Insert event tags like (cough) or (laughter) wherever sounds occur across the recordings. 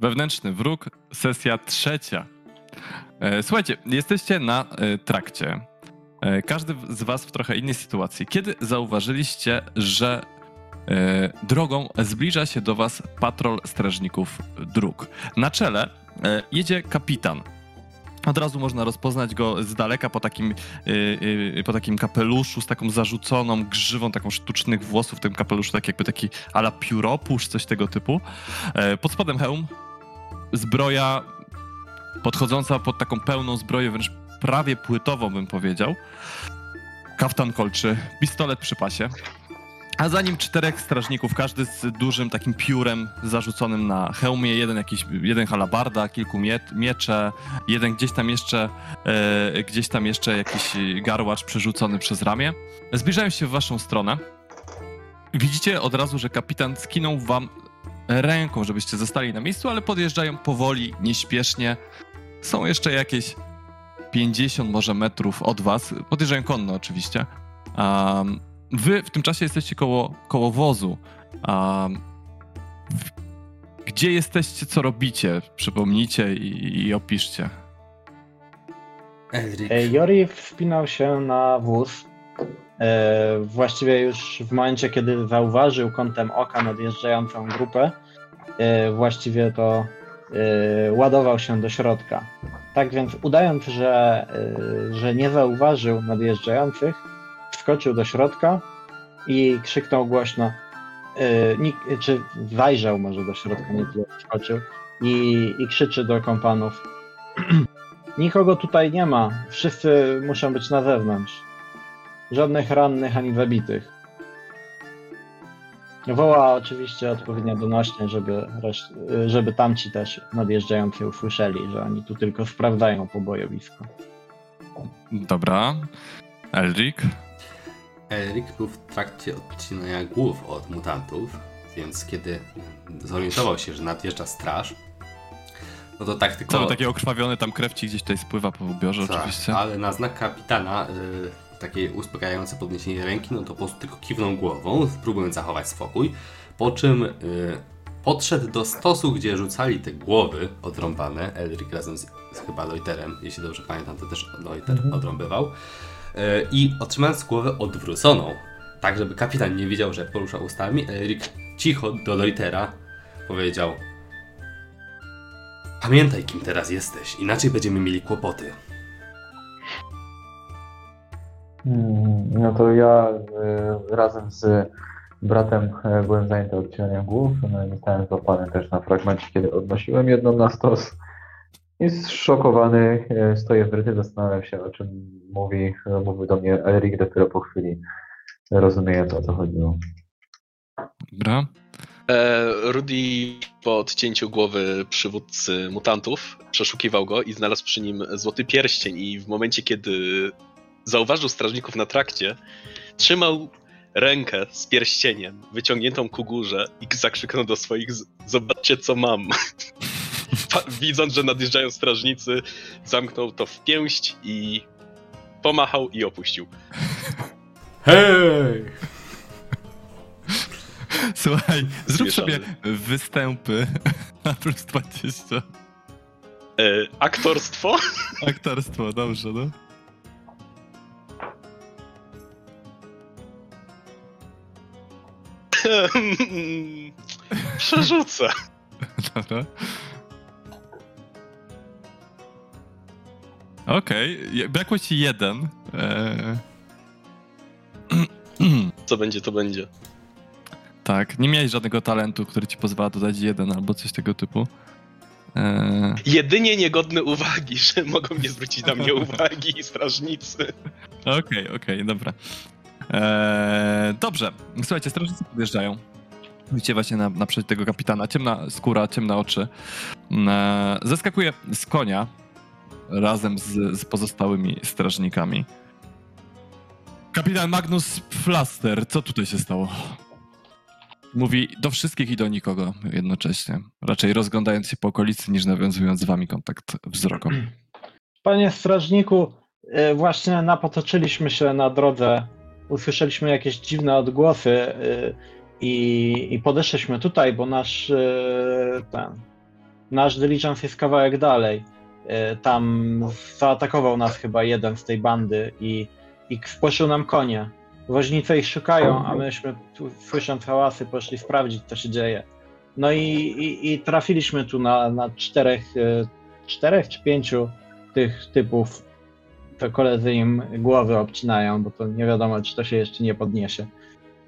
Wewnętrzny wróg, sesja trzecia. E, Słuchajcie, jesteście na e, trakcie. E, Każdy z was w trochę innej sytuacji. Kiedy zauważyliście, że drogą zbliża się do was patrol strażników dróg. Na czele jedzie kapitan. Od razu można rozpoznać go z daleka po takim, po takim kapeluszu z taką zarzuconą grzywą, taką sztucznych włosów w tym kapeluszu, tak jakby taki ala pióropusz, coś tego typu. Pod spodem hełm, zbroja podchodząca pod taką pełną zbroję, wręcz prawie płytową bym powiedział. Kaftan kolczy, pistolet przy pasie. A za nim czterech strażników, każdy z dużym takim piórem zarzuconym na hełmie, jeden jakiś, jeden halabarda, kilku mie miecze, jeden gdzieś tam jeszcze, e, gdzieś tam jeszcze jakiś garłacz przerzucony przez ramię. Zbliżają się w waszą stronę. Widzicie od razu, że kapitan skinął wam ręką, żebyście zostali na miejscu, ale podjeżdżają powoli, nieśpiesznie. Są jeszcze jakieś 50 może metrów od was. Podjeżdżają konno oczywiście. Um, wy w tym czasie jesteście koło, koło wozu. Um, w, gdzie jesteście, co robicie? Przypomnijcie i, i opiszcie. Elric. E, Jori wspinał się na wóz. E, Właściwie już w momencie, kiedy zauważył kątem oka nadjeżdżającą grupę, e, właściwie to e, ładował się do środka. Tak więc udając, że, że nie zauważył nadjeżdżających, wskoczył do środka i krzyknął głośno, czy zajrzał może do środka, nie wskoczył, i, i krzyczy do kompanów. (clears throat) Nikogo tutaj nie ma. Wszyscy muszą być na zewnątrz. Żadnych rannych ani zabitych. Woła oczywiście odpowiednio donośnie, żeby, żeby tamci też nadjeżdżający usłyszeli, że oni tu tylko sprawdzają pobojowisko. Dobra. Elric? Elric był w trakcie odcinania głów od mutantów, więc kiedy zorientował się, że nadjeżdża straż, no to tak tylko... Cały taki okrwawiony, tam krew ci gdzieś tutaj spływa po ubiorze Tak, oczywiście. ale na znak kapitana, y, takie uspokajające podniesienie ręki, no to po prostu tylko kiwnął głową, próbując zachować spokój, po czym y, podszedł do stosu, gdzie rzucali te głowy odrąbane, Elric razem z, z chyba Loiterem, jeśli dobrze pamiętam, to też Loiter Mhm. odrąbywał, y, i otrzymając głowę odwróconą, tak żeby kapitan nie wiedział, że porusza ustami, Elric cicho do Loitera powiedział Pamiętaj, kim teraz jesteś, inaczej będziemy mieli kłopoty. Mm, No to ja y, razem z bratem e, byłem zajęty odcinaniem głów. No i zostałem złapany też na fragmencie, kiedy odnosiłem jedną na stos. I zszokowany e, stoję w ryty, zastanawiam się o czym mówi. E, Mówił do mnie Erik dopiero po chwili, rozumiejąc o co chodziło. Dobra. Rudy po odcięciu głowy przywódcy mutantów przeszukiwał go i znalazł przy nim złoty pierścień i w momencie, kiedy zauważył strażników na trakcie, trzymał rękę z pierścieniem wyciągniętą ku górze i zakrzyknął do swoich "Z- zobaczcie co mam. (laughs) Widząc, że nadjeżdżają strażnicy, zamknął to w pięść i pomachał i opuścił. Hej! Słuchaj, zrób Zmieszany. sobie występy (laughs) na plus 20. E, aktorstwo? Aktorstwo, dobrze, no. (laughs) Przerzucę. Dobra. Okej, je- brakło ci jeden. Eee... (clears throat) Co będzie, to będzie. tak, nie miałeś żadnego talentu, który ci pozwala dodać jeden albo coś tego typu. Eee... Jedynie niegodne uwagi, że mogą nie zwrócić na mnie (laughs) uwagi strażnicy. Okej, okej, dobra. Eee, dobrze, słuchajcie, strażnicy podjeżdżają. Widzicie właśnie na, naprzeciw tego kapitana. Ciemna skóra, ciemne oczy. Eee, zeskakuje z konia razem z, z pozostałymi strażnikami. Kapitan Magnus Flaster, co tutaj się stało? Mówi do wszystkich i do nikogo jednocześnie. Raczej rozglądając się po okolicy, niż nawiązując z wami kontakt wzrokowy. Panie strażniku, y, właśnie napotoczyliśmy się na drodze. Usłyszeliśmy jakieś dziwne odgłosy y, i, i podeszliśmy tutaj, bo nasz y, ten nasz Diligence jest kawałek dalej. E, Tam zaatakował nas chyba jeden z tej bandy i, i spłoszył nam konie. Woźnice ich szukają, a myśmy słysząc hałasy poszli sprawdzić, co się dzieje. No i, i, i trafiliśmy tu na, na czterech, czterech czy pięciu tych typów. To koledzy im głowy obcinają, bo to nie wiadomo, czy to się jeszcze nie podniesie.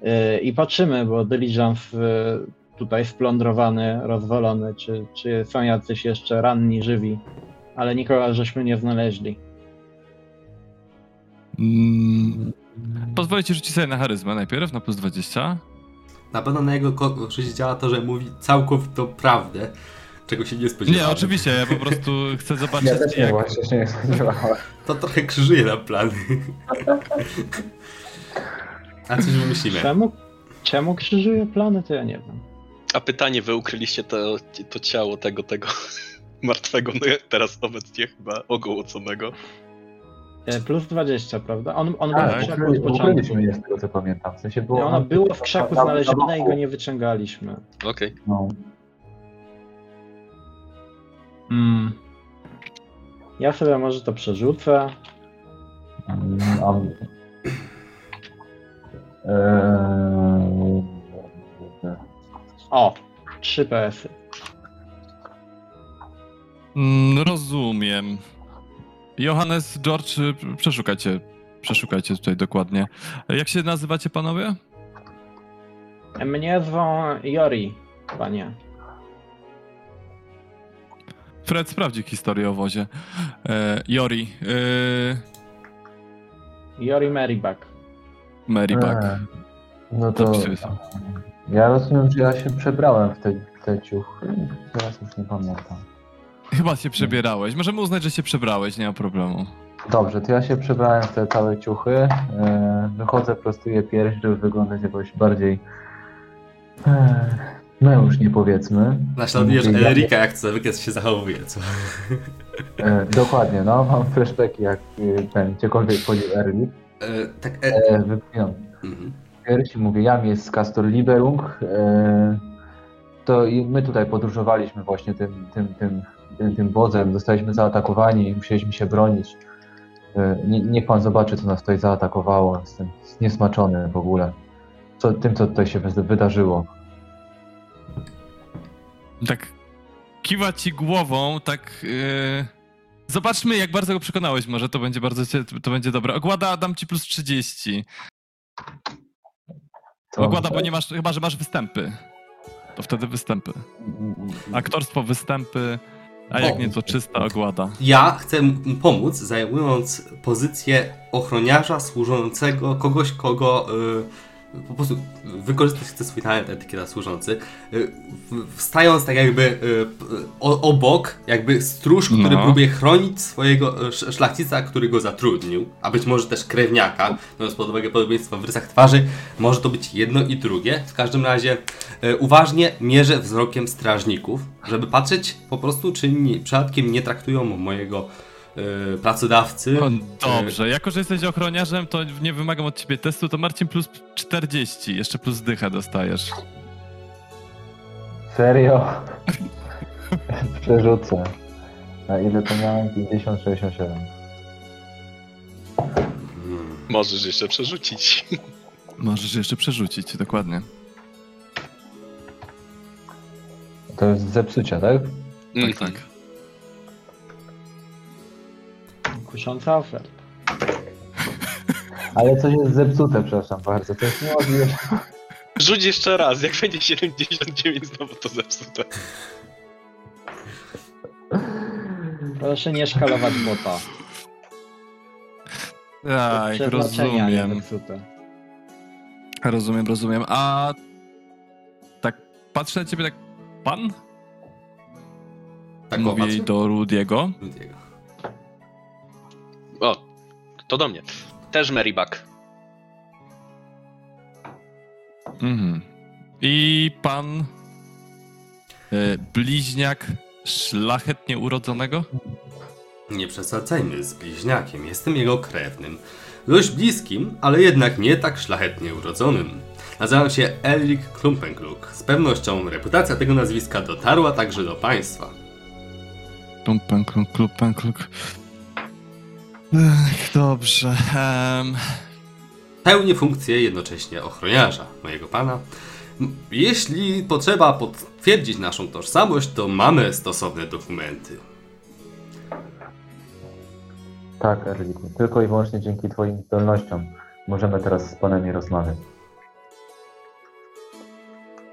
E, I patrzymy, bo Diligence tutaj splądrowany, rozwalony, czy, czy są jacyś jeszcze ranni, żywi, ale nikogo żeśmy nie znaleźli. Mm, pozwolicie rzucić sobie na charyzmę najpierw, na plus 20. Na pewno na jego korzyść działa to, że mówi całkowitą prawdę, czego się nie spodziewałem. Nie, oczywiście, ja po prostu chcę zobaczyć, Ja też nie jak... właśnie się nie spodziewałem. To trochę krzyżuje nam plany. A coś wymyślimy. Czemu, czemu krzyżuje plany, to ja nie wiem. A pytanie, wy ukryliście to, to ciało tego, tego (laughs) martwego, no teraz obecnie chyba ogołoconego. E, Plus 20, prawda? On, on był Tak, w krzaku od początku. Ukryliśmy je z tego co pamiętam. W sensie było, Ono było w krzaku na- na znalezione i go nie wyciągaliśmy. Okej. No. Mm. Ja sobie może to przerzucę. Mm, Eee, O, 3 PS-y. Mm, rozumiem. Johannes, George, przeszukajcie, przeszukajcie tutaj dokładnie. Jak się nazywacie panowie? Mnie zwą Jori, panie. Fred sprawdzi historię o wozie. E, Jori, e, Jori Maryback. Maryback. Eee, No to ja rozumiem, że ja się przebrałem w te, te ciuchy. Teraz już nie pamiętam. Chyba się przebierałeś. Możemy uznać, że się przebrałeś, nie ma problemu. Dobrze, to ja się przebrałem w te całe ciuchy. Eee, wychodzę, prostuję pierś, żeby wyglądać jakoś bardziej eee, mężnie powiedzmy. Naśladujesz Mówię, ja- Erika, jak zwykle się zachowuje, co? E, dokładnie, no, mam flashbacki jak y, ten, gdziekolwiek wchodził Erli. E, tak, e, E, wypinam mhm. mówię, jam jest z Castor Liberung. E, to i my tutaj podróżowaliśmy właśnie tym, tym, tym, tym, tym wozem, zostaliśmy zaatakowani i musieliśmy się bronić. E, nie, niech pan zobaczy, co nas tutaj zaatakowało. Jestem zniesmaczony w ogóle co, tym, co tutaj się wy- wydarzyło. Tak kiwa ci głową, tak... e, Zobaczmy, jak bardzo go przekonałeś. Może to będzie bardzo, cie- to będzie dobre. Ogłada dam ci plus 30. Co Ogłada, bo nie masz, chyba, że masz występy. To wtedy występy. Aktorstwo, występy, a jak O. nie, to czysta ogłada. Ja chcę mu pomóc, zajmując pozycję ochroniarza służącego kogoś, kogo y, po prostu wykorzystać chce swój talent etykieta służący, y, wstając tak jakby y, obok, jakby stróż, który No. próbuje chronić swojego y, sz- szlachcica, który go zatrudnił, a być może też krewniaka, biorąc pod uwagę podobieństwa w rysach twarzy, może to być jedno i drugie. W każdym razie uważnie mierzę wzrokiem strażników, żeby patrzeć po prostu, czy nie, przypadkiem nie traktują mojego y, pracodawcy. No, dobrze, jako że jesteś ochroniarzem, to nie wymagam od ciebie testu, to Marcin plus 40, jeszcze plus dychę dostajesz. Serio? (laughs) Przerzucę. Na ile to miałem? 50, 67. Hmm. Możesz jeszcze przerzucić. (laughs) Możesz jeszcze przerzucić, dokładnie. To jest zepsucia, tak? Tak, Mhm. tak. Kusząca oferta. Ale coś jest zepsute, przepraszam bardzo. To jest niemożliwe. Rzuć jeszcze raz, jak będzie 79 znowu to zepsute. Proszę nie szkalować bota. Tak, rozumiem. Rozumiem, rozumiem. A tak patrzę na ciebie tak, pan? Tak Mówi opatrzę? do Rudiego. Ludiego. To do mnie. Też Maryback. Mhm. I pan e, bliźniak szlachetnie urodzonego? Nie przesadzajmy z bliźniakiem, jestem jego krewnym. Dość bliskim, ale jednak nie tak szlachetnie urodzonym. Nazywam się Elrik Klumpenkluk. Z pewnością reputacja tego nazwiska dotarła także do państwa. Klumpen, kluk, klumpen, kluk. Ech, dobrze. em, Pełni funkcję jednocześnie ochroniarza mojego pana. Jeśli potrzeba potwierdzić naszą tożsamość, to mamy stosowne dokumenty. Tak, Erliku. Tylko i wyłącznie dzięki Twoim zdolnościom możemy teraz z panami rozmawiać.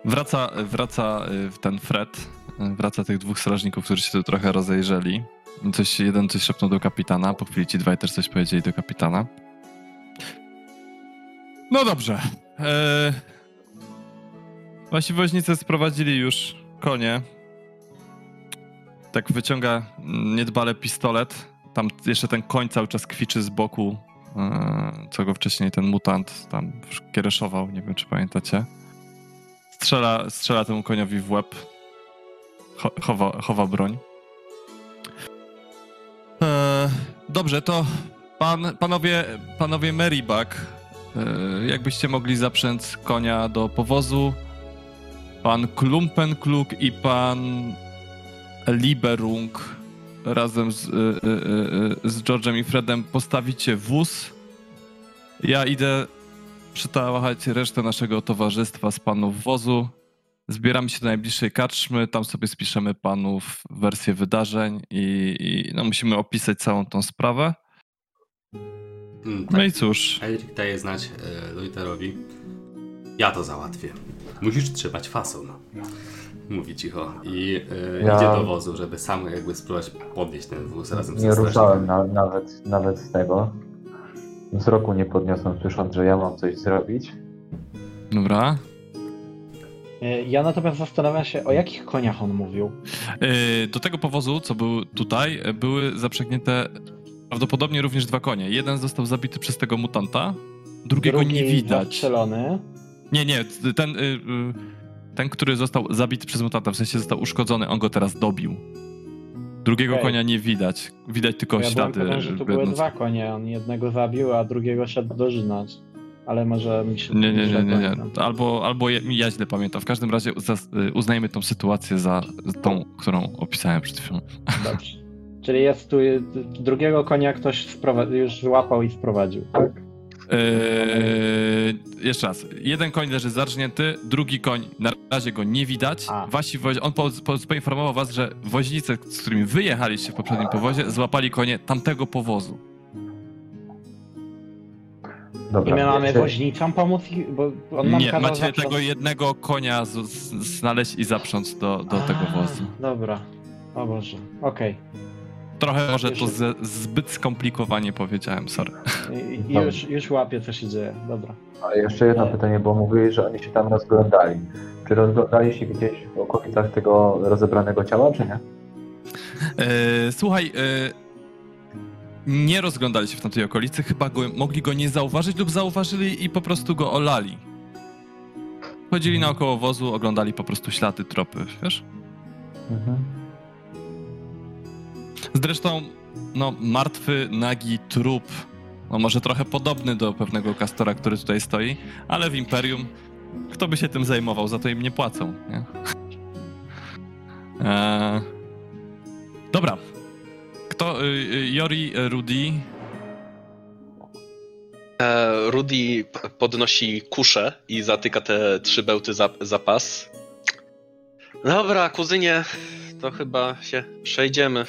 Wraca, wraca y, ten Fred, wraca tych dwóch strażników, którzy się tu trochę rozejrzeli. Coś, jeden coś szepnął do kapitana, po chwili ci dwaj też coś powiedzieli do kapitana. No dobrze. E... Wasi woźnicy sprowadzili już konie. Tak wyciąga niedbale pistolet. Tam jeszcze ten koń cały czas kwiczy z boku, e, co go wcześniej ten mutant tam kiereszował, nie wiem czy pamiętacie. Strzela, strzela temu koniowi w łeb. Cho, chowa, chowa broń. Dobrze, to pan, panowie, panowie Meribak, e, jakbyście mogli zaprzęc konia do powozu. Pan Klumpenkluk i pan Liberung razem z, e, e, z George'em i Fredem postawicie wóz. Ja idę przetałachać resztę naszego towarzystwa z panów wozu. Zbieramy się do najbliższej karczmy, tam sobie spiszemy panów wersję wydarzeń i, i no, musimy opisać całą tą sprawę. Mm, No tak. i cóż, Elric daje znać e, Loiterowi. Ja to załatwię. Musisz trzymać fason. Mówi cicho. I e, Ja- idzie do wozu, żeby sam jakby spróbować podnieść ten wóz razem Nie ze ruszałem strażnikiem. na, nawet, nawet z tego. Wzroku nie podniosłem, słysząc, że ja mam coś zrobić. dobra. E, Ja natomiast zastanawiam się, o jakich koniach on mówił. Yy, Do tego powozu, co był tutaj, e, były zaprzęgnięte prawdopodobnie również dwa konie. Jeden został zabity przez tego mutanta, drugiego Drugi nie widać. zastrzelony. Nie, nie, ten, y, y, ten, który został zabity przez mutanta, w sensie został uszkodzony, on go teraz dobił. Drugiego Okej. konia nie widać. Widać tylko Ja ślady. pewien, że to były dwa konie. On jednego zabił, a drugiego szedł dożynać. Ale może mi się Nie, nie, nie, nie, nie. Albo, albo ja, ja źle pamiętam. W każdym razie y, uznajmy tą sytuację za tą, którą opisałem przed chwilą. Dobrze. Czyli jest tu drugiego konia ktoś już złapał i sprowadził, tak? Eee, jeszcze raz. Jeden koń leży zarżnięty, drugi koń na razie go nie widać. A. Wasi. On po, po, poinformował was, że woźnice, z którymi wyjechaliście w poprzednim powozie, złapali konie tamtego powozu. Dobra. I my mamy jeszcze- woźnicom pomóc, bo on nam Nie, kazał macie zaprząc- tego jednego konia z, z, znaleźć i zaprząc do, do tego A, wozu. Dobra. O Boże. Okej. Trochę może to ze, zbyt skomplikowanie powiedziałem, sorry. I- I już, już łapię, co się dzieje. Dobra. A jeszcze jedno Nie. pytanie, bo mówili, że oni się tam rozglądali. Czy rozglądali się gdzieś w okolicach tego rozebranego ciała, czy nie? E, słuchaj, e, nie rozglądali się w tamtej okolicy, chyba go, mogli go nie zauważyć lub zauważyli i po prostu go olali. Chodzili naokoło wozu, oglądali po prostu ślady, tropy, wiesz? Mhm. Zresztą, no, martwy, nagi trup, no może trochę podobny do pewnego kastora, który tutaj stoi, ale w Imperium kto by się tym zajmował, za to im nie płacą, nie? Eee, (laughs) dobra. Kto, y, y, Jori, y, Rudy, E, Rudy podnosi kuszę i zatyka te trzy bełty za, za pas. Dobra, kuzynie, to chyba się przejdziemy.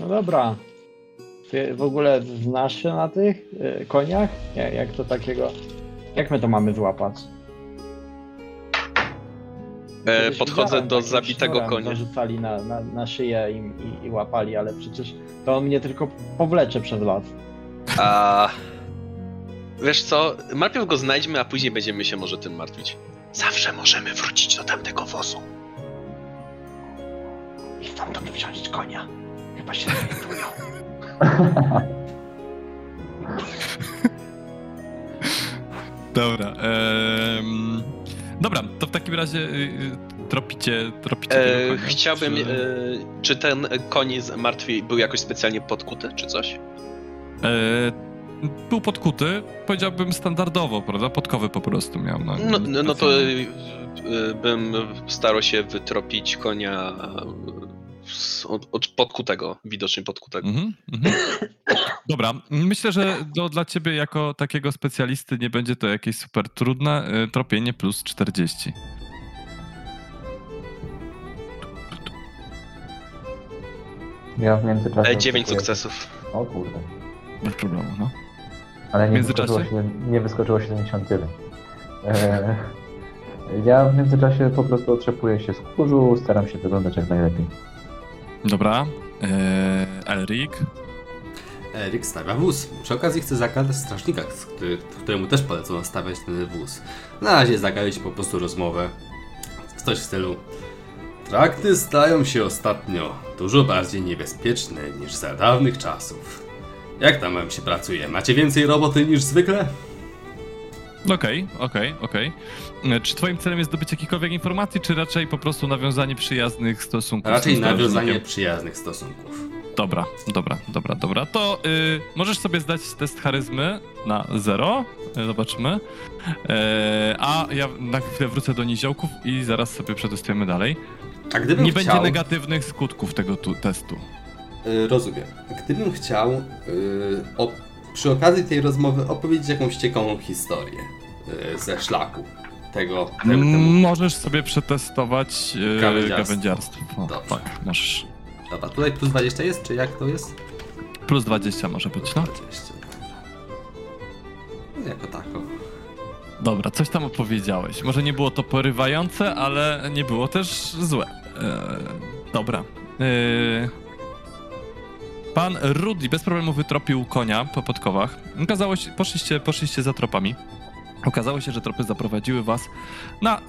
No dobra. Ty w ogóle znasz się na tych koniach? Jak, jak to takiego... Jak my to mamy złapać? E, podchodzę do zabitego konia. Zarzucali na, na, na szyję im i, i łapali, ale przecież to on mnie tylko powlecze przez las. A wiesz co, najpierw go znajdźmy, a później będziemy się może tym martwić. Zawsze możemy wrócić do tamtego wozu. I stamtąd wziąć konia. Chyba się zorientują. (laughs) Dobra. em, dobra, to w takim razie y, y, tropicie, tropicie E, konia. chciałbym, Czy- e, czy ten koń z martwy był jakoś specjalnie podkuty, czy coś? E, był podkuty, powiedziałbym standardowo, prawda? Podkowy po prostu miał. No, No, no, no to y, bym starał się wytropić konia od, od podkutego, widocznie podkutego. Mhm, mhm. Dobra, myślę, że do, dla ciebie jako takiego specjalisty nie będzie to jakieś super trudne. y, Tropienie plus 40. Ja w międzyczasie... E, 9 oczekuję- sukcesów. O kurde. Bez problemu, no. Ale W nie międzyczasie? wyskoczyło, siedem- nie wyskoczyło 79. E, ja w międzyczasie po prostu otrzepuję się z kurzu, staram się wyglądać jak najlepiej. Dobra. e, Elrik. Erik stawia wóz. Przy okazji chce zagadać strażnika, który, któremu też polecono stawiać ten wóz. Na razie zagawić po prostu rozmowę. Coś w stylu. Trakty stają się ostatnio dużo bardziej niebezpieczne niż za dawnych czasów. Jak tam wam się pracuje? Macie więcej roboty niż zwykle? Okej, okej, okej. E, Czy twoim celem jest zdobyć jakichkolwiek informacji, czy raczej po prostu nawiązanie przyjaznych stosunków? Raczej nawiązanie przyjaznych stosunków. Dobra, dobra, dobra, dobra. To y, możesz sobie zdać test charyzmy na zero. Y, Zobaczymy. E, a ja na chwilę wrócę do niziołków i zaraz sobie przetestujemy dalej. A gdybym Nie chciał... będzie negatywnych skutków tego tu, testu. Y, rozumiem. Gdybym chciał o, przy okazji tej rozmowy opowiedzieć jakąś ciekawą historię ze szlaku. Tego. Możesz sobie przetestować Gawędziarstwo. gawędziarstwo. O, Dobrze. tak, możesz. Dobra, tutaj plus 20 jest, czy jak to jest? Plus 20 może być, no. 20, dobra. No, Jako tako. Dobra, coś tam opowiedziałeś. Może nie było to porywające, ale nie było też złe. E, dobra. E, pan Rudy bez problemu wytropił konia po podkowach. Okazało się, poszliście, poszliście za tropami. Okazało się, że tropy zaprowadziły was na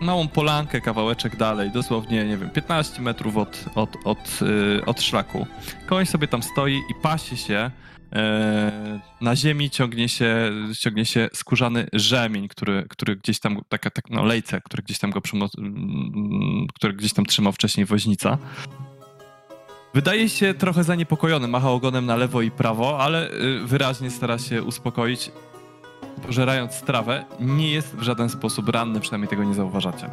małą polankę, kawałeczek dalej, dosłownie, nie wiem, 15 metrów od, od, od, y, od szlaku. Koń sobie tam stoi i pasi się. E, na ziemi ciągnie się, ciągnie się skórzany rzemień, który, który gdzieś tam, taka, tak, no lejce, który gdzieś tam go przymo- który gdzieś tam trzymał wcześniej woźnica. Wydaje się trochę zaniepokojony, macha ogonem na lewo i prawo, ale y, wyraźnie stara się uspokoić. Pożerając trawę, nie jest w żaden sposób ranny, przynajmniej tego nie zauważacie.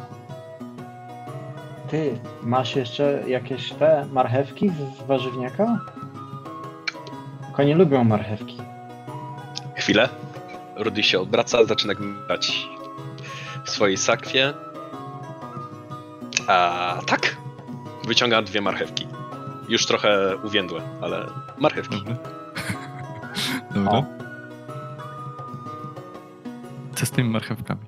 Ty, masz jeszcze jakieś te marchewki z warzywniaka? Konie lubią marchewki. Chwilę. Rudy się obraca, zaczyna gniwać w swojej sakwie. A tak. Wyciąga dwie marchewki. Już trochę uwiędłe, ale marchewki. Dobra. (laughs) Dobra. Co z tymi marchewkami?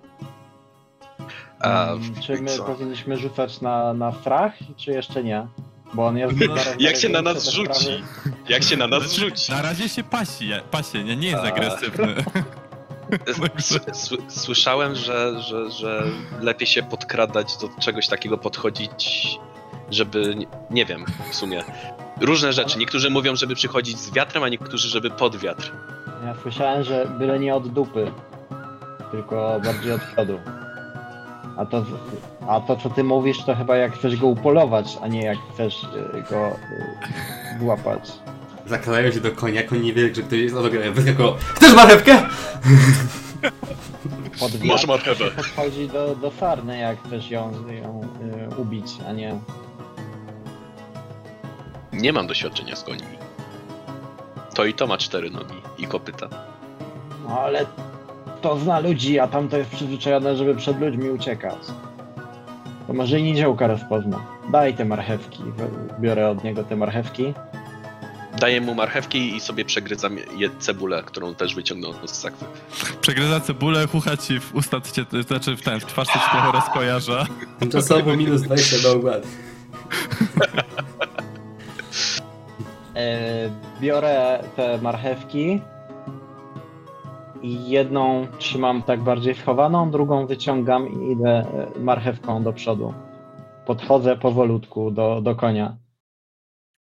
A, Mm, czy my co? powinniśmy rzucać na, na frach, czy jeszcze nie? Bo on jest... No, Jak się na nas rzuci? sprawy- Jak się na nas rzuci? Na razie się pasi, pasie, nie, nie jest A. agresywny. (laughs) Słyszałem, że, że, że lepiej się podkradać do czegoś takiego, podchodzić, żeby. Nie wiem, w sumie. Różne rzeczy. Niektórzy mówią, żeby przychodzić z wiatrem, a niektórzy, żeby pod wiatr. Ja słyszałem, że byle nie od dupy, tylko bardziej od przodu. A to, a to co ty mówisz, to chyba jak chcesz go upolować, a nie jak chcesz y, go y, złapać. Zakradają się do konia, koń nie wie, że ktoś jest obok Wyskakał. Chcesz marchewkę? (laughs) Pod Masz marchewę. się podchodzi do, do sarny, jak chcesz ją, ją y, ubić, a nie... Nie mam doświadczenia z końmi. To i to ma cztery nogi i kopyta. No ale to zna ludzi, a tamto jest przyzwyczajone, żeby przed ludźmi uciekać. To może i niziołka rozpozna. Daj te marchewki, biorę od niego te marchewki. Daję mu marchewki i sobie przegryzam je cebulę, którą też wyciągnął z sakwy. Przegryza cebulę, chucha ci w usta, cię, to znaczy w ten, w twarz cię trochę rozkojarza. Tymczasowo minus 20 do ogłady. E, biorę te marchewki i jedną trzymam tak bardziej schowaną, drugą wyciągam i idę e, marchewką do przodu. Podchodzę powolutku do, do konia.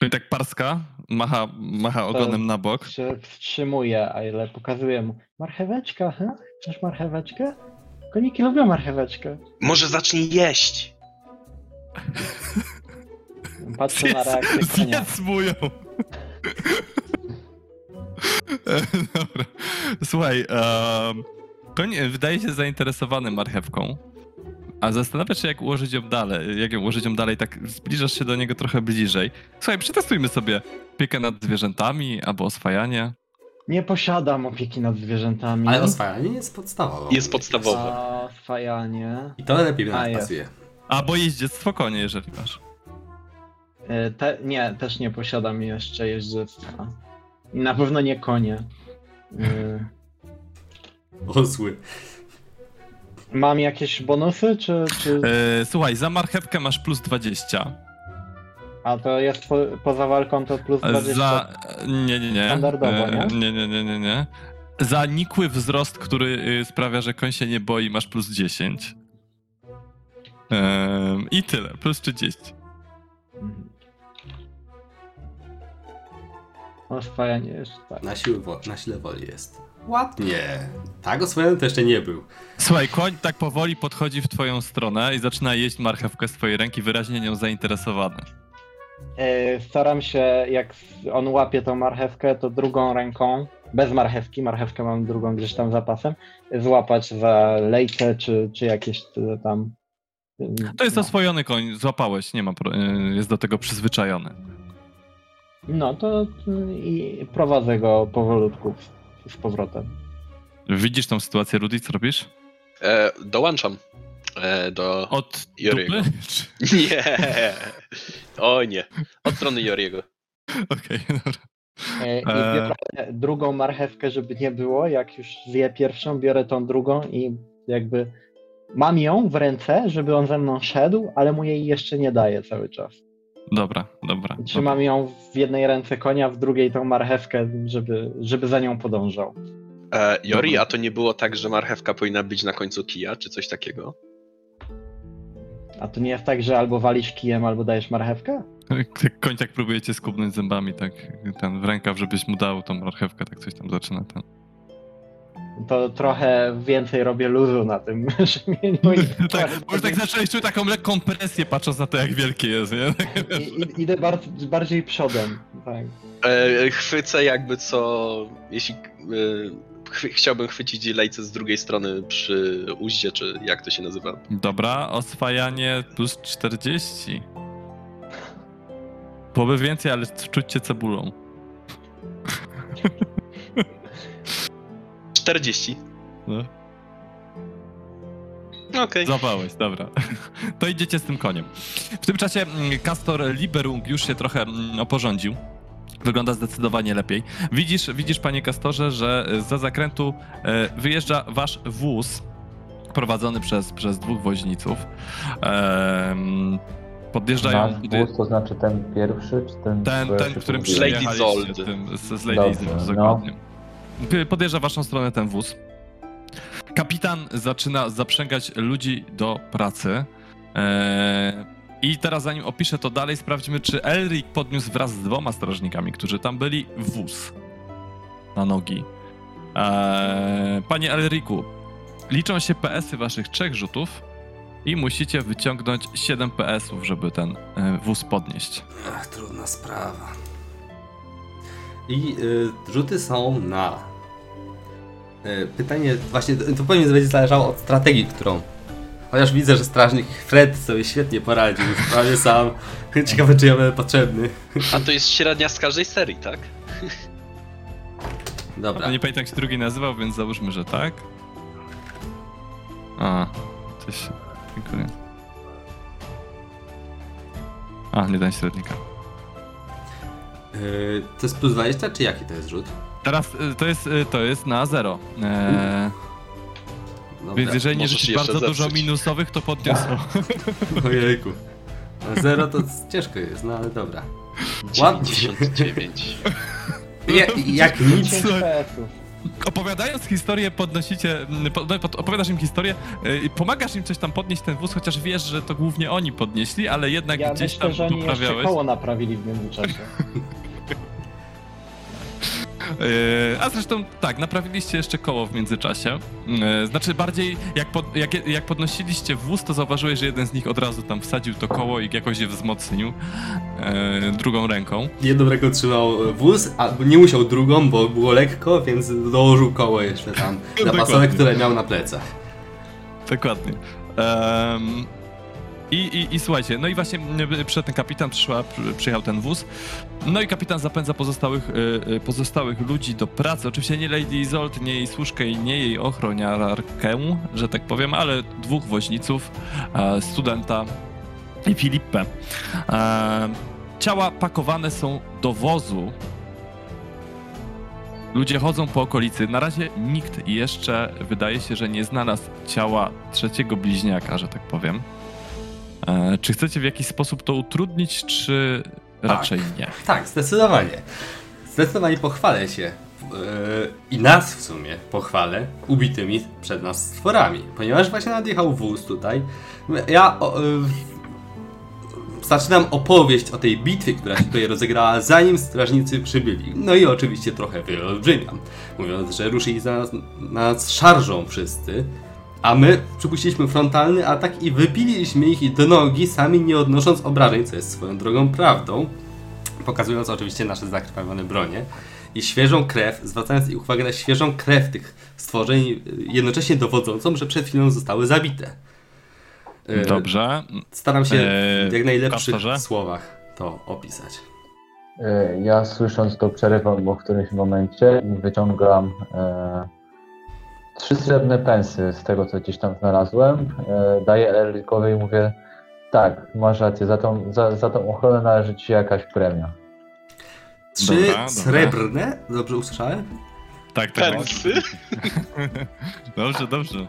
No i tak parska, macha, macha ogonem na bok. się wstrzymuję, a ile pokazuję mu. Marcheweczka, he? Chcesz marcheweczkę? Koniki lubią marcheweczkę. Może zacznij jeść! Patrzę na reakcję konia. Zjedz mu ją. (laughs) Dobra. Słuchaj, um, koń wydaje się zainteresowany marchewką, a zastanawiasz się, jak ułożyć ją dalej. Jak ją ułożyć ją dalej, tak zbliżasz się do niego trochę bliżej. Słuchaj, przetestujmy sobie opiekę nad zwierzętami albo oswajanie. Nie posiadam opieki nad zwierzętami. Ale oswajanie jest podstawowe. Jest podstawowe. A oswajanie. I to lepiej mi A, nas jest. pasuje. Albo jeździectwo konie, jeżeli masz. E, Te, nie, też nie posiadam jeszcze jeździectwa. I na pewno nie konie. (laughs) E, Osły. Mam jakieś bonusy, czy, czy... E, słuchaj, za marchewkę masz plus 20. A to jest po, poza walką to plus 20. Za... Nie, nie, nie. Standardowo, E, nie? Nie, nie, nie, nie, nie. Za nikły wzrost, który y, sprawia, że koń się nie boi, masz plus 10. Em, I tyle, plus 30. Oswajanie jeszcze tak. Na, siłę wo- na sile woli jest. Ładnie. Tak oswojony to jeszcze nie był. Słuchaj, koń tak powoli podchodzi w twoją stronę i zaczyna jeść marchewkę z twojej ręki, wyraźnie nią zainteresowany. E, Staram się, jak on łapie tą marchewkę, to drugą ręką, bez marchewki, marchewkę mam drugą gdzieś tam zapasem, złapać za lejce, czy, czy jakieś e, tam... To jest no. oswojony koń, złapałeś, nie ma, pro- y, jest do tego przyzwyczajony. No to i prowadzę go powolutku z, z powrotem. Widzisz tą sytuację, Rudy, co robisz? E, dołączam e, do... Od Joriego. (laughs) Nie! O nie. Od strony Joriego. (laughs) Okej, dobra. E, I Eee. biorę drugą marchewkę, żeby nie było. Jak już zje pierwszą, biorę tą drugą i jakby mam ją w ręce, żeby on ze mną szedł, ale mu jej jeszcze nie daję cały czas. Dobra, dobra. dobra. Trzymam ją w jednej ręce konia, w drugiej tą marchewkę, żeby, żeby za nią podążał. E, Jori, Dobra. a to nie było tak, że marchewka powinna być na końcu kija, czy coś takiego? A to nie jest tak, że albo walisz kijem, albo dajesz marchewkę? (laughs) Koń tak próbuje cię skubnąć zębami, tak ten w rękaw, żebyś mu dał tą marchewkę, tak coś tam zaczyna ten. To trochę więcej robię luzu na tym (laughs) rzemieniu. i- tak, bo już tak zacząłeś czuć taką lekką presję, patrząc na to, jak wielkie jest, nie? I, idę bar bardziej przodem. Tak. E, chwycę jakby co, jeśli e, chwy, chciałbym chwycić lejce z drugiej strony przy uździe, czy jak to się nazywa. Dobra, oswajanie plus 40. Byłoby więcej, ale czuć cię cebulą. (laughs) 40. No. Okej. Złapałeś, dobra. (laughs) To idziecie z tym koniem. W tym czasie mm, Castor Liberung już się trochę mm, oporządził. Wygląda zdecydowanie lepiej. Widzisz, widzisz panie Kastorze, że za zakrętu e, wyjeżdża wasz wóz prowadzony przez, przez dwóch woźniców. Em, podjeżdżają... Nasz wóz, to znaczy ten pierwszy, czy ten... Ten, ten którym przyjechaliście, tym, z, z Lady Dobrze, no. dokładnie. Podjeżdża w waszą stronę ten wóz. Kapitan zaczyna zaprzęgać ludzi do pracy. Eee, I teraz zanim opiszę to dalej, sprawdźmy, czy Elric podniósł wraz z dwoma strażnikami, którzy tam byli, wóz na nogi. Eee, panie Elriku, liczą się PS-y waszych trzech rzutów i musicie wyciągnąć 7 PS-ów, żeby ten e, wóz podnieść. Ach, trudna sprawa. I y, rzuty są na. Y, pytanie, właśnie to pewnie będzie zależało od strategii, którą. Chociaż widzę, że strażnik Fred sobie świetnie poradził, prawie sam. (laughs) Ciekawe, czy ja będę potrzebny. (laughs) A to jest średnia z każdej serii, tak? (laughs) Dobra. Nie pamiętam jak się drugi nazywał, więc załóżmy, że tak. A, coś. Dziękuję. A, nie dałem średnika. Y, to jest plus 20, czy jaki to jest rzut? Teraz y, to jest, y, to jest na zero. Eee, Dobra. więc jeżeli nie możesz rzucisz jeszcze bardzo dużo zepsuć. minusowych, to podniosą. (laughs) Ojejku. A Zero to ciężko jest, no ale dobra. Ładnie. 99. (laughs) Nie, jak nic. 10 PS-ów. Opowiadając historię, podnosicie, po, no, pod- opowiadasz im historię y, i pomagasz im coś tam podnieść ten wóz, chociaż wiesz, że to głównie oni podnieśli, ale jednak Ja gdzieś myślę, tam że oni jeszcze poprawiałeś. koło naprawili w międzyczasie. (laughs) E, A zresztą tak, naprawiliście jeszcze koło w międzyczasie. E, Znaczy bardziej jak, pod, jak, jak podnosiliście wóz, to zauważyłeś, że jeden z nich od razu tam wsadził to koło i jakoś je wzmocnił e, drugą ręką. Jedną ręką trzymał wóz, a nie musiał drugą, bo było lekko, więc dołożył koło jeszcze tam (laughs) zapasowe, które miał na plecach. Dokładnie. Em, i, i, I słuchajcie, no i właśnie m, przed ten kapitan przyszła, przy- przyjechał ten wóz. No i kapitan zapędza pozostałych, y, y, pozostałych ludzi do pracy. Oczywiście nie Lady Izolt, nie jej służkę i nie jej ochroniarkę, że tak powiem, ale dwóch woźniców, e, studenta i Filipę. E, ciała pakowane są do wozu. Ludzie chodzą po okolicy. Na razie nikt jeszcze wydaje się, że nie znalazł ciała trzeciego bliźniaka, że tak powiem. E, czy chcecie w jakiś sposób to utrudnić, czy raczej nie? Tak, zdecydowanie. Zdecydowanie pochwalę się. Yy, I nas w sumie pochwalę ubitymi przed nas stworami. Ponieważ właśnie nadjechał wóz tutaj. Ja o, yy, zaczynam opowieść o tej bitwie, która się tutaj rozegrała, zanim strażnicy przybyli. No i oczywiście trochę wyolbrzymiam, mówiąc, że ruszyli za nas, nas szarżą wszyscy. A my przypuściliśmy frontalny atak i wybiliśmy ich do nogi, sami nie odnosząc obrażeń, co jest swoją drogą prawdą pokazując oczywiście nasze zakrwawione bronie i świeżą krew, zwracając ich uwagę na świeżą krew tych stworzeń, jednocześnie dowodzącą, że przed chwilą zostały zabite. Y, Dobrze. Staram się Eee, w jak najlepszych Kastorze? słowach to opisać. E, Ja słysząc to przerywam go w którymś momencie i wyciągam e, trzy srebrne pensy z tego, co gdzieś tam znalazłem. E, daję Erlikowi i mówię, tak, masz rację, za tą, za, za tą ochronę należy ci jakaś premia. Trzy Dobra, dobra. srebrne, dobrze usłyszałem? Tak, tak. Pensy? (laughs) Dobrze, dobrze.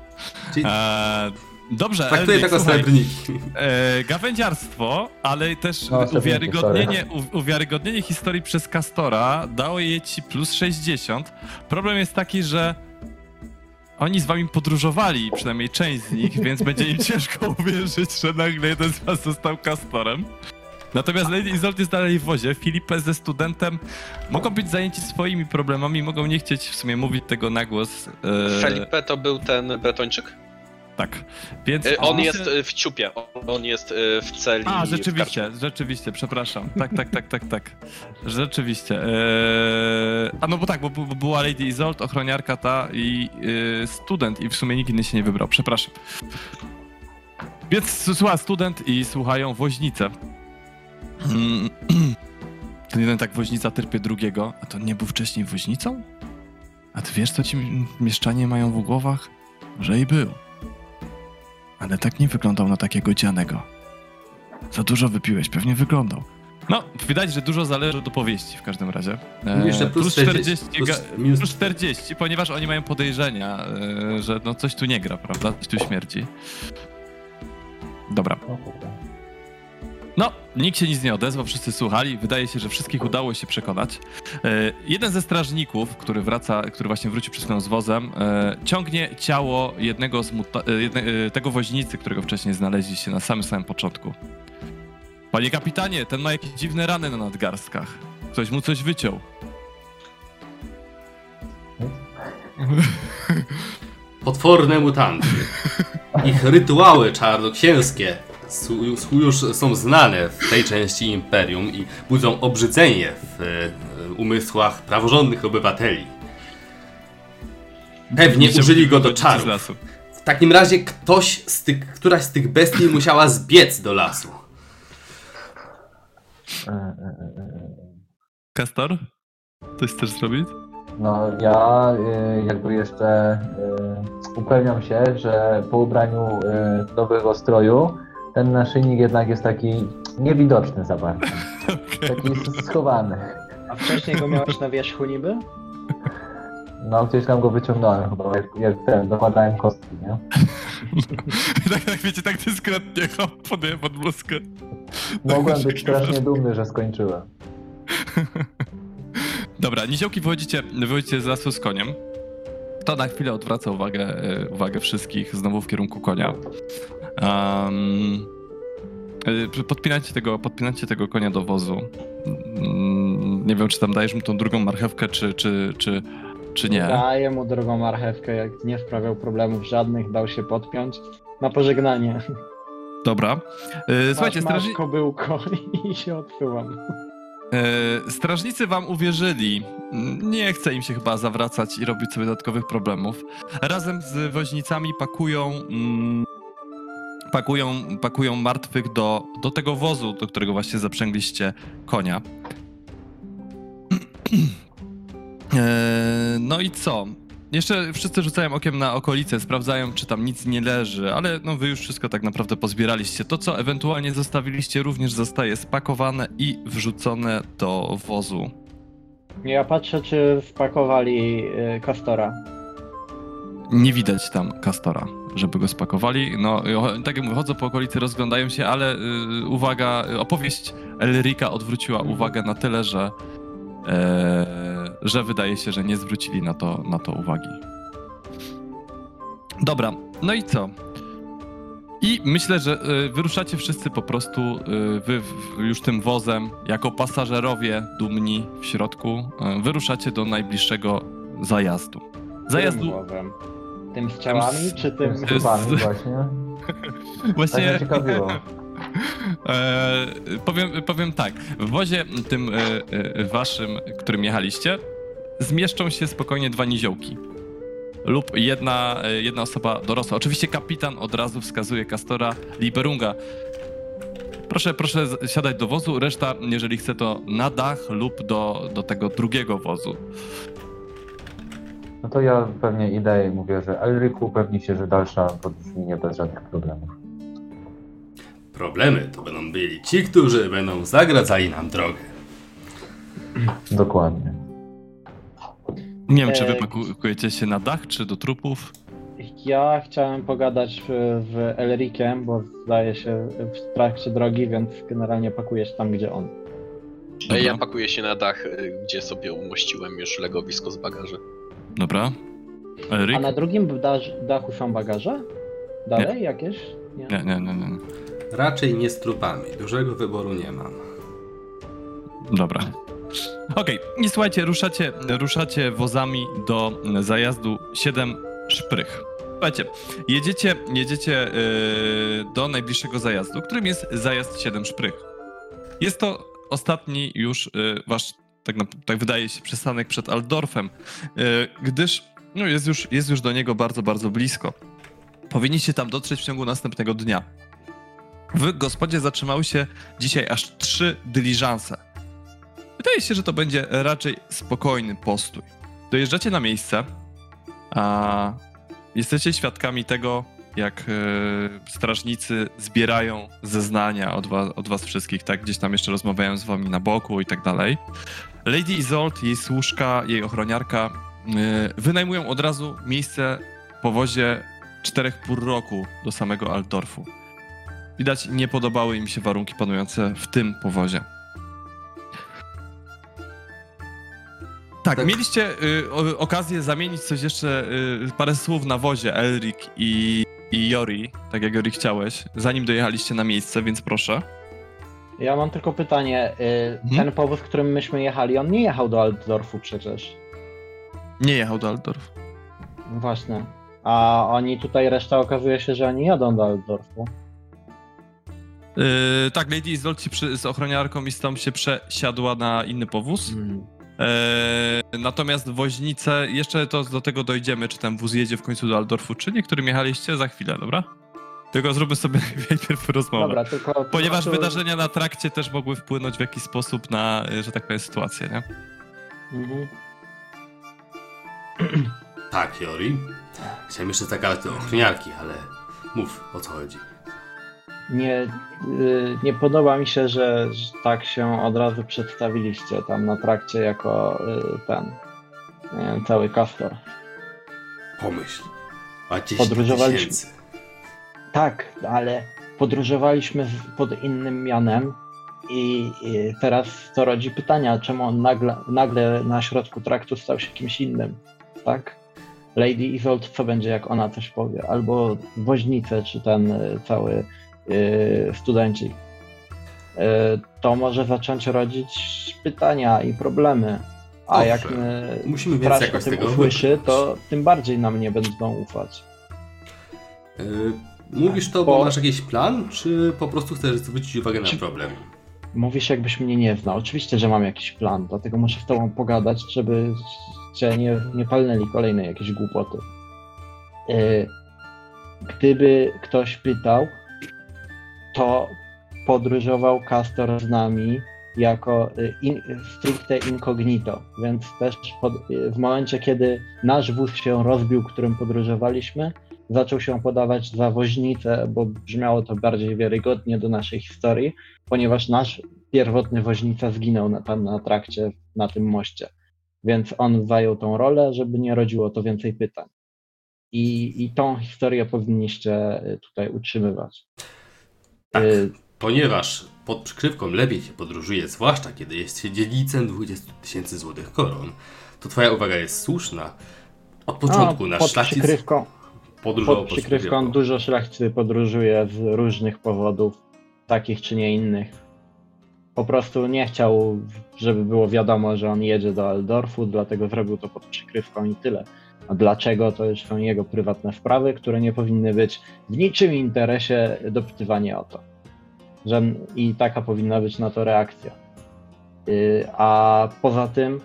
Czyli E, dobrze, traktuję Elnik, to jako srebrniki. e, gawędziarstwo, ale też No, uwiarygodnienie, u, uwiarygodnienie historii przez Kastora dało je ci plus 60. Problem jest taki, że oni z wami podróżowali, przynajmniej część z nich, więc będzie im ciężko (laughs) uwierzyć, że nagle jeden z was został Kastorem. Natomiast Lady Izolt jest dalej w wozie. Filipę ze studentem mogą być zajęci swoimi problemami, mogą nie chcieć w sumie mówić tego na głos. e, Felipe to był ten Bretończyk? Tak. Więc Y, On myślę- jest y, w ciupie, on jest y, w celi. A, rzeczywiście, rzeczywiście, przepraszam. Tak, tak, tak, tak, tak. Rzeczywiście. Eee, a no bo tak, bo, bo była Lady Izolt, ochroniarka ta i yy, student i w sumie nikt inny się nie wybrał, przepraszam. Więc słucha student i słuchają woźnice. Mm, Ten jeden tak woźnica terpie drugiego, a to nie był wcześniej woźnicą? A ty wiesz, co ci mieszczanie mają w głowach? Że i był. Ale tak nie wyglądał na takiego dzianego. Za dużo wypiłeś, pewnie wyglądał. No, widać, że dużo zależy od opowieści w każdym razie. E, Jeszcze plus 40, ga- plus minus plus 40, ponieważ oni mają podejrzenia, e, że no coś tu nie gra, prawda? Coś tu śmierdzi. Dobra. No, nikt się nic nie odezwał, wszyscy słuchali. Wydaje się, że wszystkich udało się przekonać. E, jeden ze strażników, który wraca, który właśnie wrócił chwilą z wozem, e, ciągnie ciało jednego z muta- e, jedne, e, tego woźnicy, którego wcześniej znaleźliście na samym samym początku. Panie kapitanie, ten ma jakieś dziwne rany na nadgarstkach. Ktoś mu coś wyciął. Potworne mutanty. Ich rytuały czarnoksięskie już są znane w tej części Imperium i budzą obrzydzenie w e, umysłach praworządnych obywateli. Pewnie Nie użyli go do czarów. W takim razie ktoś z tych, któraś z tych bestii musiała zbiec do lasu. E, e, e. Kastor? Coś chcesz zrobić? No ja y, jakby jeszcze y, upewniam się, że po ubraniu y, nowego stroju ten naszyjnik jednak jest taki niewidoczny za bardzo. Taki schowany. A wcześniej go miałeś na wierzchu niby? No gdzieś tam go wyciągnąłem chyba, jak, jak ten, dokładałem kostki, nie? (laughs) tak, tak, wiecie, tak dyskretnie hop, podaję pod bluzkę. Mogłem być strasznie dumny, że skończyłem. (laughs) Dobra, niziołki wychodzicie, wychodzicie z lasu z koniem. To na chwilę odwraca uwagę, e, uwagę wszystkich znowu w kierunku konia. Um, Podpinacie tego, podpinacie tego konia do wozu. Mm, Nie wiem, czy tam dajesz mu tą drugą marchewkę, czy, czy, czy, czy nie. Daję mu drugą marchewkę, jak nie sprawiał problemów żadnych, dał się podpiąć. Na pożegnanie. Dobra. Słuchajcie, masz, strażni... masz kobyłko (laughs) i się odsyłam. E, Strażnicy wam uwierzyli. Nie chce im się chyba zawracać i robić sobie dodatkowych problemów. Razem z woźnicami pakują. Pakują, pakują martwych do, do tego wozu, do którego właśnie zaprzęgliście konia. (clears throat) E, no i co? Jeszcze wszyscy rzucają okiem na okolice, sprawdzają, czy tam nic nie leży, ale no wy już wszystko tak naprawdę pozbieraliście. To, co ewentualnie zostawiliście, również zostaje spakowane i wrzucone do wozu. Ja patrzę, czy spakowali y, Kastora. Nie widać tam Kastora, żeby go spakowali. No, tak jak mówię, chodzą po okolicy, rozglądają się, ale y, uwaga, y, opowieść Elrika odwróciła uwagę na tyle, że, e, że wydaje się, że nie zwrócili na to, na to uwagi. Dobra, no i co? I myślę, że y, wyruszacie wszyscy po prostu y, wy w- już tym wozem, jako pasażerowie dumni w środku, y, wyruszacie do najbliższego zajazdu. Zajazdu Tym głowem. Tym z ciałami, czy tym... Z chybami (laughs) właśnie. Tak Właśnie. mnie ciekawiło. (laughs) E, powiem, powiem tak. W wozie tym e, e, waszym, którym jechaliście, zmieszczą się spokojnie dwa niziołki. Lub jedna, e, jedna osoba dorosła. Oczywiście kapitan od razu wskazuje Kastora Liberunga. Proszę, proszę siadać do wozu, reszta, jeżeli chce, to na dach lub do, do tego drugiego wozu. No to ja pewnie idę i mówię, że Elryku upewnij się, że dalsza podróż minie bez żadnych problemów. Problemy to będą byli ci, którzy będą zagradzali nam drogę. Dokładnie. Nie wiem, czy wy E, pakujecie się na dach, czy do trupów. Ja chciałem pogadać w, w Elrikiem, bo zdaje się w trakcie drogi, więc generalnie pakujesz tam, gdzie on. Ja pakuję się na dach, y, gdzie sobie umościłem już legowisko z bagaży. Dobra. Eryk? A na drugim dachu są bagaże? Dalej jakieś? Nie. Nie, nie, nie, nie. Raczej nie z trupami, dużego wyboru nie mam. Dobra. Okej, i słuchajcie, ruszacie, ruszacie wozami do zajazdu 7 szprych. Słuchajcie, jedziecie, jedziecie yy, do najbliższego zajazdu, którym jest zajazd 7 szprych. Jest to ostatni już yy, wasz, tak, tak wydaje się, przystanek przed Aldorfem, yy, gdyż no, jest, już, jest już do niego bardzo, bardzo blisko. Powinniście tam dotrzeć w ciągu następnego dnia. W gospodzie zatrzymały się dzisiaj aż trzy dyliżanse. Wydaje się, że to będzie raczej spokojny postój. Dojeżdżacie na miejsce, a jesteście świadkami tego, jak e, strażnicy zbierają zeznania od od was wszystkich, tak? Gdzieś tam jeszcze rozmawiają z wami na boku i tak dalej. Lady Isolt, jej służka, jej ochroniarka e, wynajmują od razu miejsce w powozie czterech pór roku do samego Altdorfu. Widać, nie podobały im się warunki panujące w tym powozie. Tak, Tak. mieliście y, okazję zamienić coś jeszcze, y, parę słów na wozie, Elric i, i Jori, tak jak Jori chciałeś, zanim dojechaliście na miejsce, więc proszę. Ja mam tylko pytanie. y, Mhm. Ten powóz, którym myśmy jechali, on nie jechał do Altdorfu przecież. Nie jechał do Altdorf. No Właśnie. A oni tutaj, reszta okazuje się, że oni jadą do Altdorfu. Yy, tak, Lady Isolt z ochroniarką i z tą się przesiadła na inny powóz. Eee, natomiast woźnice, jeszcze to do tego dojdziemy, czy ten wóz jedzie w końcu do Aldorfu, czy nie, którym jechaliście za chwilę, dobra? Tylko zróbmy sobie (laughs) najpierw rozmowę. Dobra, tylko... Ponieważ tylko- wydarzenia na trakcie też mogły wpłynąć w jakiś sposób na, y, że tak powiem, sytuację, nie? Mhm. (clears throat) Tak, Jori. Chciałem jeszcze zagadać do ochroniarki, ale mów, o co chodzi. Nie, y, nie podoba mi się, że, tak się od razu przedstawiliście tam na trakcie jako y, ten wiem, cały kastor. Pomyśl. A 10 Podróżowaliśmy- tysięcy. Tak, ale podróżowaliśmy pod innym mianem i, i teraz to rodzi pytania, czemu on nagle, nagle na środku traktu stał się kimś innym, tak? Lady Isolt, co będzie jak ona coś powie? Albo woźnice, czy ten y, cały y, studenci. to może zacząć rodzić pytania i problemy. A jak my Musimy więc jakoś tego usłyszy, to tym bardziej nam nie będą ufać. Y, Mówisz to, bo Bo- masz jakiś plan, czy po prostu chcesz zwrócić uwagę na problem? Mówisz, jakbyś mnie nie znał. Oczywiście, że mam jakiś plan, dlatego muszę z tobą pogadać, żeby cię nie, nie palnęli kolejne jakieś głupoty. Yy, Gdyby ktoś pytał, to podróżował Castor z nami jako y, in, stricte incognito, więc też pod, y, w momencie, kiedy nasz wóz się rozbił, którym podróżowaliśmy, zaczął się podawać za woźnicę, bo brzmiało to bardziej wiarygodnie do naszej historii, ponieważ nasz pierwotny woźnica zginął na, tam na trakcie, na tym moście. Więc on zajął tą rolę, żeby nie rodziło to więcej pytań. I, i tą historię powinniście tutaj utrzymywać. Tak. Y, Ponieważ pod przykrywką lepiej się podróżuje, zwłaszcza kiedy jest się dziedzicem 20 tysięcy złotych koron, to twoja uwaga jest słuszna. Od początku no, nasz pod szlachcic przykrywką, podróżował pod przykrywką dużo. dużo szlachcicy podróżuje z różnych powodów, takich czy nie innych. Po prostu nie chciał, żeby było wiadomo, że on jedzie do Eldorfu, dlatego zrobił to pod przykrywką i tyle. A dlaczego, to już są jego prywatne sprawy, które nie powinny być w niczym interesie dopytywanie o to. Żen- I taka powinna być na to reakcja. Yy, A poza tym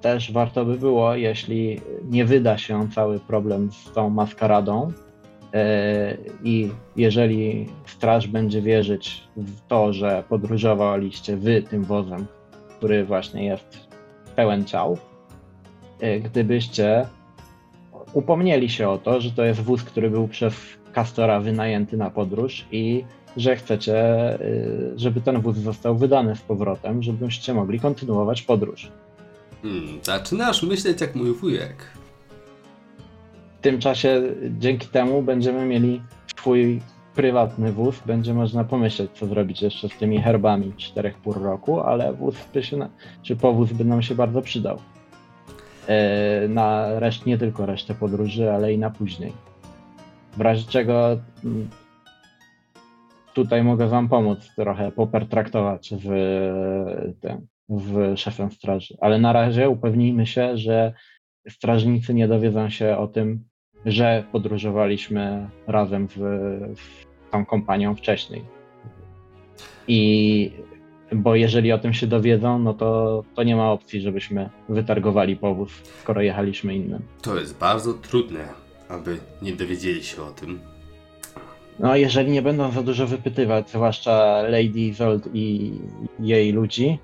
też warto by było, jeśli nie wyda się cały problem z tą maskaradą yy, i jeżeli straż będzie wierzyć w to, że podróżowaliście wy tym wozem, który właśnie jest pełen ciał, yy, gdybyście upomnieli się o to, że to jest wóz, który był przez Castora wynajęty na podróż i że chcecie, żeby ten wóz został wydany z powrotem, żebyście mogli kontynuować podróż. Hmm, zaczynasz myśleć jak mój wujek. W tym czasie dzięki temu będziemy mieli swój prywatny wóz. Będzie można pomyśleć, co zrobić jeszcze z tymi herbami czterech pór roku, ale wóz by się, czy powóz by nam się bardzo przydał. E, Na reszt, nie tylko resztę podróży, ale i na później. W razie czego mm, tutaj mogę wam pomóc trochę popertraktować w tym, w szefem straży. Ale na razie upewnijmy się, że strażnicy nie dowiedzą się o tym, że podróżowaliśmy razem w, w tą kompanią wcześniej. I bo jeżeli o tym się dowiedzą, no to, to nie ma opcji, żebyśmy wytargowali powóz, skoro jechaliśmy innym. To jest bardzo trudne, aby nie dowiedzieli się o tym. No, jeżeli nie będą za dużo wypytywać, zwłaszcza Lady Isolde i jej ludzi,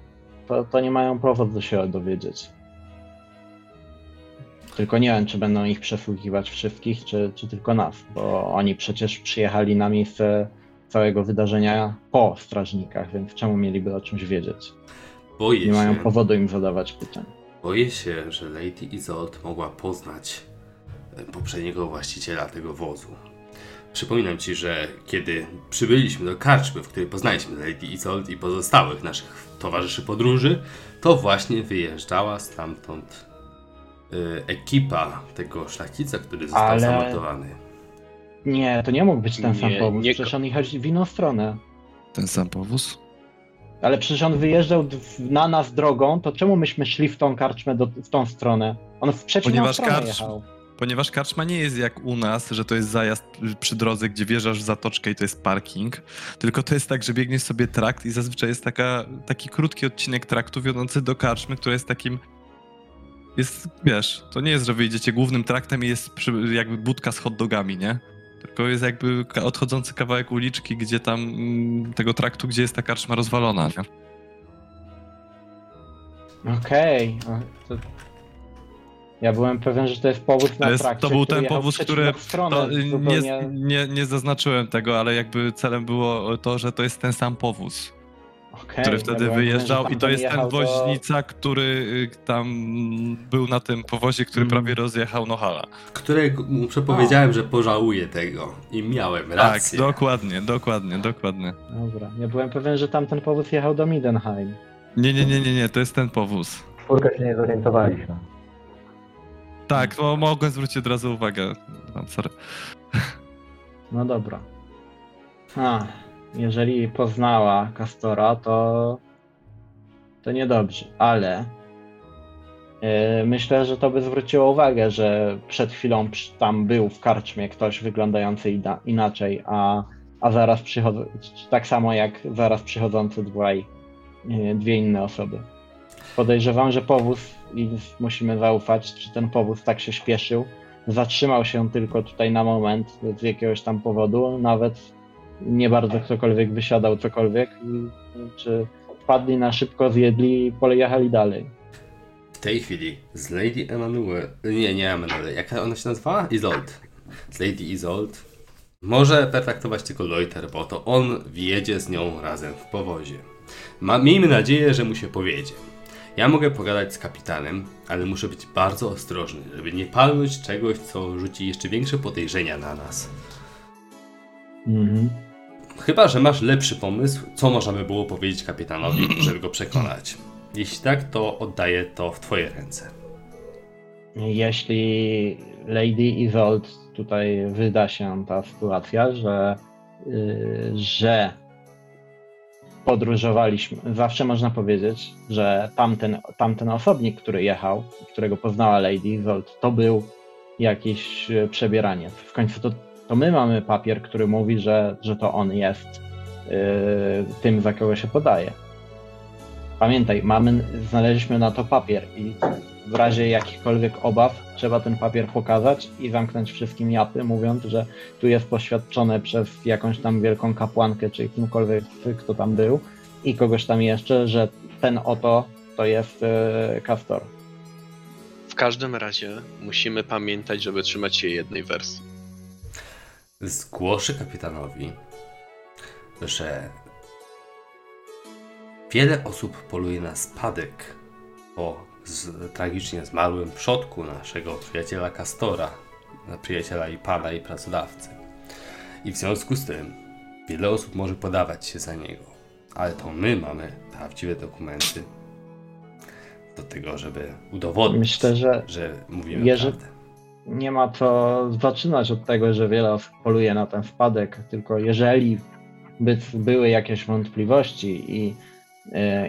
to, to nie mają powodu się dowiedzieć. Tylko nie wiem, czy będą ich przesłuchiwać wszystkich, czy, czy tylko nas, bo oni przecież przyjechali na miejsce całego wydarzenia po strażnikach, więc czemu mieliby o czymś wiedzieć? Boję Nie mają się, powodu im zadawać pytań. boję się, że Lady Isolde mogła poznać poprzedniego właściciela tego wozu. Przypominam ci, że kiedy przybyliśmy do karczmy, w której poznaliśmy Lady Isolde i pozostałych naszych towarzyszy podróży, to właśnie wyjeżdżała stamtąd e, ekipa tego szlachcica, który został Ale- zamordowany. Nie, to nie mógł być ten sam Nie, powód, nie- przecież on jechał w inną stronę. Ten sam powóz? Ale przecież on wyjeżdżał na nas drogą, to czemu myśmy szli w tą karczmę, do, w tą stronę? On w przeciwną Ponieważ stronę karcz- jechał. Ponieważ karczma nie jest jak u nas, że to jest zajazd przy drodze, gdzie wjeżdżasz w zatoczkę i to jest parking, tylko to jest tak, że biegniesz sobie trakt i zazwyczaj jest taka, taki krótki odcinek traktu wiodący do karczmy, która jest takim... Jest, wiesz, to nie jest, że wyjdziecie głównym traktem i jest przy, jakby budka z hot dogami, nie? Tylko jest jakby odchodzący kawałek uliczki, gdzie tam mm, tego traktu, gdzie jest ta karczma rozwalona, nie? Okej. o, to- Ja byłem pewien, że to jest powód na trakcie, to był ten powóz, który. Stronę, To, y, nie, nie, nie zaznaczyłem tego, ale jakby celem było to, że to jest ten sam powóz, Okej, który ja wtedy pewien, wyjeżdżał i to jest ten jechał do- woźnica, który y, tam był na tym powozie, który Mm. prawie rozjechał Nohala. Którego mu przepowiedziałem, że pożałuję tego i miałem Tak, rację. dokładnie, dokładnie, dokładnie. Dobra, ja byłem pewien, że tamten powóz jechał do Midenheim. Nie, nie, nie, nie, nie, to jest ten powóz. Czwórka się nie zorientowaliśmy. Tak, no, mogłem zwrócić od razu uwagę. No, sorry. No dobra. A, jeżeli poznała Castora, to to niedobrze, ale yy, myślę, że to by zwróciło uwagę, że przed chwilą tam był w karczmie ktoś wyglądający ina- inaczej, a, a zaraz przychodzą, tak samo jak zaraz przychodzący dwaj, yy, dwie inne osoby. Podejrzewam, że powóz, i musimy zaufać, czy ten powóz tak się śpieszył, zatrzymał się tylko tutaj na moment z jakiegoś tam powodu, nawet nie bardzo ktokolwiek wysiadał cokolwiek, czy wpadli na szybko, zjedli i pojechali dalej. W tej chwili z Lady Emanuel, nie, nie Emanuel, jak ona się nazywała? Isold. Z Lady Isold może perfektować tylko Loiter, bo to on wjedzie z nią razem w powozie. Ma, miejmy nadzieję, że mu się powiedzie. Ja mogę pogadać z kapitanem, ale muszę być bardzo ostrożny, żeby nie palnąć czegoś, co rzuci jeszcze większe podejrzenia na nas. Mhm. Chyba, że masz lepszy pomysł, co można by było powiedzieć kapitanowi, żeby go przekonać. Jeśli tak, to oddaję to w twoje ręce. Jeśli Lady Isold tutaj wyda się ta sytuacja, że, yy, że podróżowaliśmy, zawsze można powiedzieć, że tamten, tamten osobnik, który jechał, którego poznała Lady Isold, to był jakiś e, przebieraniec. W końcu to, to my mamy papier, który mówi, że, że to on jest yy, tym, za kogo się podaje. Pamiętaj, mamy, znaleźliśmy na to papier i w razie jakichkolwiek obaw trzeba ten papier pokazać i zamknąć wszystkim japy, mówiąc, że tu jest poświadczone przez jakąś tam wielką kapłankę, czy kimkolwiek, kto tam był i kogoś tam jeszcze, że ten oto to jest Castor. W każdym razie musimy pamiętać, żeby trzymać się jednej wersji. Zgłoszę kapitanowi, że wiele osób poluje na spadek po z, tragicznie zmarłym przodku naszego przyjaciela Castora, przyjaciela i pana i pracodawcy. I w związku z tym wiele osób może podawać się za niego, ale to my mamy prawdziwe dokumenty do tego, żeby udowodnić, Myślę, że że mówimy Jeżeli- prawdę. nie ma co zaczynać od tego, że wiele osób poluje na ten wpadek, tylko jeżeli by były jakieś wątpliwości i,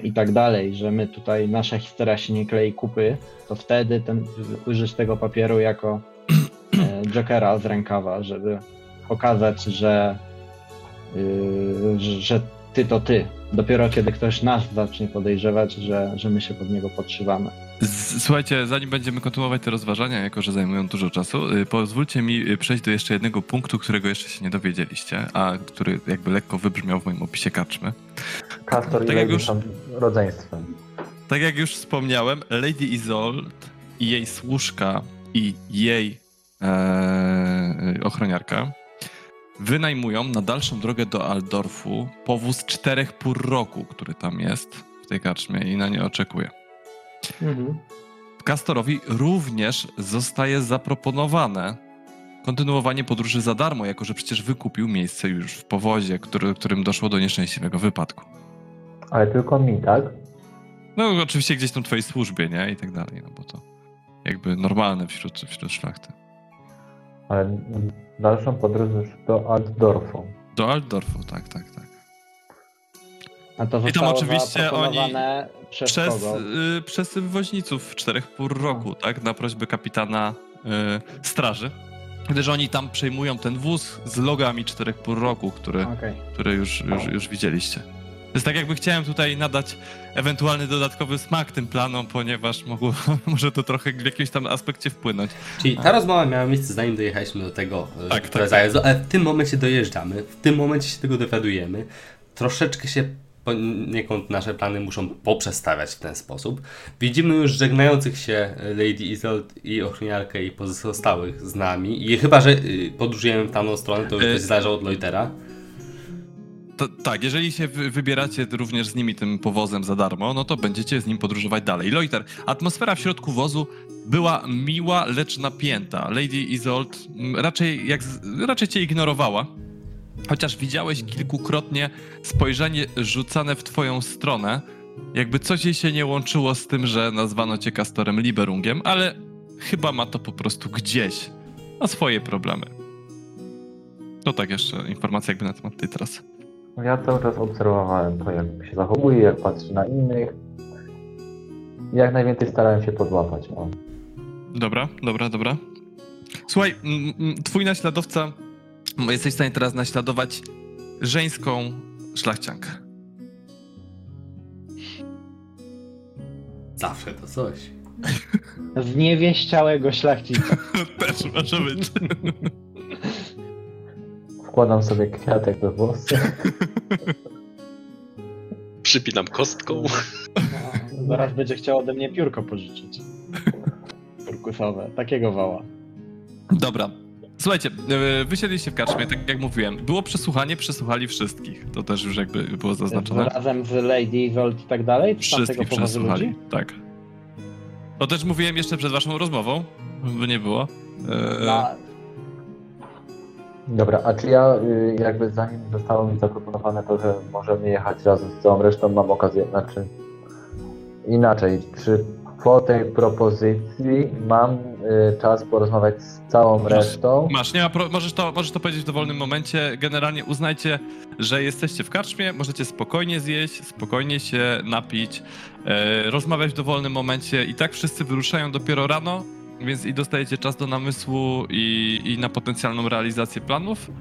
i tak dalej, że my tutaj, nasza historia się nie klei kupy, to wtedy ten, użyć tego papieru jako e, (clears throat) jokera z rękawa, żeby pokazać, że, y, że- ty to ty. Dopiero kiedy ktoś nas zacznie podejrzewać, że, że my się pod niego podszywamy. Słuchajcie, zanim będziemy kontynuować te rozważania, jako że zajmują dużo czasu, y, pozwólcie mi y, przejść do jeszcze jednego punktu, którego jeszcze się nie dowiedzieliście, a który jakby lekko wybrzmiał w moim opisie karczmy. Castor i Tak jak Lady już- są rodzeństwem. Tak jak już wspomniałem, Lady Isold i jej służka i jej e, ochroniarka wynajmują na dalszą drogę do Aldorfu powóz czterech pór roku, który tam jest w tej karczmie i na nie oczekuje. Castorowi również zostaje zaproponowane kontynuowanie podróży za darmo, jako że przecież wykupił miejsce już w powozie, który, którym doszło do nieszczęśliwego wypadku. Ale tylko mi, tak? No oczywiście gdzieś tam w twojej służbie, nie? I tak dalej, no bo to jakby normalne wśród, wśród szlachty. Ale dalszą podróż już do Altdorfu. Do Altdorfu, tak, tak, tak. A to I tam oczywiście zaproponowane przez, Przez, y, przez woźniców czterech pór roku, tak? Na prośbę kapitana y, straży. Gdyż oni tam przejmują ten wóz z logami czterech pór roku, który, Okej. które już, już, już widzieliście. Jest tak jakby chciałem tutaj nadać ewentualny dodatkowy smak tym planom, ponieważ mogło, (laughs) może to trochę w jakimś tam aspekcie wpłynąć. Czyli ta rozmowa miała miejsce zanim dojechaliśmy do tego Tak, tak, tak, tak, zajazdu, ale w tym momencie dojeżdżamy, w tym momencie się tego dowiadujemy. Troszeczkę się poniekąd nasze plany muszą poprzestawiać w ten sposób. Widzimy już żegnających się Lady Isold i ochroniarkę i pozostałych z nami. I chyba, że y, podróżujemy w tamtą stronę, to już coś zależy od Loitera. Tak, jeżeli się wy, wybieracie również z nimi tym powozem za darmo, no to będziecie z nim podróżować dalej. Loiter, atmosfera w środku wozu była miła, lecz napięta. Lady Isold mm, raczej, jak, raczej cię ignorowała, chociaż widziałeś kilkukrotnie spojrzenie rzucane w twoją stronę, jakby coś jej się nie łączyło z tym, że nazwano cię Castorem Liberungiem, ale chyba ma to po prostu gdzieś. Ma swoje problemy. To tak jeszcze informacja jakby na temat tej trasy. Ja cały czas obserwowałem to, jak się zachowuje, jak patrzy na innych. Jak najwięcej starałem się podłapać. O. Dobra, dobra, dobra. Słuchaj, twój naśladowca, jesteś w stanie teraz naśladować żeńską szlachciankę. Zawsze to coś. Zniewieściałego szlachcica. (laughs) Też może być. Wkładam sobie kwiatek we włosy. (laughs) Przypinam kostką. Zaraz będzie chciał ode mnie piórko pożyczyć. Turkusowe. Takiego wała. Dobra. Słuchajcie, e, wysiedliście w karczmie, tak jak mówiłem. Było przesłuchanie, przesłuchali wszystkich. To też już jakby było zaznaczone. Razem z Lady Isolt i tak dalej? Wszystkich przesłuchali, ludzi? tak. To też mówiłem jeszcze przed waszą rozmową, by nie było. E, No, Dobra, a czy ja y, jakby zanim zostało mi zaproponowane to, że możemy jechać razem z całą resztą, mam okazję, znaczy inaczej, czy po tej propozycji mam y, czas porozmawiać z całą Masz- resztą? Masz, nie ma pro, możesz, to, możesz to powiedzieć w dowolnym momencie. Generalnie uznajcie, że jesteście w karczmie, możecie spokojnie zjeść, spokojnie się napić, e, rozmawiać w dowolnym momencie. I tak wszyscy wyruszają dopiero rano, więc i dostajecie czas do namysłu i, i na potencjalną realizację planów.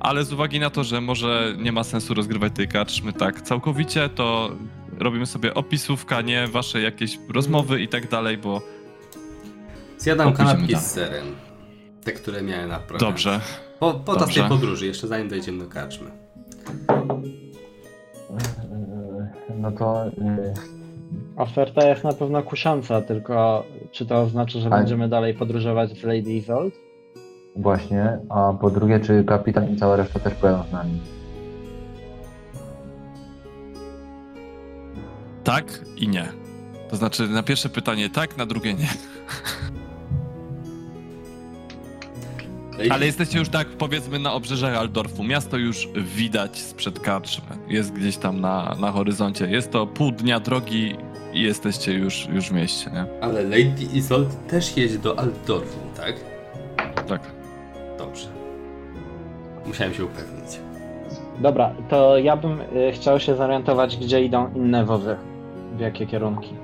Ale z uwagi na to, że może nie ma sensu rozgrywać tej karczmy tak całkowicie, to robimy sobie opisówka, nie wasze jakieś rozmowy i tak dalej, bo Zjadam kanapki z serem. Te, które miałem na programie. dobrze. Po, podczas Dobrze. tej podróży, jeszcze zanim dojdziemy do karczmy. No to y, oferta jest na pewno kusząca, tylko czy to oznacza, że Ale- będziemy dalej podróżować z Lady Isolt? właśnie, a po drugie, czy kapitan i cała reszta też pojadą z nami? Tak i nie. To znaczy na pierwsze pytanie tak, na drugie nie. Ale jesteście już tak powiedzmy na obrzeżach Aldorfu. Miasto już widać sprzed karczmy. Jest gdzieś tam na, na horyzoncie. Jest to pół dnia drogi i jesteście już, już w mieście, nie? Ale Lady Isolt też jedzie do Altdorfu, tak? Tak. Dobrze. Musiałem się upewnić. Dobra, to ja bym y, chciał się zorientować, gdzie idą inne wozy. W jakie kierunki.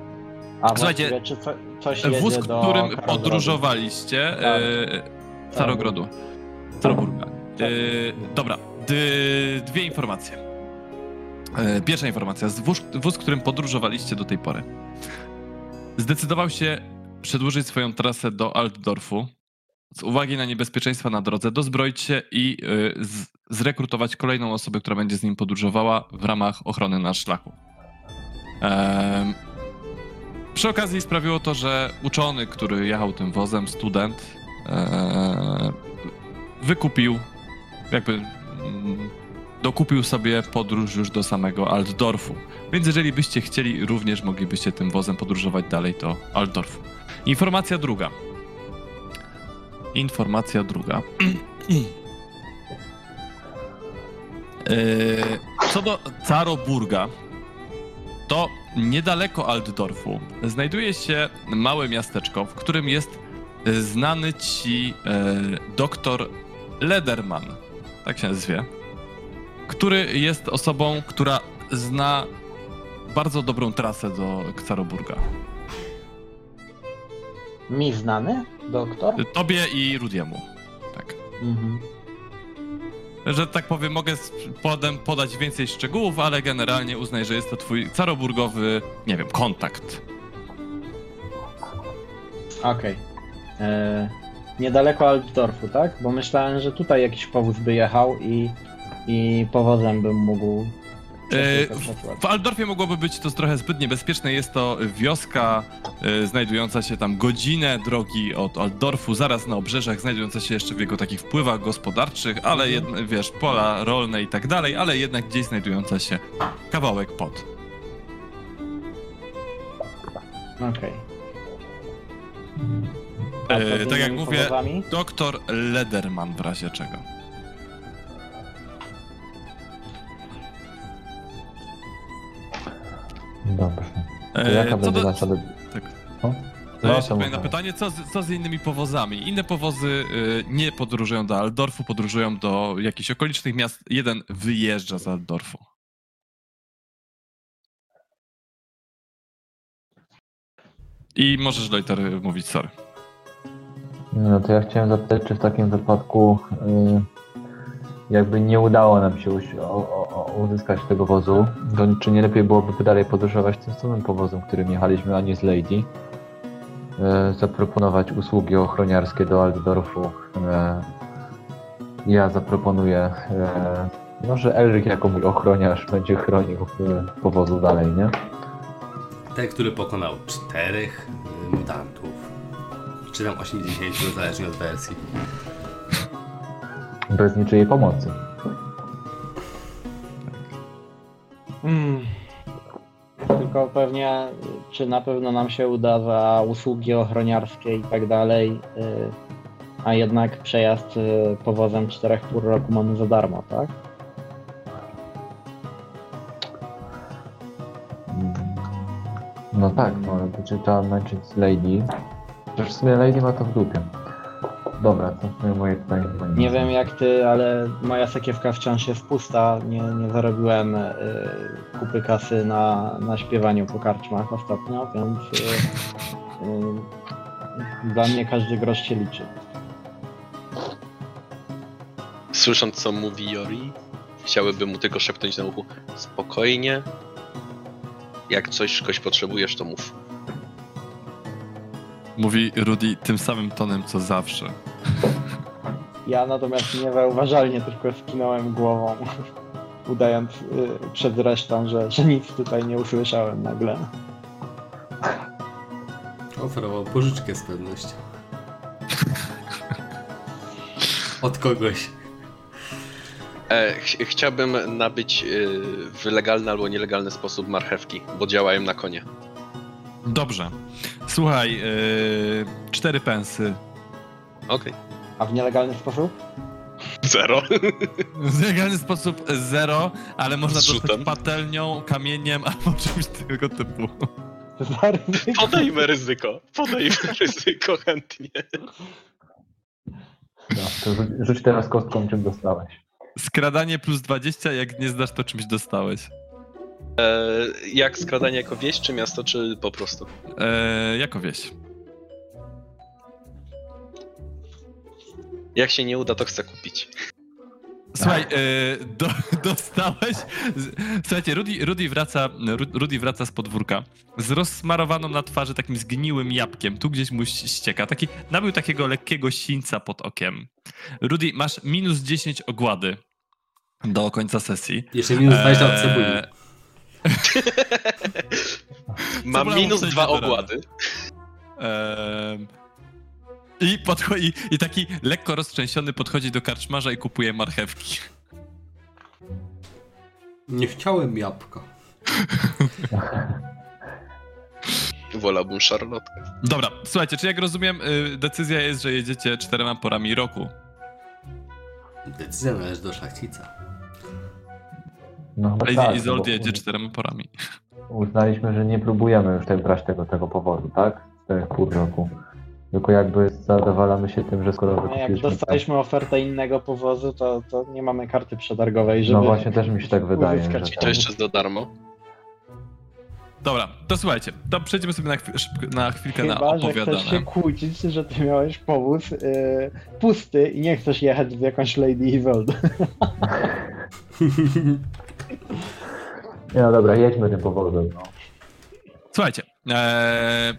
A Słuchajcie, czy co, coś Wóz, do którym Karogrodu? podróżowaliście, Tak. e, Carogrodu. Caroburga. E, dobra, d, dwie informacje. E, pierwsza informacja. Wóz, wóz, którym podróżowaliście do tej pory, zdecydował się przedłużyć swoją trasę do Altdorfu z uwagi na niebezpieczeństwa na drodze, dozbroić się i e, z, zrekrutować kolejną osobę, która będzie z nim podróżowała w ramach ochrony na szlaku. Przy okazji sprawiło to, że uczony, który jechał tym wozem, student, e, wykupił, jakby mm, dokupił sobie podróż już do samego Altdorfu. Więc jeżeli byście chcieli, również moglibyście tym wozem podróżować dalej do Altdorfu. Informacja druga. Informacja druga. (clears throat) E, Co do Caroburga, to niedaleko Altdorfu znajduje się małe miasteczko, w którym jest znany ci e, doktor Lederman, tak się nazywa, który jest osobą, która zna bardzo dobrą trasę do Caroburga. Mi znany? Doktor? Tobie i Rudiemu. Tak. Mhm. Że tak powiem, mogę z podem podać więcej szczegółów, ale generalnie uznaj, że jest to twój caroburgowy, nie wiem, kontakt. Okej. E, Niedaleko Altdorfu, tak? Bo myślałem, że tutaj jakiś powóz by jechał i, i powozem bym mógł. E. W Aldorfie mogłoby być to trochę zbyt niebezpieczne. Jest to wioska e, znajdująca się tam godzinę drogi od Altdorfu, zaraz na obrzeżach, znajdująca się jeszcze w jego takich wpływach gospodarczych, ale jedne, wiesz, pola rolne i tak dalej, ale jednak gdzieś znajdująca się kawałek pod. Okej. E, z tak jak mówię? Doktor Lederman w razie czego. Dobrze. To E, jaka co będzie do, nasza... tak. No, jeszcze na pytanie, co z, co z innymi powozami? Inne powozy y, nie podróżują do Aldorfu, podróżują do jakichś okolicznych miast. Jeden wyjeżdża z Aldorfu. I możesz, Lojter, mówić sorry. No to ja chciałem zapytać, czy w takim wypadku y, jakby nie udało nam się uzyskać tego wozu, to czy nie lepiej byłoby dalej podróżować tym samym powozem, którym jechaliśmy, a nie z Lady? Y, zaproponować usługi ochroniarskie do Altdorfu. Y, ja zaproponuję, y, no, że Elric jako mój ochroniarz będzie chronił powozu dalej, nie? Ten, który pokonał czterech mutantów. Czy tam 80, zależnie od wersji. Bez niczyjej pomocy. Hmm. Tylko pewnie, czy na pewno nam się uda za usługi ochroniarskie i tak dalej, y, a jednak przejazd y, powozem czterech pół roku mamy za darmo, tak? No tak, no to czy trzeba męczyć z Lady? Przecież w sumie Lady ma to w dupie. Dobra, to moje pytanie. Nie wiem jak ty, ale moja sakiewka wciąż jest pusta. Nie, nie zarobiłem y, kupy kasy na, na śpiewaniu po karczmach ostatnio, więc y, y, dla mnie każdy grosz się liczy. Słysząc co mówi Jori, chciałyby mu tylko szepnąć na uchu. Spokojnie. Jak coś czegoś potrzebujesz, to mów. Mówi Rudy tym samym tonem, co zawsze. Ja natomiast niezauważalnie tylko skinąłem głową, (laughs) udając y, przed resztą, że, że nic tutaj nie usłyszałem nagle. Oferował pożyczkę z pewnością. Od kogoś. E, ch chciałbym nabyć y, w legalny albo nielegalny sposób marchewki, bo działają na konie. Dobrze. Słuchaj, yy, cztery pensy. Okej. A w nielegalny sposób? Zero. W legalny sposób zero, ale można dostać patelnią, kamieniem albo czymś tego typu. Podejmę ryzyko. Podejmę (laughs) ryzyko chętnie. No, to rzuć, rzuć teraz kostką, czym dostałeś. Skradanie plus 20, jak nie zdasz, to czymś dostałeś. E, jak skradanie jako wieś, czy miasto, czy po prostu? Eee, jako wieś. Jak się nie uda, to chcę kupić. Słuchaj, e, do, (laughs) dostałeś. Słuchajcie, Rudy, Rudy, wraca, Ru- Rudy wraca z podwórka z rozsmarowaną na twarzy takim zgniłym jabłkiem. Tu gdzieś mu ścieka. Taki, nabył takiego lekkiego sińca pod okiem. Rudy, masz minus 10 ogłady do końca sesji. Jeszcze minus 20 od Eee, cebuli. (laughs) Mam minus dwa ogłady. Eee, I, podchodzi, I taki lekko roztrzęsiony podchodzi do karczmarza i kupuje marchewki. Nie chciałem jabłka. Wolałbym szarlotkę. Dobra, słuchajcie, czy jak rozumiem, y, decyzja jest, że jedziecie czterema porami roku. Decyzja należy do szlachcica. No chyba Lady tak, Isolde bo jedzie czterema porami. Uznaliśmy, że nie próbujemy już brać tego, tego powodu, tak? Czterech pół roku. Tylko jakby zadowalamy się tym, że skoro No, jak wykupiliśmy... dostaliśmy ofertę innego powozu, to, to nie mamy karty przetargowej, żeby No właśnie, też mi się tak wydaje, że I to jeszcze za darmo. Dobra, to słuchajcie, to przejdziemy sobie na, chwi- szybko- na chwilkę na Chyba, że chcesz się opowiadane. kłócić, że ty miałeś powóz yy, pusty i nie chcesz jechać z jakąś Lady. (laughs) Nie, no dobra, jedźmy tym powodem, no. Słuchajcie, ee,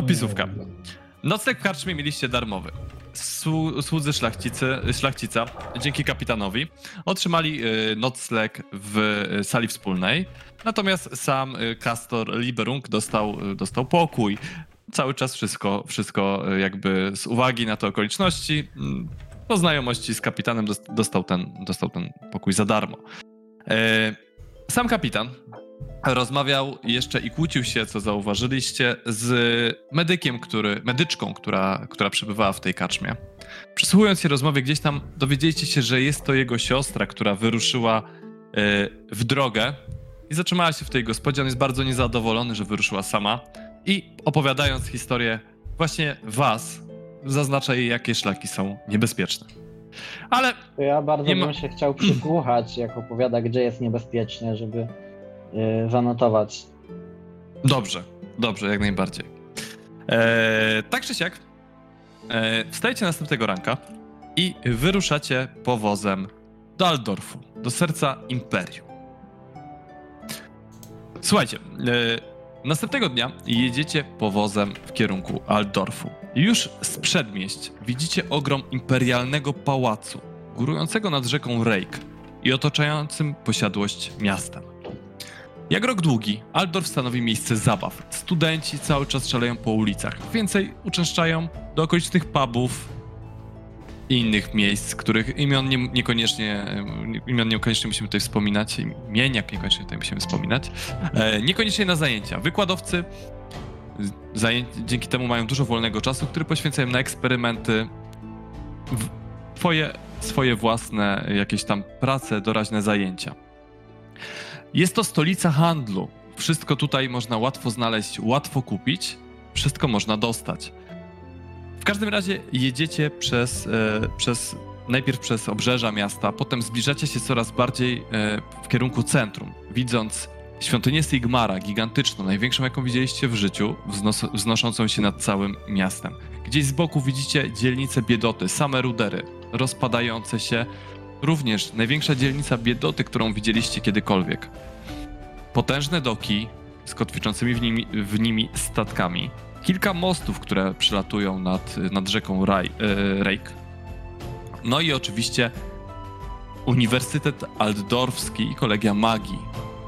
opisówka. Nocleg w karczmie mieliście darmowy. Słu- Słudzy szlachcicy, szlachcica, dzięki kapitanowi, otrzymali e, nocleg w e, sali wspólnej. Natomiast sam e, Castor Liberung dostał, dostał pokój. Cały czas wszystko, wszystko jakby z uwagi na te okoliczności, mm, po znajomości z kapitanem dost- dostał ten, dostał ten pokój za darmo. Sam kapitan rozmawiał jeszcze i kłócił się, co zauważyliście, z medykiem, który, medyczką, która, która przebywała w tej kaczmie. Przysłuchując się rozmowie, gdzieś tam dowiedzieliście się, że jest to jego siostra, która wyruszyła e, w drogę i zatrzymała się w tej gospodzie. On jest bardzo niezadowolony, że wyruszyła sama. i opowiadając historię właśnie was, zaznacza jej, jakie szlaki są niebezpieczne. Ale To ja bardzo ma- bym się chciał przysłuchać, jak opowiada, gdzie jest niebezpiecznie, żeby zanotować. Dobrze, dobrze, jak najbardziej. Eee, tak czy siak, eee, wstajecie następnego ranka i wyruszacie powozem do Aldorfu, do serca Imperium. Słuchajcie, eee, następnego dnia jedziecie powozem w kierunku Aldorfu. Już z przedmieść widzicie ogrom imperialnego pałacu, górującego nad rzeką Rake i otaczającym posiadłość miastem. Jak rok długi, Aldorf stanowi miejsce zabaw. Studenci cały czas szaleją po ulicach. Więcej uczęszczają do okolicznych pubów i innych miejsc, których imion nie, niekoniecznie, imion niekoniecznie musimy tutaj wspominać, imieniak niekoniecznie tutaj musimy wspominać. E, niekoniecznie na zajęcia. Wykładowcy dzięki temu mają dużo wolnego czasu, który poświęcają na eksperymenty, swoje własne jakieś tam prace, doraźne zajęcia. Jest to stolica handlu. Wszystko tutaj można łatwo znaleźć, łatwo kupić, wszystko można dostać. W każdym razie jedziecie przez, e, przez najpierw przez obrzeża miasta, potem zbliżacie się coraz bardziej e, w kierunku centrum, widząc świątynię Sigmara, gigantyczną, największą jaką widzieliście w życiu, wznos- wznoszącą się nad całym miastem. Gdzieś z boku widzicie dzielnicę Biedoty, same rudery, rozpadające się, również największa dzielnica Biedoty, którą widzieliście kiedykolwiek. Potężne doki z kotwiczącymi w nimi, w nimi statkami. Kilka mostów, które przylatują nad, nad rzeką Raj, e, Rake. No i oczywiście Uniwersytet Altdorfski i Kolegia Magii,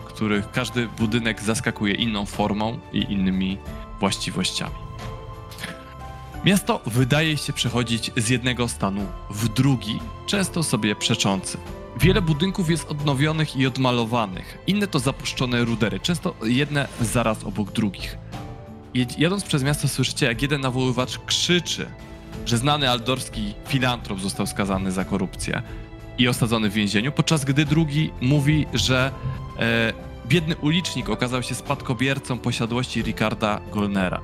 których każdy budynek zaskakuje inną formą i innymi właściwościami. Miasto wydaje się przechodzić z jednego stanu w drugi, często sobie przeczący. Wiele budynków jest odnowionych i odmalowanych, inne to zapuszczone rudery, często jedne zaraz obok drugich. Jadąc przez miasto słyszycie, jak jeden nawoływacz krzyczy, że znany aldorski filantrop został skazany za korupcję i osadzony w więzieniu, podczas gdy drugi mówi, że e, biedny ulicznik okazał się spadkobiercą posiadłości Ricarda Golnera.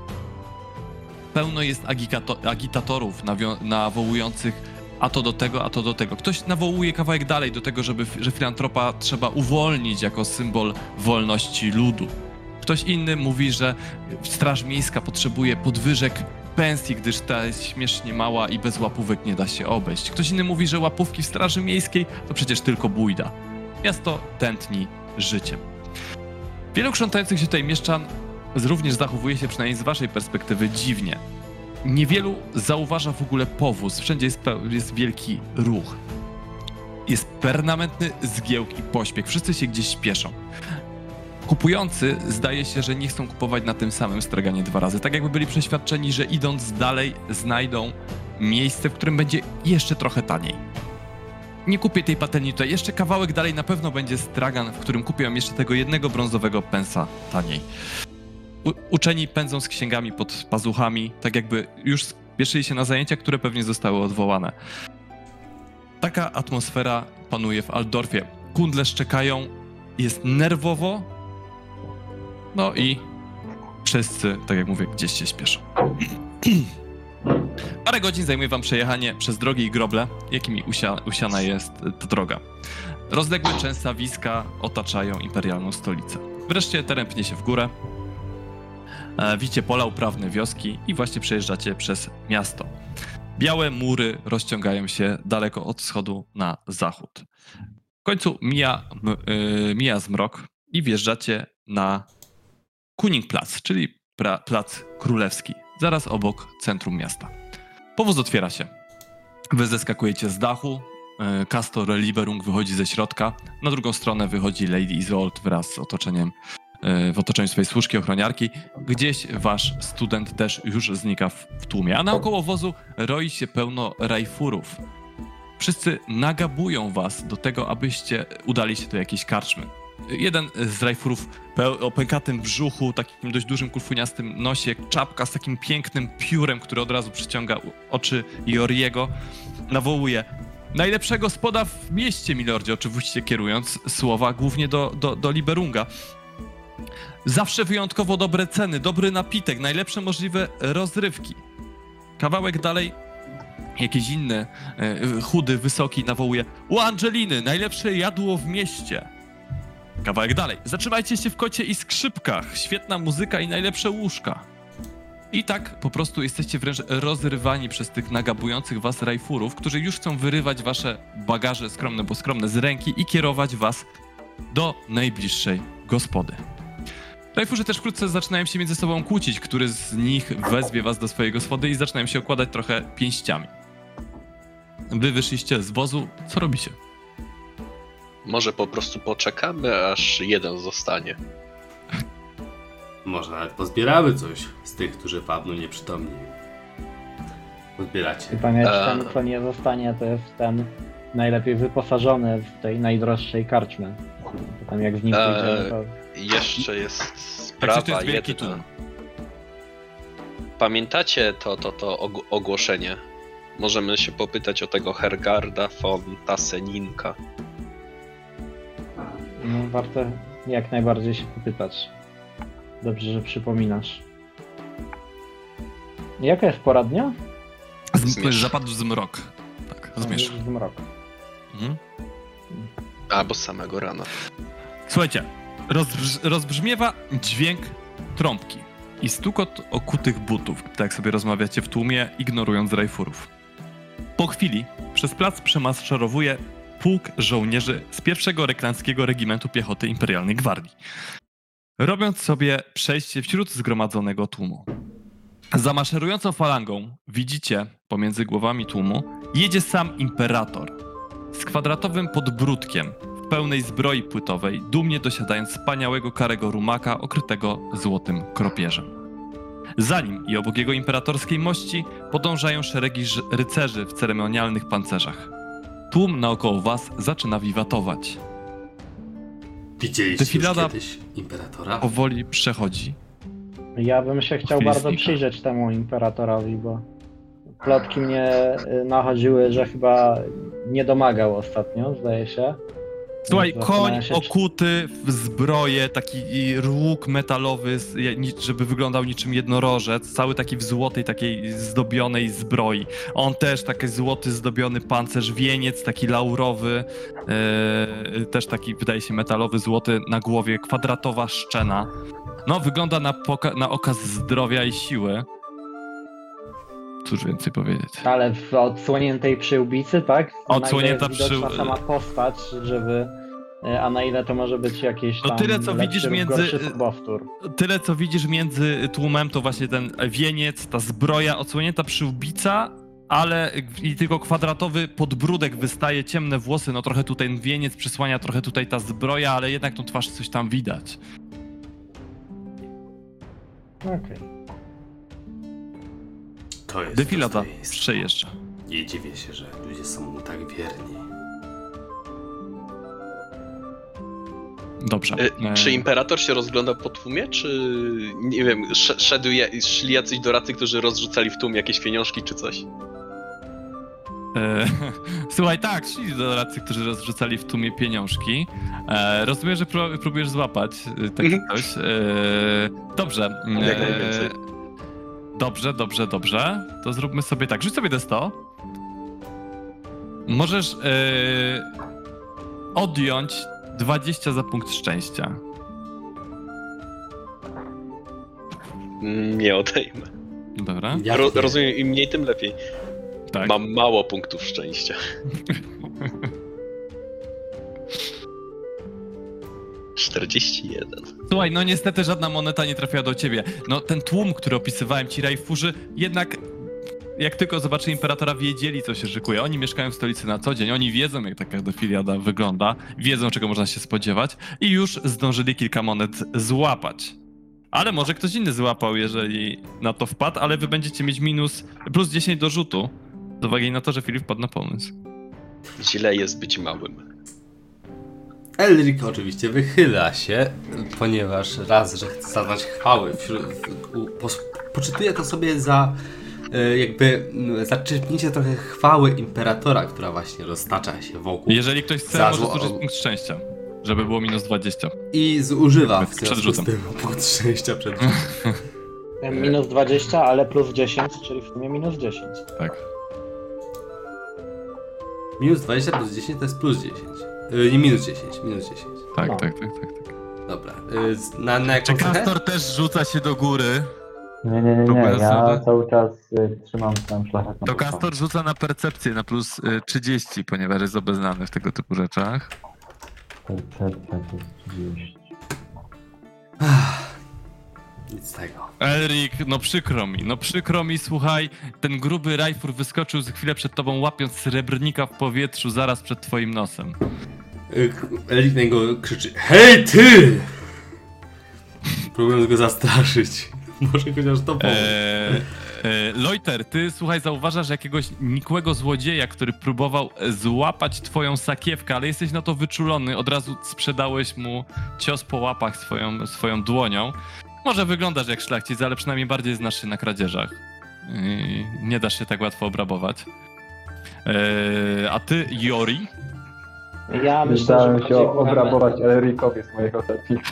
Pełno jest agitato- agitatorów nawołujących a to do tego, a to do tego. Ktoś nawołuje kawałek dalej do tego, żeby, że filantropa trzeba uwolnić jako symbol wolności ludu. Ktoś inny mówi, że Straż Miejska potrzebuje podwyżek pensji, gdyż ta jest śmiesznie mała i bez łapówek nie da się obejść. Ktoś inny mówi, że łapówki w Straży Miejskiej to przecież tylko bójda. Miasto tętni życiem. Wielu krzątających się tutaj mieszczan również zachowuje się przynajmniej z waszej perspektywy dziwnie. Niewielu zauważa w ogóle powóz. Wszędzie jest, jest wielki ruch. Jest permanentny zgiełk i pośpiech. Wszyscy się gdzieś śpieszą. Kupujący zdaje się, że nie chcą kupować na tym samym straganie dwa razy. Tak jakby byli przeświadczeni, że idąc dalej znajdą miejsce, w którym będzie jeszcze trochę taniej. Nie kupię tej patelni tutaj. Jeszcze kawałek dalej na pewno będzie stragan, w którym kupię jeszcze tego jednego brązowego pensa taniej. Uczeni pędzą z księgami pod pazuchami, tak jakby już spieszyli się na zajęcia, które pewnie zostały odwołane. Taka atmosfera panuje w Aldorfie. Kundle szczekają, jest nerwowo, no i wszyscy, tak jak mówię, gdzieś się śpieszą. (clears throat) Parę godzin zajmuje wam przejechanie przez drogi i groble, jakimi usia, usiana jest ta droga. Rozległe częstawiska otaczają imperialną stolicę. Wreszcie teren pnie się w górę. E, Widzicie pola uprawne, wioski i właśnie przejeżdżacie przez miasto. Białe mury rozciągają się daleko od wschodu na zachód. W końcu mija, m, y, mija zmrok i wjeżdżacie na Kuningplatz, czyli pra, plac królewski, zaraz obok centrum miasta. Powóz otwiera się. Wy zeskakujecie z dachu. y, Castor Liberung wychodzi ze środka. Na drugą stronę wychodzi Lady Isolt wraz z otoczeniem, w otoczeniu swojej służki ochroniarki. Gdzieś wasz student też już znika w, tłumie, a naokoło wozu roi się pełno rajfurów. Wszyscy nagabują was do tego, abyście udali się do jakiejś karczmy. Jeden z rajfurów o pękatym brzuchu, takim dość dużym kulfuniastym nosie, czapka z takim pięknym piórem, który od razu przyciąga oczy Joriego, nawołuje najlepszego spoda w mieście, milordzie, oczywiście kierując słowa głównie do, do, do Liberunga. Zawsze wyjątkowo dobre ceny, dobry napitek, najlepsze możliwe rozrywki. Kawałek dalej, jakiś inny, e, chudy, wysoki, nawołuje U Angeliny, najlepsze jadło w mieście. Kawałek dalej. Zatrzymajcie się w kocie i skrzypkach. Świetna muzyka i najlepsze łóżka. I tak po prostu jesteście wręcz rozrywani przez tych nagabujących was rajfurów, którzy już chcą wyrywać wasze bagaże skromne, bo skromne z ręki i kierować was do najbliższej gospody. Rajfurzy też wkrótce zaczynają się między sobą kłócić, który z nich wezwie was do swojej gospody i zaczynają się okładać trochę pięściami. Wy wyszliście z wozu, co robicie? Może po prostu poczekamy, aż jeden zostanie. Może nawet pozbieramy coś z tych, którzy padną nieprzytomni. Pozbieracie. Pytanie, czy Eee. ten, kto nie zostanie, to jest ten najlepiej wyposażony w tej najdroższej karczmie. Potem jak w nim Eee, pójdziemy, to... Jeszcze jest sprawa to jest wielki jedna. tłum. Pamiętacie to, to, to og- ogłoszenie? Możemy się popytać o tego Hergarda von Tasseninka. No, warto jak najbardziej się popytać. Dobrze, że przypominasz. Jaka jest pora dnia? Z, Zmierzch. zapadł zmrok. Tak, zmierzch. Już Zmrok. Mhm. Albo z samego rana. Słuchajcie, rozbrz rozbrzmiewa dźwięk trąbki i stukot okutych butów, tak jak sobie rozmawiacie w tłumie, ignorując rajfurów. Po chwili przez plac przemaszerowuje pułk żołnierzy z pierwszego reklandzkiego regimentu piechoty Imperialnej Gwardii, robiąc sobie przejście wśród zgromadzonego tłumu. Za maszerującą falangą widzicie pomiędzy głowami tłumu jedzie sam imperator z kwadratowym podbródkiem w pełnej zbroi płytowej, dumnie dosiadając wspaniałego karego rumaka okrytego złotym kropierzem. Za nim i obok jego imperatorskiej mości podążają szeregi rycerzy w ceremonialnych pancerzach. Tłum naokoło was zaczyna wiwatować. Widzieliście Defilada- już kiedyś imperatora? Powoli przechodzi. Ja bym się chciał bardzo znika. przyjrzeć temu imperatorowi, bo plotki mnie y, nachodziły, że chyba nie domagał ostatnio, zdaje się. Słuchaj, Zastanawiam koń czy- okuty w zbroję, taki łuk metalowy, żeby wyglądał niczym jednorożec, cały taki w złotej, takiej zdobionej zbroi. On też taki złoty, zdobiony pancerz, wieniec taki laurowy, e, też taki, wydaje się, metalowy, złoty na głowie, kwadratowa szczena. No, wygląda na, poka- na okaz zdrowia i siły. Cóż więcej powiedzieć. Ale w odsłoniętej przyłbicy, tak? Odsłonięta Na ile jest widoczna przył- sama postać, żeby... y, A na ile to może być jakieś No tyle, co widzisz między- tyle, co widzisz między tłumem, to właśnie ten wieniec, ta zbroja, odsłonięta przyłbica, ale i tylko kwadratowy podbródek wystaje, ciemne włosy, no trochę tutaj ten wieniec przysłania, trochę tutaj ta zbroja, ale jednak tą twarz coś tam widać. Okej. To jest Dostojeński. przejeżdża. Nie dziwię się, że ludzie są mu tak wierni. Dobrze. E, E, Czy imperator się rozgląda po tłumie, czy nie wiem, sz- szedł je, szli jacyś doradcy, którzy rozrzucali w tłum jakieś pieniążki czy coś? E, (laughs) Słuchaj, tak, szli doradcy, którzy rozrzucali w tłumie pieniążki. E, rozumiem, że pró- próbujesz złapać e, takie Mhm. coś. E, dobrze. Jak najwięcej. Dobrze, dobrze, dobrze. To zróbmy sobie tak. Rzuć sobie D100. Możesz e, odjąć 20 za punkt szczęścia. Mm, Nie odejmę. Dobra, Ja Ro, rozumiem, im mniej, tym lepiej. tak. Mam mało punktów szczęścia. (laughs) Czterdzieści jeden. Słuchaj, no niestety żadna moneta nie trafiła do ciebie. No ten tłum, który opisywałem ci, Rajfurzy, jednak jak tylko zobaczyli Imperatora, wiedzieli, co się szykuje. Oni mieszkają w stolicy na co dzień, oni wiedzą, jak taka defiliada wygląda, wiedzą, czego można się spodziewać i już zdążyli kilka monet złapać. Ale może ktoś inny złapał, jeżeli na to wpadł, ale wy będziecie mieć minus plus 10 do rzutu, z uwagi na to, że Filip wpadł na pomysł. Źle jest być małym. Elric oczywiście wychyla się, ponieważ raz, że chce zaznać chwały, wśród, u, pos, poczytuje to sobie za e, jakby m, zaczerpnięcie trochę chwały imperatora, która właśnie roztacza się wokół. Jeżeli ktoś chce, Za może zużyć punkt szczęścia. żeby było minus 20. I zużywa w związku z tym punkt szczęścia przed. (laughs) Minus 20, ale plus 10, czyli w sumie minus 10. Tak. Minus 20 plus 10 to jest plus 10. Yy, nie minus 10, minus 10. Tak, No. tak, tak, tak. tak. Dobra. Z- na, na Czy jaką cechę? Castor też rzuca się do góry? Nie, nie, nie, nie. Ja cały czas y, trzymam tam szlachetną To. Castor rzuca na percepcję na plus y, 30, ponieważ jest obeznany w tego typu rzeczach. Percepcja to jest 30. Nic z tego. Elrik, no przykro mi, no przykro mi, słuchaj, ten gruby rajfur wyskoczył za chwilę przed tobą, łapiąc srebrnika w powietrzu zaraz przed twoim nosem. Yy, Elik na niego krzyczy Hej ty! Próbując go zastraszyć. (laughs) Może chociaż to pomoże. Eee, e, Loiter, ty słuchaj, zauważasz jakiegoś nikłego złodzieja, który próbował e, złapać twoją sakiewkę, ale jesteś na to wyczulony, od razu sprzedałeś mu cios po łapach swoją, swoją dłonią. Może wyglądasz jak szlachcic, ale przynajmniej bardziej znasz się na kradzieżach. I nie dasz się tak łatwo obrabować. Eee, a ty, Jori? Ja myślę, że bardziej się byłem, obrabować Elrikowi z mojego ostatnich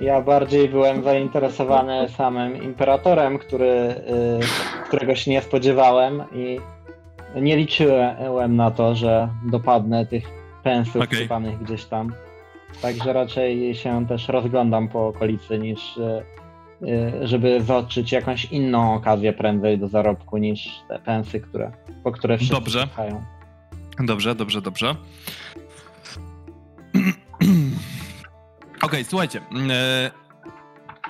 ja bardziej byłem zainteresowany samym imperatorem, który, y, którego się nie spodziewałem i nie liczyłem na to, że dopadnę tych pensów sypanych gdzieś tam. Także raczej się też rozglądam po okolicy niż y, y, żeby zobaczyć jakąś inną okazję prędzej do zarobku niż te pensy, które, po które wszyscy Dobrze. czekają. Dobrze, dobrze, dobrze. (clears throat) Okej, słuchajcie. e,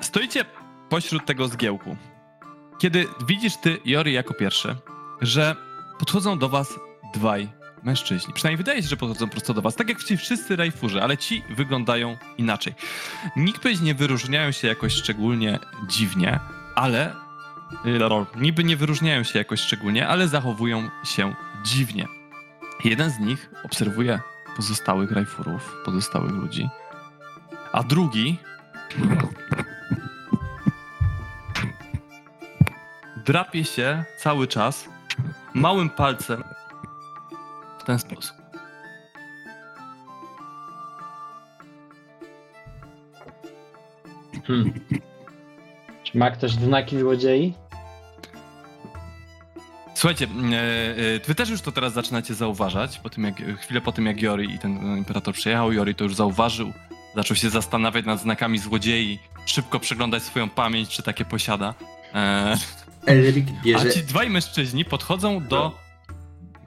Stoicie pośród tego zgiełku. Kiedy widzisz ty, Jori, jako pierwszy, że podchodzą do was dwaj mężczyźni. Przynajmniej wydaje się, że podchodzą prosto do was. Tak jak ci wszyscy rajfurzy, ale ci wyglądają inaczej. Nikt nie wyróżniają się jakoś szczególnie dziwnie, ale y, niby nie wyróżniają się jakoś szczególnie, ale zachowują się dziwnie. Jeden z nich obserwuje pozostałych rajfurów, pozostałych ludzi, a drugi drapie się cały czas małym palcem w ten sposób. Hmm. Czy ma ktoś znaki złodziei? Słuchajcie, e, e, wy też już to teraz zaczynacie zauważać, po tym jak, chwilę po tym jak Jori i ten e, imperator przyjechał, Jori to już zauważył, zaczął się zastanawiać nad znakami złodziei, szybko przeglądać swoją pamięć, czy takie posiada. E, Elrik a bierze... ci dwaj mężczyźni podchodzą do,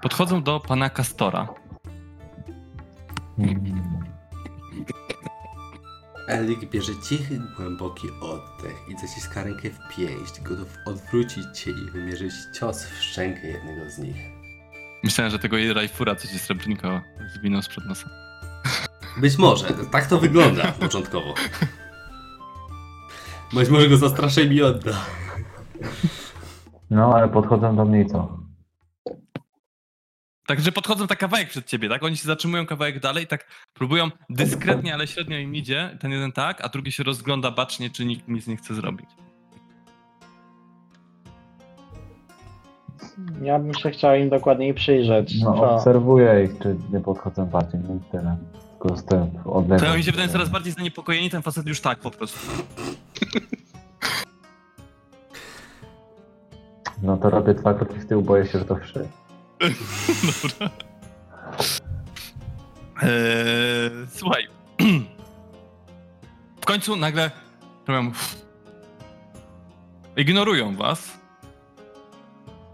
podchodzą do pana Kastora. Elik bierze cichy, głęboki oddech i zaciska rękę w pięść, gotów odwrócić cię i wymierzyć cios w szczękę jednego z nich. Myślałem, że tego rajfura, co ci srebrnika zwinął sprzed nosa. Być może, tak to wygląda (laughs) początkowo. Być może go zastraszę i mi odda. No, ale podchodzą do mnie i co? Także podchodzą tak kawałek przed ciebie, tak? Oni się zatrzymują kawałek dalej, tak próbują dyskretnie, ale średnio im idzie. Ten jeden tak, a drugi się rozgląda bacznie, czy nikt nic nie chce zrobić. Ja bym się chciał im dokładniej przyjrzeć. No, Co? obserwuję ich, czy nie podchodzą bardziej, no i tyle. Tylko z tym odległość. To oni się wydają coraz bardziej zaniepokojeni, ten facet już tak po prostu. No to robię dwa kroki w tył, boję się, że to wszy. Dobra. Eee, słuchaj. (clears throat) W końcu nagle robią... Ignorują was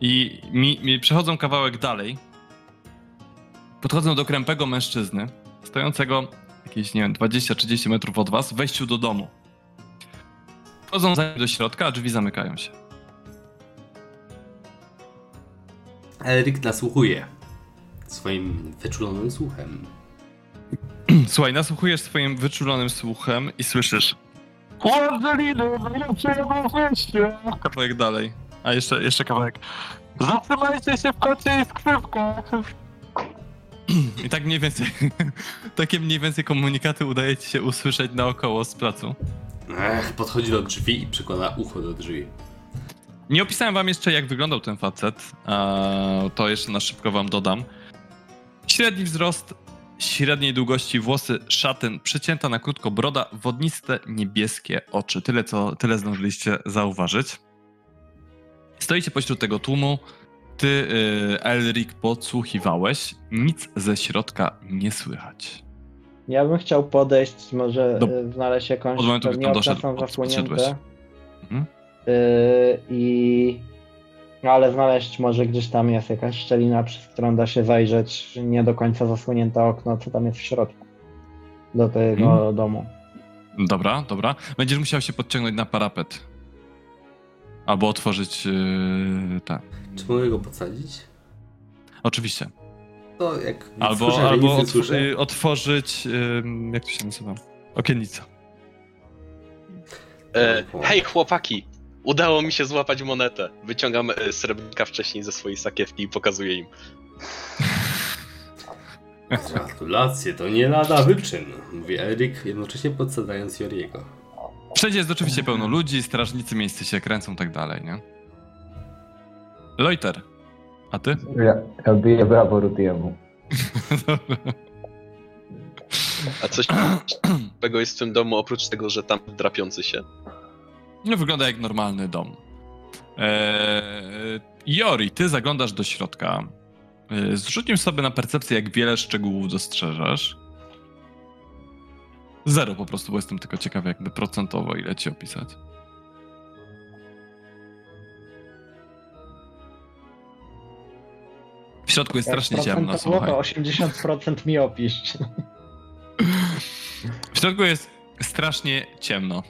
i mi, mi przechodzą kawałek dalej. Podchodzą do krępego mężczyzny, stojącego jakieś, nie wiem, 20-30 metrów od was, w wejściu do domu. Wchodzą za nim do środka, a drzwi zamykają się. Elrik nasłuchuje swoim wyczulonym słuchem. Słuchaj, nasłuchujesz swoim wyczulonym słuchem i słyszysz. Kawałek dalej. A jeszcze, jeszcze kawałek. Zatrzymajcie się w kocie i skrzypkę. I tak mniej więcej, (laughs) takie mniej więcej komunikaty udaje ci się usłyszeć naokoło z placu. Ech, podchodzi do drzwi i przykłada ucho do drzwi. Nie opisałem wam jeszcze, jak wyglądał ten facet. a To jeszcze na szybko wam dodam. Średni wzrost, średniej długości włosy, szatyn, przycięta na krótko broda, wodniste, niebieskie oczy. Tyle, co, tyle zdążyliście zauważyć. Stoicie pośród tego tłumu. Ty, y, Elric, podsłuchiwałeś. Nic ze środka nie słychać. Ja bym chciał podejść, może Do- y, znaleźć jakąś od momentu, gdy tam doszedł- pod- podszedłeś. Mhm. Y, I no ale znaleźć może gdzieś tam jest jakaś szczelina, przez którą da się zajrzeć, nie do końca zasłonięte okno, co tam jest w środku. Do tego Mhm. domu. Dobra, dobra. Będziesz musiał się podciągnąć na parapet. Albo otworzyć yy, te. Czy mogę go podsadzić? Oczywiście. To jak Albo, słyszę, albo otw- słyszę, y, otworzyć. ym, jak to się nazywa? Okiennica. E, hej chłopaki, udało mi się złapać monetę. Wyciągam e, srebrnika wcześniej ze swojej sakiewki i pokazuję im. Gratulacje, to nie lada wyczyn, mówi Erik, jednocześnie podsadzając Joriego. Wszędzie jest oczywiście pełno ludzi, strażnicy miejsce się kręcą tak dalej, nie? Loiter. A ty? Ja, ja biję brawo Rudiemu. A coś (clears throat) ciekawego jest w tym domu, oprócz tego, że tam drapiący się. No wygląda jak normalny dom. Eee, Jori, ty zaglądasz do środka. Eee, zrzućmy sobie na percepcję, jak wiele szczegółów dostrzeżesz. Zero po prostu, bo jestem tylko ciekawy, jakby procentowo ile ci opisać. W środku jest Jak strasznie ciemno, słuchaj. to 80% mi opisz. W środku jest strasznie ciemno.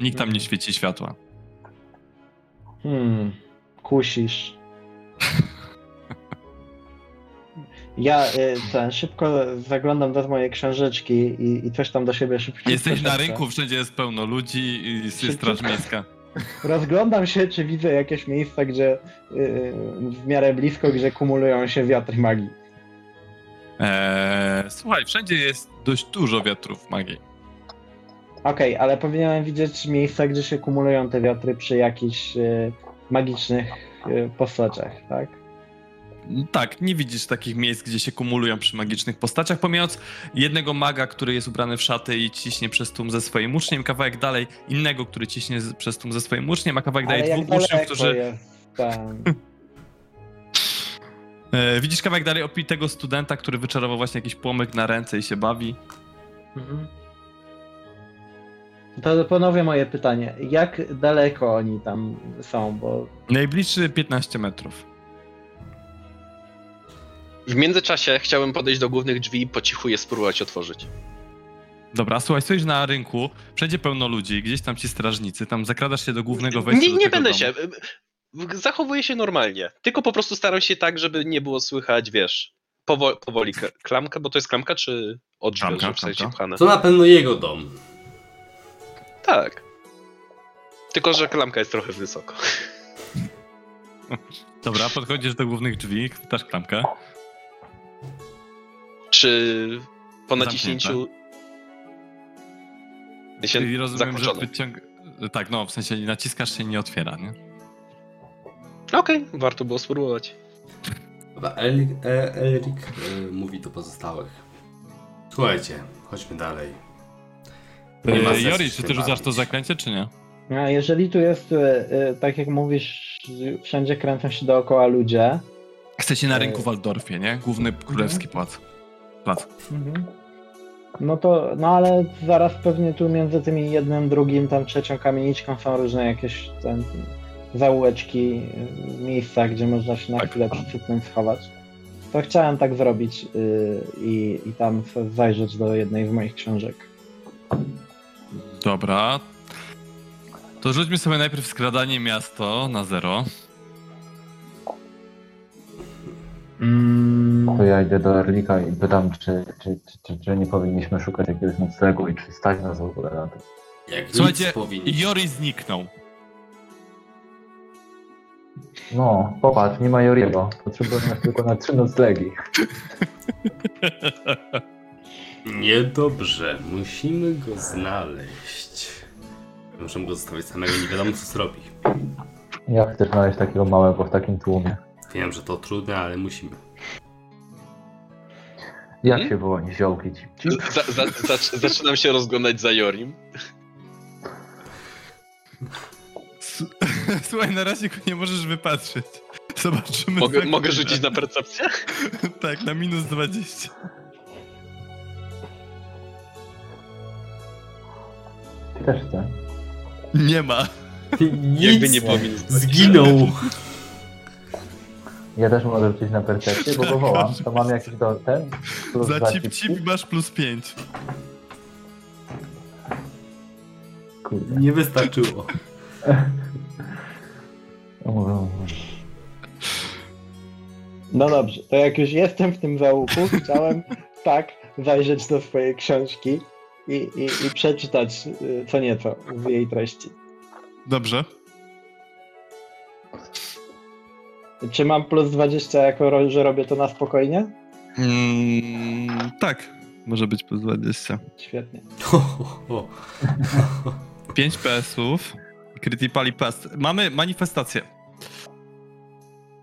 Nikt tam nie świeci światła. Hmm, kusisz. Ja y, ten, szybko zaglądam do mojej książeczki i, i coś tam do siebie szybko Jesteś na rynku, wszędzie jest pełno ludzi i jest Szybciutko. straż miejska. (laughs) Rozglądam się, czy widzę jakieś miejsca, gdzie y, w miarę blisko, gdzie kumulują się wiatry magii. Eee, słuchaj, wszędzie jest dość dużo wiatrów magii. Okej, ale powinienem widzieć miejsca, gdzie się kumulują te wiatry przy jakichś y, magicznych y, postaciach, tak? Tak, nie widzisz takich miejsc, gdzie się kumulują przy magicznych postaciach, pomijając jednego maga, który jest ubrany w szaty i ciśnie przez tłum ze swoim uczniem, kawałek dalej innego, który ciśnie z, przez tłum ze swoim uczniem, a kawałek Ale dalej dwóch uczniów, którzy... (laughs) E, widzisz kawałek dalej opitego studenta, który wyczarował właśnie jakiś płomyk na ręce i się bawi. Mhm. To ponowię moje pytanie. Jak daleko oni tam są? Bo Najbliższy 15 metrów. W międzyczasie chciałem podejść do głównych drzwi i po cichu je spróbować otworzyć. Dobra, słuchaj, stoisz na rynku, wszędzie pełno ludzi, gdzieś tam ci strażnicy, tam zakradasz się do głównego wejścia Nie, nie będę domu. się. y, Zachowuję się normalnie. Tylko po prostu staram się tak, żeby nie było słychać, wiesz, powo powoli k- klamkę, bo to jest klamka czy od drzwi, Klamka, żeby w sensie klamka. pchane? To na pewno jego dom. Tak. Tylko, że klamka jest trochę wysoko. (laughs) Dobra, podchodzisz do głównych drzwi, chwytasz klamkę. Czy po naciśnięciu. Czyli rozumiem, że wyciąg... Tak, no, w sensie naciskasz się i nie otwiera, nie? Okej, warto było spróbować. Dobra, Erik, e, Erik e, mówi do pozostałych. Słuchajcie, chodźmy dalej. Nie ma E, sensu Jori, czy ty rzucasz to zaklęcie, czy nie? a jeżeli tu jest, y, y, tak jak mówisz, wszędzie kręcą się dookoła ludzie. Chcecie na E, rynku w Waldorfie, nie? Główny królewski plac. Plac. No to, no ale zaraz pewnie tu między tymi jednym, drugim, tam trzecią kamieniczką są różne jakieś ten, zaułeczki, miejsca, gdzie można się na Tak. chwilę przycypnąć, schować. To chciałem tak zrobić y, i, i tam zajrzeć do jednej z moich książek. Dobra. To rzućmy sobie najpierw skradanie miasto na zero. Mm, To ja idę do Erlika i pytam, czy, czy, czy, czy, czy nie powinniśmy szukać jakiegoś noclegu i czy stać nas w ogóle na to. Jak Słuchajcie. Jori zniknął. No, popatrz, nie ma Joriego. Potrzebujemy tylko na trzy noclegi. (laughs) Niedobrze, musimy go znaleźć. Możemy go zostawić samego, nie wiadomo co zrobi. Jak chcesz znaleźć takiego małego w takim tłumie? Wiem, że to trudne, ale musimy. Jak Hmm? się woła niziołki ci? ci? (laughs) Za, za, zac- zaczynam się rozglądać za Jorim. S- (laughs) Słuchaj, na razie go nie możesz wypatrzeć. Zobaczymy. Mogę, za mogę rzucić na percepcję? (laughs) Tak, na minus 20. Też chcę. Nie ma. Jakby Nic nie 20. zginął. Ja też mogę rzucić na percepcję, bo go wołam. To mam jakiś do ten? Plus Za dwa cip cip masz plus 5. Kurde. Nie wystarczyło. No dobrze, to jak już jestem w tym załuku, chciałem tak zajrzeć do swojej książki i, i, i przeczytać y, co nieco z jej treści. Dobrze. Czy mam plus 20 jako, ro- że robię to na spokojnie? Mm, tak, może być plus 20. Świetnie. Ho, ho, ho. 5 PS-ów. Criti Pali Pest. Mamy manifestację.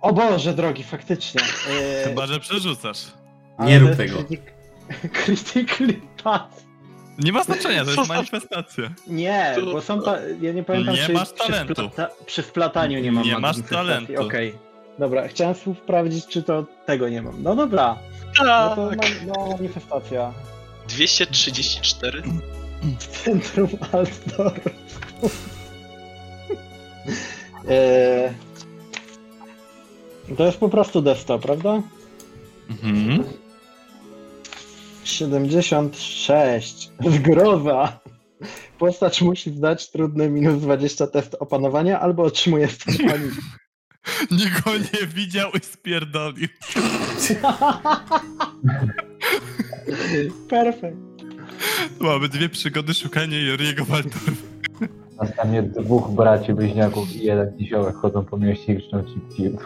O Boże drogi, faktycznie. Chyba, że przerzucasz. ale Nie to rób tego. Critic, (laughs) critically pass. Nie ma znaczenia, to jest manifestacja. Nie, To- bo są ta, ja nie pamiętam Nie czy masz przy, talentu. przy splataniu nie mam Nie masz talentu. Okej. Dobra, chciałem sprawdzić, czy to tego nie mam. No dobra, no to Tak. ma, no, manifestacja. 234? Centrum Altdorf. (laughs) eee, to jest po prostu desktop, prawda? Mhm. 76. (laughs) Zgroza. Postać musi zdać trudny minus 20 test opanowania albo otrzymuje stan (laughs) paniki. Nikt go nie widział i spierdolił. (laughs) Perfekt. Mamy dwie przygody szukania Joriego Waldorfa. Następnie dwóch braci bliźniaków i jeden niziołek chodzą po mieście i krzyczą cip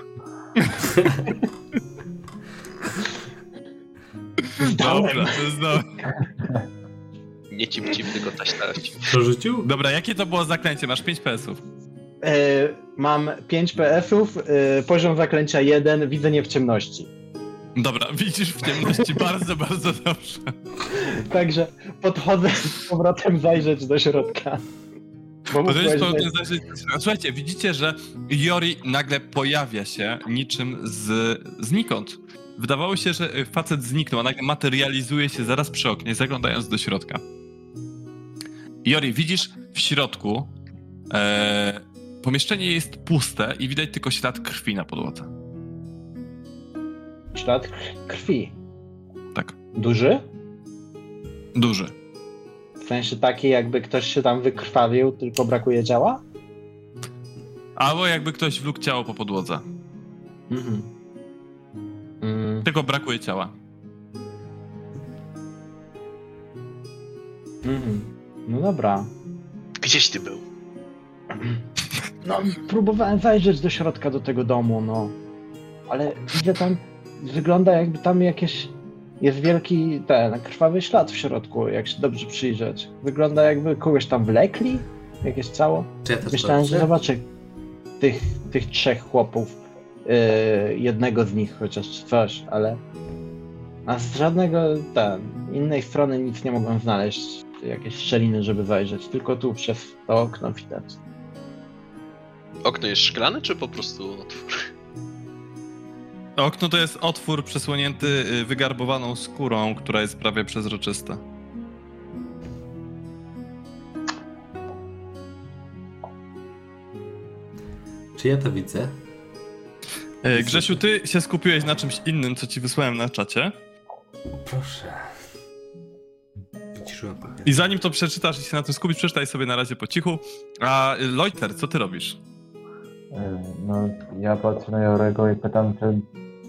Dobra, to jest dobre. (laughs) Nie cip cip, tylko taś taś. Co rzucił? Dobra, jakie to było zaklęcie? Masz 5 PS-ów. E, mam 5 PS-ów, e, poziom zaklęcia 1, widzenie w ciemności. Dobra, (laughs) widzisz w ciemności bardzo, bardzo dobrze. Także podchodzę z powrotem zajrzeć do środka. Jest że- pewnie zajrzeć- Słuchajcie, widzicie, że Jori nagle pojawia się niczym z znikąd. Wydawało się, że facet zniknął, a nagle materializuje się zaraz przy oknie, zaglądając do środka. Jori, widzisz w środku e, pomieszczenie jest puste i widać tylko ślad krwi na podłodze. Ślad krwi. Tak. Duży? Duży. W sensie taki, jakby ktoś się tam wykrwawił, tylko brakuje ciała? Albo jakby ktoś wlókł ciało po podłodze. Mhm. Mm. Tylko brakuje ciała. Mhm. No dobra. Gdzieś ty był? (clears throat) No, próbowałem zajrzeć do środka do tego domu, no. Ale widzę tam, wygląda jakby tam jakieś, jest wielki ten, krwawy ślad w środku, jak się dobrze przyjrzeć. Wygląda jakby kogoś tam wlekli, jakieś ciało. Czy ja Myślałem, że zobaczę tych, tych trzech chłopów, yy, jednego z nich chociaż coś, ale a z żadnego ten, innej strony nic nie mogłem znaleźć, jakieś szczeliny, żeby zajrzeć, tylko tu przez to okno widać. Okno jest szklane, czy po prostu otwór? Okno to jest otwór przesłonięty y, wygarbowaną skórą, która jest prawie przezroczysta. Czy ja to widzę? E, Grzesiu, ty się skupiłeś na czymś innym, co ci wysłałem na czacie. Proszę. I zanim to przeczytasz i się na tym skupisz, przeczytaj sobie na razie po cichu. A Loiter, co ty robisz? E, No, ja patrzę na Jorego i pytam, czy,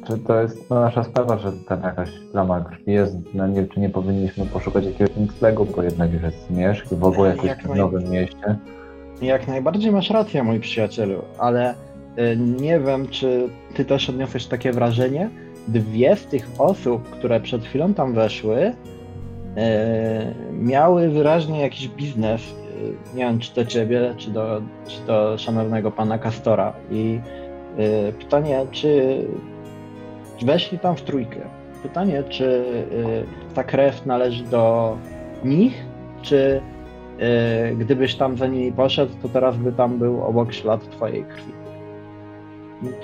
czy to jest no, nasza sprawa, że tam jakaś plama krwi jest. No, nie, czy nie powinniśmy poszukać jakiegoś noclegu, bo jednak już jest zmierzch i w ogóle jakoś Jak w naj- nowym mieście. Jak najbardziej masz rację, mój przyjacielu, ale nie wiem, czy ty też odniosłeś takie wrażenie. Dwie z tych osób, które przed chwilą tam weszły, y, miały wyraźnie jakiś biznes. y, Nie wiem, czy do ciebie, czy do, czy do szanownego pana Kastora. I pytanie, czy weszli tam w trójkę? pytanie, czy ta krew należy do nich, czy gdybyś tam za nimi poszedł, to teraz by tam był obok ślad twojej krwi.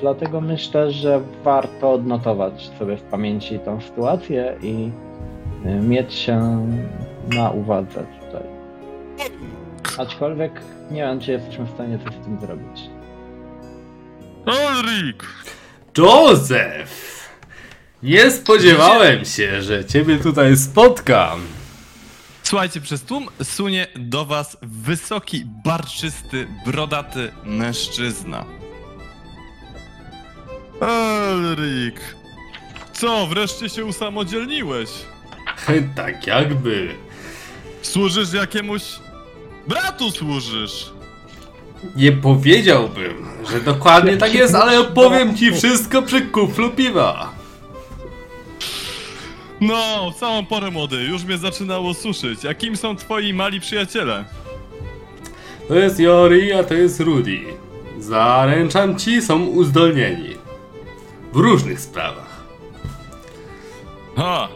Dlatego myślę, że warto odnotować sobie w pamięci tą sytuację i y, mieć się na uwadze tutaj. Aczkolwiek nie wiem, czy jesteśmy w stanie coś z tym zrobić. Ulrik! Joseph! Nie spodziewałem się, że ciebie tutaj spotkam. Słuchajcie, przez tłum sunie do was wysoki, barczysty, brodaty mężczyzna. Ulrik! Co, wreszcie się usamodzielniłeś? (laughs) Tak jakby. Służysz jakiemuś... Bratu służysz! Nie powiedziałbym, że dokładnie tak jest, ale opowiem ci wszystko przy kuflu piwa. No, w całą porę młody, już mnie zaczynało suszyć. A kim są twoi mali przyjaciele? To jest Jori, a to jest Rudy. Zaręczam ci, są uzdolnieni. W różnych sprawach. Ha!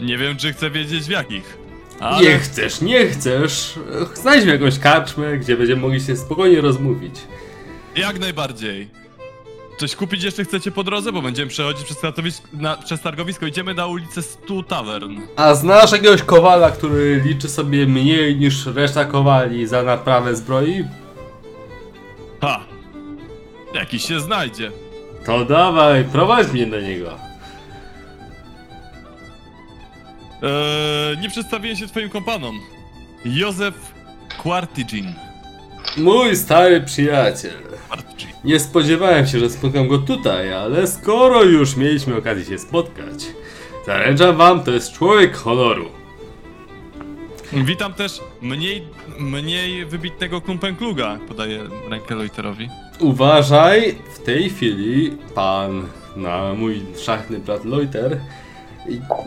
Nie wiem, czy chcę wiedzieć w jakich. Ale... Nie chcesz, nie chcesz. Znajdźmy jakąś karczmę, gdzie będziemy mogli się spokojnie rozmówić. Jak najbardziej. Coś kupić jeszcze chcecie po drodze? Bo będziemy przechodzić przez, na, przez targowisko. Idziemy na ulicę Stu Tavern. A znasz jakiegoś kowala, który liczy sobie mniej niż reszta kowali za naprawę zbroi? Ha! Jakiś się znajdzie. To dawaj, prowadź mnie do niego. Eee, nie przedstawiłem się twoim kompanom. Józef Quartigin. Mój stary przyjaciel. Quartigin. Nie spodziewałem się, że spotkam go tutaj, ale skoro już mieliśmy okazję się spotkać, zaręczam wam, to jest człowiek honoru. Witam też mniej, mniej wybitnego Klumpenkluga. Podaję rękę Loiterowi. Uważaj, w tej chwili pan, na mój szachny brat Loiter,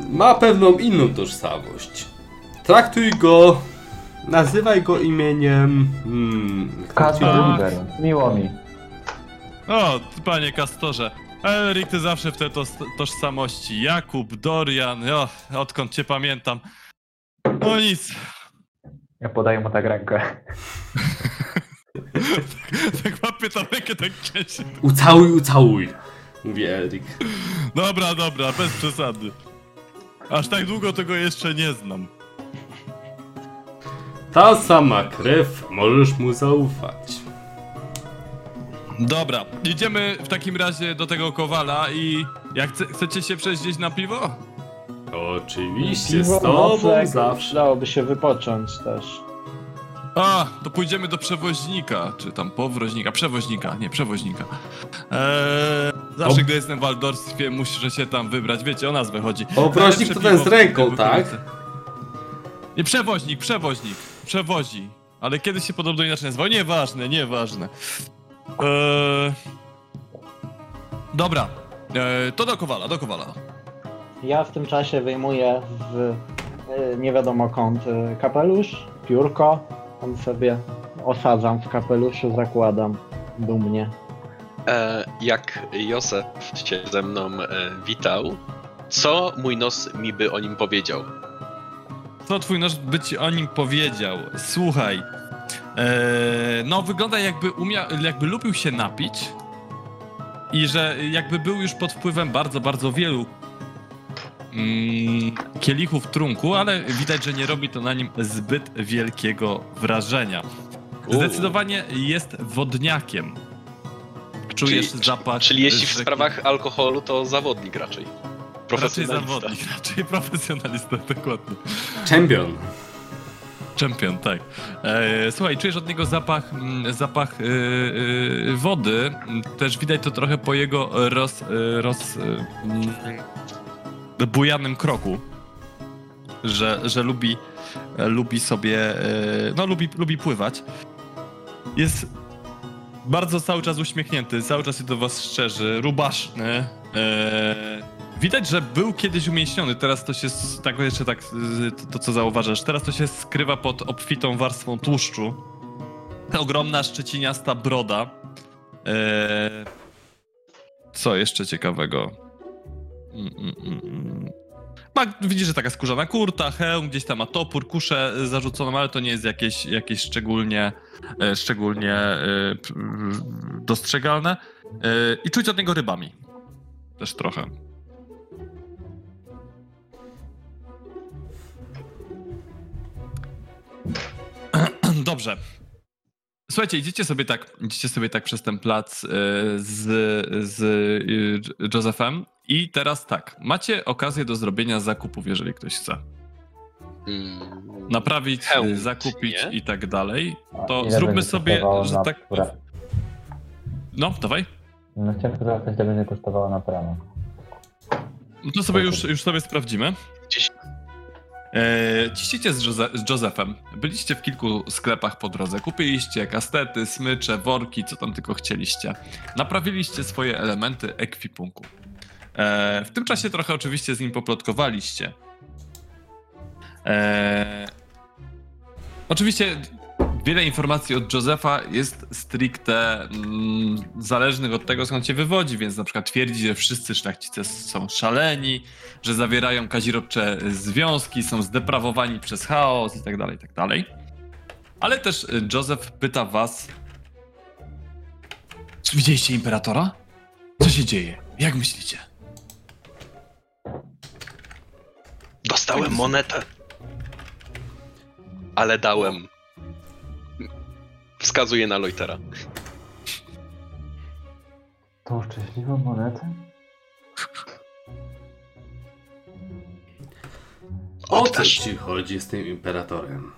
ma pewną inną tożsamość. Traktuj go, nazywaj go imieniem... Hmm. Burger. Miło mi. O, panie Kastorze. Elrik, ty zawsze w te tos- tożsamości. Jakub, Dorian, o, odkąd cię pamiętam. No nic. Ja podaję mu tak rękę. (laughs) (laughs) tak łapię tą rękę, tak cięcie. ucałuj, ucałuj, mówi Erik. Dobra, dobra, bez przesady. Aż tak długo tego jeszcze nie znam. Ta sama krew, możesz mu zaufać. Dobra, idziemy w takim razie do tego kowala i jak chce, chcecie się przejść gdzieś na piwo? Oczywiście, Piwo, z tobą nocleg, zawsze. Przydałoby się wypocząć też. A, to pójdziemy do przewoźnika, czy tam powroźnika, przewoźnika, nie, przewoźnika. Eee, zawsze O- gdy jestem w Waldorstwie, muszę się tam wybrać, wiecie, o nazwę chodzi. Powroźnik to Najlepsze ten z ręką, tak? Nie, przewoźnik, przewoźnik, przewozi. Ale kiedyś się podobno inaczej nazywał, nieważne, nieważne. Eee, dobra, eee, to do Kowala, do Kowala. Ja w tym czasie wyjmuję w y, nie wiadomo kąt y, kapelusz, piórko. On sobie osadzam w kapeluszu, zakładam dumnie. E, jak Józef się ze mną e, witał, co mój nos mi by o nim powiedział? Co twój noż by ci o nim powiedział? Słuchaj, e, no wygląda jakby umiał, jakby lubił się napić i że jakby był już pod wpływem bardzo, bardzo wielu mm, kielichów trunku, ale widać, że nie robi to na nim zbyt wielkiego wrażenia. Zdecydowanie jest wodniakiem. Czujesz Czyli- zapach. Czyli jeśli w sprawach alkoholu, to zawodnik raczej. Raczej Profesjonalista. zawodnik, (laughs) raczej profesjonalista, dokładnie. Champion. Czempion, tak. E, słuchaj, czujesz od niego zapach, mm, zapach y, y, wody. Też widać to trochę po jego roz, roz mm, bujanym kroku, że, że lubi, e, lubi sobie, e, no lubi, lubi pływać. Jest bardzo cały czas uśmiechnięty, cały czas jest do was szczerzy, rubaszny. E, widać, że był kiedyś umięśniony, teraz to się, tak jeszcze tak, to, co zauważasz, teraz to się skrywa pod obfitą warstwą tłuszczu. Ogromna, szczeciniasta broda. Co jeszcze ciekawego? Mm, mm, mm. Ma, widzisz, że taka skórzana kurta, hełm, gdzieś tam ma topór, kuszę y, zarzuconą, ale to nie jest jakieś, jakieś szczególnie, e, szczególnie p- dostrzegalne. I czuć od niego rybami. Też trochę. (clears throat) Dobrze. Słuchajcie, idziecie sobie tak, idziecie sobie tak przez ten plac z, z Josephem i teraz tak, macie okazję do zrobienia zakupów, jeżeli ktoś chce. Mm, Naprawić, Hełm, e, zakupić nie? i tak dalej. To Ile zróbmy sobie, że na tak... No, dawaj. No chciałem zapytać, ile będzie kosztowało naprawa. No to sobie już, już sobie sprawdzimy. E, ciścicie z, Jose- z Josephem. Byliście w kilku sklepach po drodze. Kupiliście kastety, smycze, worki, co tam tylko chcieliście. Naprawiliście swoje elementy ekwipunku. E, w tym czasie trochę oczywiście z nim poplotkowaliście. E, oczywiście wiele informacji od Josefa jest stricte mm, zależnych od tego, skąd się wywodzi, więc na przykład twierdzi, że wszyscy szlachcice są szaleni, że zawierają kazirodcze związki, są zdeprawowani przez chaos i tak dalej, tak dalej. Ale też Joseph pyta was, czy widzieliście imperatora? Co się dzieje? Jak myślicie? Dostałem monetę. Ale dałem. Wskazuję na Loitera. Tą szczęśliwą monetę? O co ci chodzi z tym imperatorem?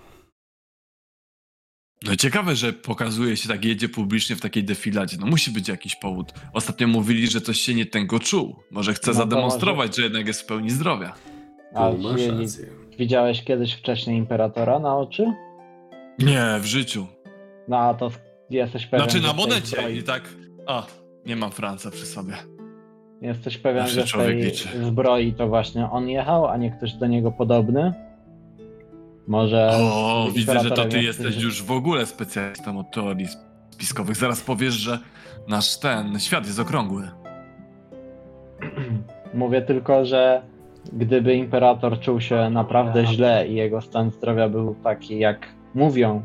No ciekawe, że pokazuje się tak, jedzie publicznie w takiej defiladzie. No musi być jakiś powód. Ostatnio mówili, że coś się nie tęgo czuł. Może chce No zademonstrować, że jednak jest w pełni zdrowia. A Tu masz rację. widziałeś kiedyś wcześniej imperatora na oczy? Nie, w życiu. No a to jesteś pewien. Znaczy że na w tej monecie zbroi- i tak... A, nie mam Franca przy sobie. Jesteś pewien, Zawsze że w człowiek tej liczy. zbroi to właśnie on jechał, a nie ktoś do niego podobny? Może. O, z widzę, że to ty jesteś- jesteś już w ogóle specjalistą od teorii spiskowych. Zaraz powiesz, że nasz ten świat jest okrągły. (clears throat) Mówię tylko, że gdyby imperator czuł się naprawdę źle i jego stan zdrowia był taki, jak mówią,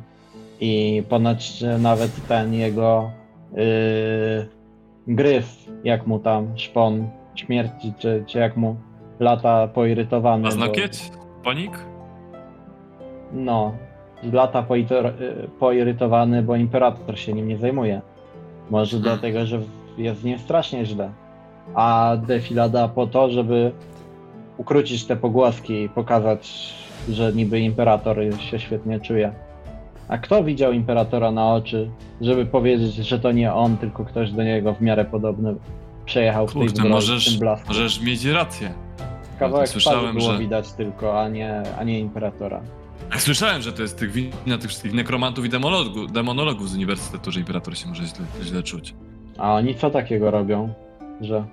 i ponoć nawet ten jego yy, gryf, jak mu tam szpon śmierci, czy, czy jak mu lata poirytowany. bo- Paznokieć? Panik? No, lata poitor- y, poirytowany, bo imperator się nim nie zajmuje. Może Hmm. dlatego, że jest z nim strasznie źle. A defilada po to, żeby ukrócić te pogłoski i pokazać, że niby imperator się świetnie czuje. A kto widział imperatora na oczy, żeby powiedzieć, że to nie on, tylko ktoś do niego w miarę podobny przejechał w tej Kurde, w możesz, tym blasku. możesz mieć rację. Kawałek słyszałem, było że- widać tylko, a nie, a nie imperatora. Jak słyszałem, że to jest tych wina tych wszystkich nekromantów i demonologów, demonologów z uniwersytetu, że imperator się może źle, źle czuć. A oni co takiego robią, że...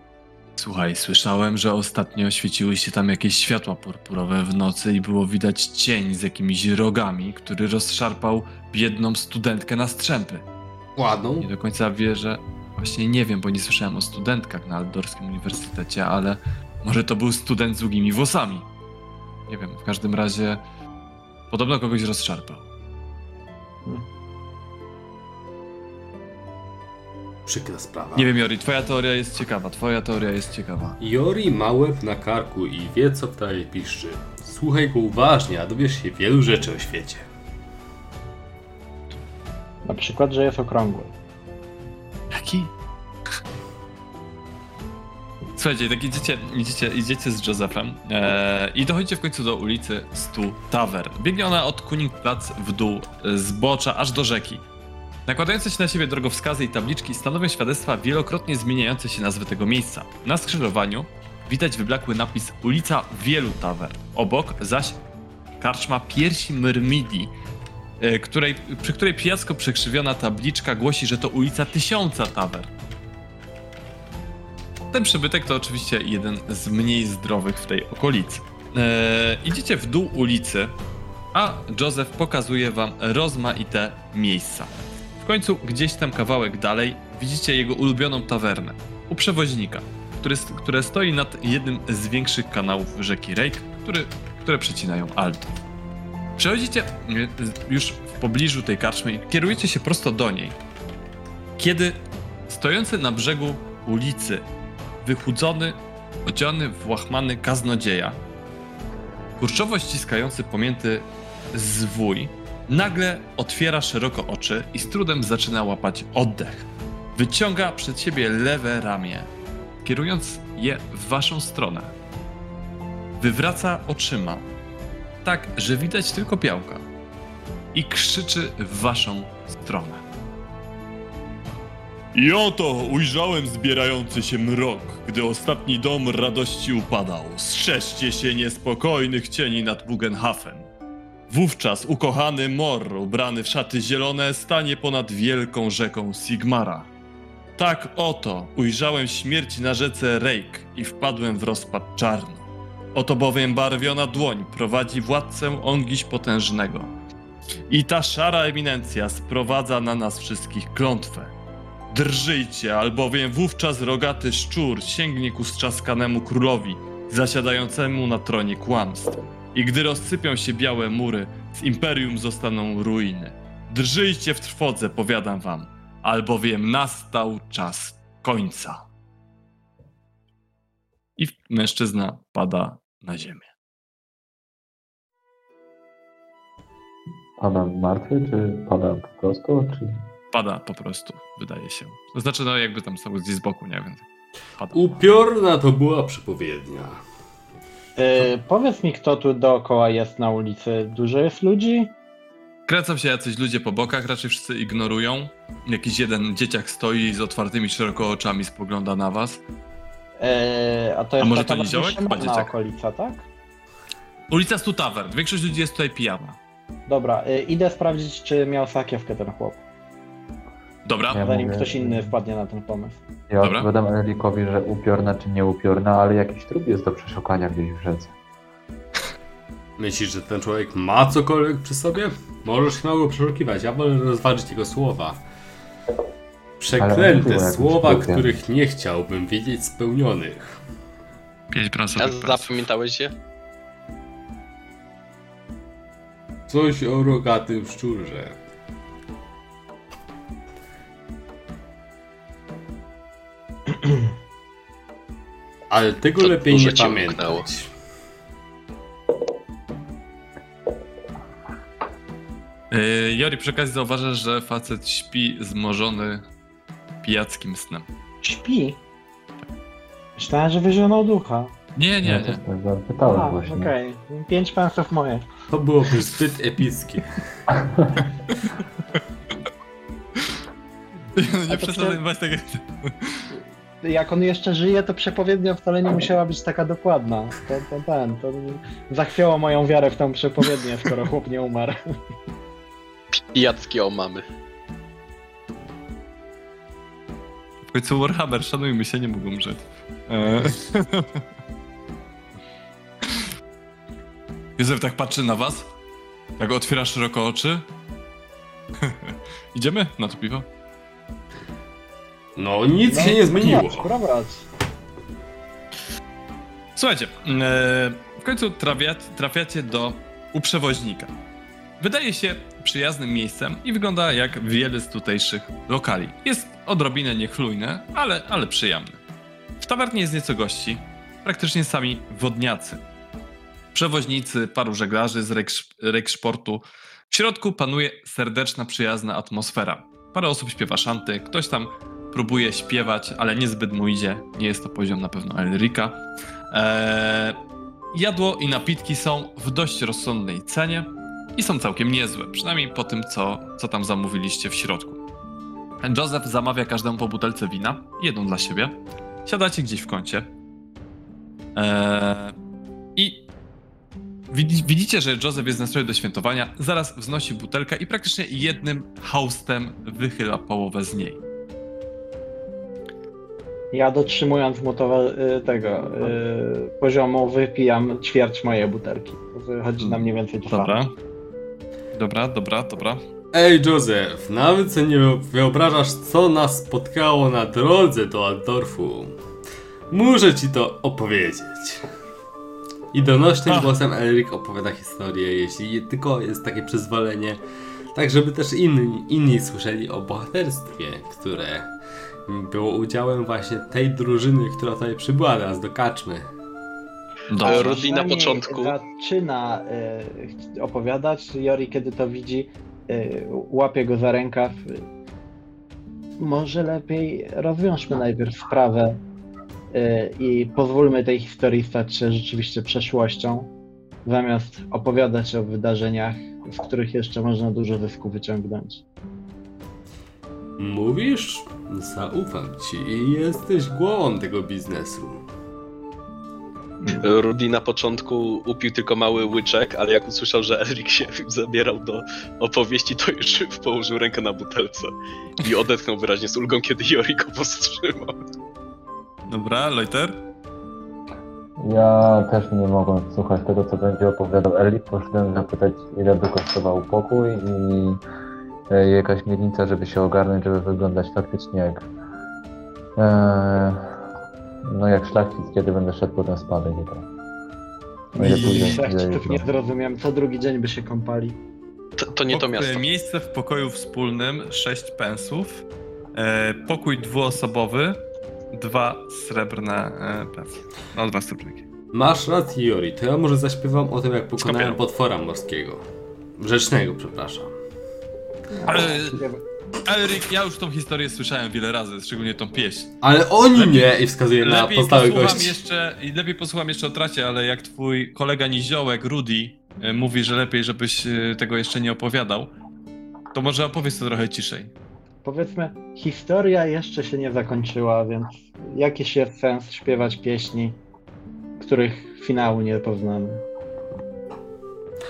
Słuchaj, słyszałem, że ostatnio świeciły się tam jakieś światła purpurowe w nocy i było widać cień z jakimiś rogami, który rozszarpał biedną studentkę na strzępy. Ładną? Nie do końca wierzę. Właśnie nie wiem, bo nie słyszałem o studentkach na Aldorskim Uniwersytecie, ale może to był student z długimi włosami. Nie wiem, w każdym razie podobno kogoś rozszarpał. Przykra sprawa. Nie wiem, Jori, twoja teoria jest ciekawa, twoja teoria jest ciekawa. Jori ma łeb na karku i wie, co w dalej piszczy. Słuchaj go uważnie, a dowiesz się wielu rzeczy o świecie. Na przykład, że jest okrągły. Jaki? Słuchajcie, tak idziecie, idziecie, idziecie z Josephem e, i dochodzicie w końcu do ulicy Stu Taver. Biegnie ona od Kuning Plac w dół, e, zbocza aż do rzeki. Nakładające się na siebie drogowskazy i tabliczki stanowią świadectwa wielokrotnie zmieniające się nazwy tego miejsca. Na skrzyżowaniu widać wyblakły napis ulica Wielu Tawer. Obok zaś karczma Piersi Myrmidii, e, której, przy której pijacko przekrzywiona tabliczka głosi, że to ulica Tysiąca Tawer. Ten przybytek to oczywiście jeden z mniej zdrowych w tej okolicy. E, idziecie w dół ulicy, a Joseph pokazuje wam rozmaite miejsca. W końcu gdzieś tam kawałek dalej widzicie jego ulubioną tawernę u przewoźnika, który, które stoi nad jednym z większych kanałów rzeki Rake, który, które przecinają Alto. Przechodzicie y, już w pobliżu tej karczmy i kierujecie się prosto do niej, kiedy stojący na brzegu ulicy, wychudzony, odziany w łachmany kaznodzieja, kurczowo ściskający pomięty zwój, nagle otwiera szeroko oczy i z trudem zaczyna łapać oddech. Wyciąga przed siebie lewe ramię, kierując je w waszą stronę. Wywraca oczyma, tak, że widać tylko białka i krzyczy w waszą stronę. I oto ujrzałem zbierający się mrok, gdy ostatni dom radości upadał. Strzeżcie się niespokojnych cieni nad Bugenhafen. Wówczas ukochany Mor, ubrany w szaty zielone, stanie ponad wielką rzeką Sigmara. Tak oto ujrzałem śmierć na rzece Rejk i wpadłem w rozpad czarny. Oto bowiem barwiona dłoń prowadzi władcę Ongiś Potężnego. I ta szara eminencja sprowadza na nas wszystkich klątwę. Drżyjcie, albowiem wówczas rogaty szczur sięgnie ku strzaskanemu królowi, zasiadającemu na tronie kłamstw. I gdy rozsypią się białe mury, z imperium zostaną ruiny. Drżyjcie w trwodze, powiadam wam, albowiem nastał czas końca. I mężczyzna pada na ziemię. Padam martwy, czy padam po prostu, czy... Pada po prostu, wydaje się. To znaczy, no jakby tam są gdzieś z boku, nie wiem. Pada. Upiorna to była przepowiednia. Y, powiedz mi, kto tu dookoła jest na ulicy. Dużo jest ludzi? Kręcą się jacyś ludzie po bokach, raczej wszyscy ignorują. Jakiś jeden dzieciak stoi z otwartymi szeroko oczami, spogląda na was. Y, a to jest może taka to Chyba szamana dzieciak. okolica, tak? Ulica Stu Tavern. Większość ludzi jest tutaj pijana. Dobra, y, idę sprawdzić, czy miał sakiewkę ten chłop, Dobra, Ja zanim mówię- ktoś inny wpadnie na ten pomysł. Ja Dobra. odpowiadam Enrikowi, że upiorna czy nieupiorna, ale jakiś trup jest do przeszukania gdzieś w rzece. Myślisz, że ten człowiek ma cokolwiek przy sobie? Możesz śmiało go przeszukiwać, ja wolę rozważyć jego słowa. Przeklęte słowa, trupie. których nie chciałbym widzieć spełnionych. pięć A bransowych pasów. zapamiętałeś się? Coś o rogatym szczurze. (clears throat) Ale tego To lepiej nie pamiętać. umknęło. Yy, Jori, przy okazji zauważasz, że facet śpi zmorzony pijackim snem. Śpi. Myślałem, że wyzionął ducha. Nie, nie, Ja nie. tak zapytałem A, właśnie. okej. Pięć pensów moje. To byłoby zbyt epickie. (laughs) nie przesadzaj, prze- weź tego. Jak on jeszcze żyje, to przepowiednia wcale nie musiała być taka dokładna. To, to ten, to zachwiało moją wiarę w tą przepowiednię, skoro chłop nie umarł. Pijackie o mamy. W końcu Warhammer, szanujmy się, nie mógł umrzeć. Eee. (laughs) Józef tak patrzy na was, tak otwiera szeroko oczy. (laughs) Idziemy na to piwo? No nic No, się nie zmieniło. Prowadź. Słuchajcie, e, w końcu trafia, trafiacie do u przewoźnika. Wydaje się przyjaznym miejscem i wygląda jak wiele z tutejszych lokali. Jest odrobinę niechlujne, ale, ale przyjemne. W tawernie jest nieco gości, praktycznie sami wodniacy. Przewoźnicy, paru żeglarzy z rejksportu. W środku panuje serdeczna, przyjazna atmosfera. Parę osób śpiewa szanty, ktoś tam próbuje śpiewać, ale niezbyt mu idzie. Nie jest to poziom na pewno Elrika. Eee, jadło i napitki są w dość rozsądnej cenie i są całkiem niezłe, przynajmniej po tym, co, co tam zamówiliście w środku. Joseph zamawia każdemu po butelce wina, jedną dla siebie. Siadacie gdzieś w kącie. Eee, I widzi- widzicie, że Joseph jest nastroju do świętowania. Zaraz wznosi butelkę i praktycznie jednym haustem wychyla połowę z niej. Ja dotrzymując mu to, y, tego y, poziomu wypijam ćwierć mojej butelki. Wychodzi na mniej więcej samo. Dobra. Dobra, dobra, dobra. Ej, Józef, nawet sobie nie wyobrażasz, co nas spotkało na drodze do Altdorfu. Muszę ci to opowiedzieć. I donośnym Ach. głosem Erik opowiada historię, jeśli tylko jest takie przyzwolenie, tak żeby też inni, inni słyszeli o bohaterstwie, które było udziałem właśnie tej drużyny, która tutaj przybyła nas do kaczmy. Dobrze. Rudy na początku. Zaczyna e, ch- opowiadać. Jori, kiedy to widzi, e, łapie go za rękaw. Może lepiej rozwiążmy najpierw sprawę e, i pozwólmy tej historii stać się rzeczywiście przeszłością, zamiast opowiadać o wydarzeniach, z których jeszcze można dużo zysku wyciągnąć. Mówisz? Zaufam ci i jesteś głową tego biznesu. Rudy na początku upił tylko mały łyczek, ale jak usłyszał, że Erik się (laughs) zabierał do opowieści, to już położył rękę na butelce i odetchnął wyraźnie z ulgą, kiedy Jori go powstrzymał. Dobra, Lojter? Ja też nie mogąc słuchać tego, co będzie opowiadał Eli, poszedłem zapytać, ile by kosztował pokój i jakaś miednica, żeby się ogarnąć, żeby wyglądać faktycznie jak e, no jak szlachcic, kiedy będę szedł po ten spadek i to. O ile I- Szlachciców nie zrozumiem, co drugi dzień by się kąpali. To, to nie to miasto. Miejsce w pokoju wspólnym 6 pensów. E, pokój dwuosobowy, dwa srebrne e, pensy. No, dwa srebrniki. Masz rację, Jori, to ja może zaśpiewam o tym, jak pokonałem potwora morskiego. Rzecznego, przepraszam. Ale, Elrik, ja już tą historię słyszałem wiele razy, szczególnie tą pieśń. Ale oni nie! I wskazuje na Lepiej pozostałych posłucham, gości. jeszcze, i lepiej posłucham jeszcze o tracie, ale jak twój kolega Niziołek, Rudy, e, mówi, że lepiej, żebyś e, tego jeszcze nie opowiadał, to może opowiedz to trochę ciszej. Powiedzmy, historia jeszcze się nie zakończyła, więc jakiś jest sens śpiewać pieśni, których finału nie poznamy.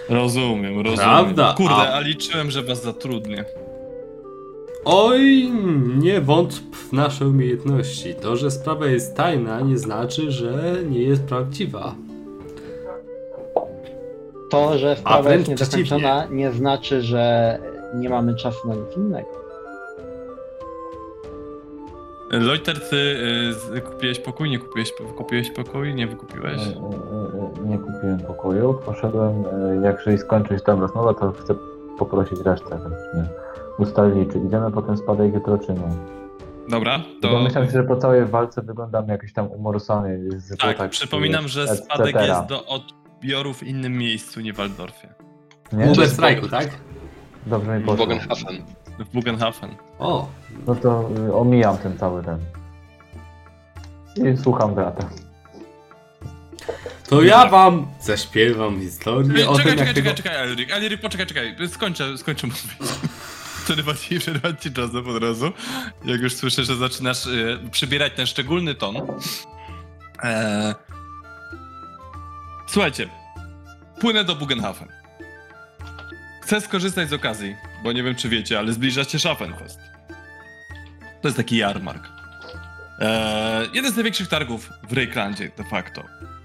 Rozumiem, rozumiem. Prawda, Kurde, a- a liczyłem, że was zatrudnię. Oj, nie wątp w nasze umiejętności. To, że sprawa jest tajna, nie znaczy, że nie jest prawdziwa. To, że sprawa jest niezakończona, nie znaczy, że nie mamy czasu na nic innego. Lojter, ty y, kupiłeś pokój, nie kupiłeś, kupiłeś pokój, nie wykupiłeś? E, e, e, Nie kupiłem pokoju, poszedłem, e, jak jeżeli skończyć tam rozmowę, to chcę poprosić resztę, żebyśmy ustalili, czy idziemy po ten spadek jutro, czy nie. Dobra, To... Domyślam się, że po całej walce wyglądam jakiś tam umorsany. Z tak, przypominam, że spadek jest do odbioru w innym miejscu, nie w Waldorfie. Nie? Jest strajku, tak? Dobrze mi poszło. Bogenhafen. W Bugenhafen. O, No to y, omijam ten cały ten. I słucham brata. to ja wam zaśpiewam historię o Czekaj, tym, jak czekaj, tego... czekaj, czekaj, Elrik, Elrik, poczekaj, czekaj, skończę, skończę mówić. (laughs) Przerwać ci, przerwać ci czasem od razu, jak już słyszę, że zaczynasz y, przybierać ten szczególny ton. Eee... Słuchajcie, płynę do Bugenhafen. Chcę skorzystać z okazji, bo nie wiem czy wiecie, ale zbliża się Schaffenfest. To jest taki jarmark. Eee, jeden z największych targów w Reiklandzie de facto.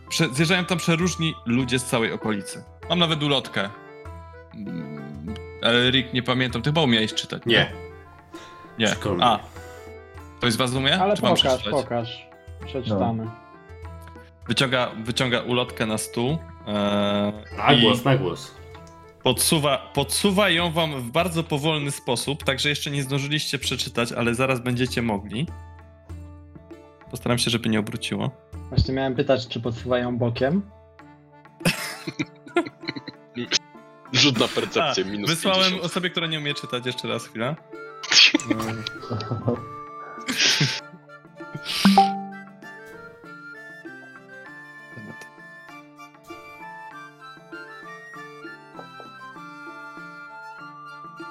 Prze zjeżdżają tam przeróżni ludzie z całej okolicy. Mam nawet ulotkę. Mm, Ale Rick, nie pamiętam, ty chyba umiałeś czytać. Nie. Nie. Szkolny. A. Ktoś z was umie? Ale Czy mam pokaż, przeczytać? pokaż. Przeczytamy. Wyciąga, wyciąga ulotkę na stół. Eee, Na i głos, na głos. Podsuwa, podsuwa ją wam w bardzo powolny sposób, także jeszcze nie zdążyliście przeczytać, ale zaraz będziecie mogli. Postaram się, żeby nie obróciło. Właśnie miałem pytać, czy podsuwają bokiem. Rzut na percepcję, A, minus Wysłałem 50. osobie, która nie umie czytać jeszcze raz chwilę. (laughs) (laughs)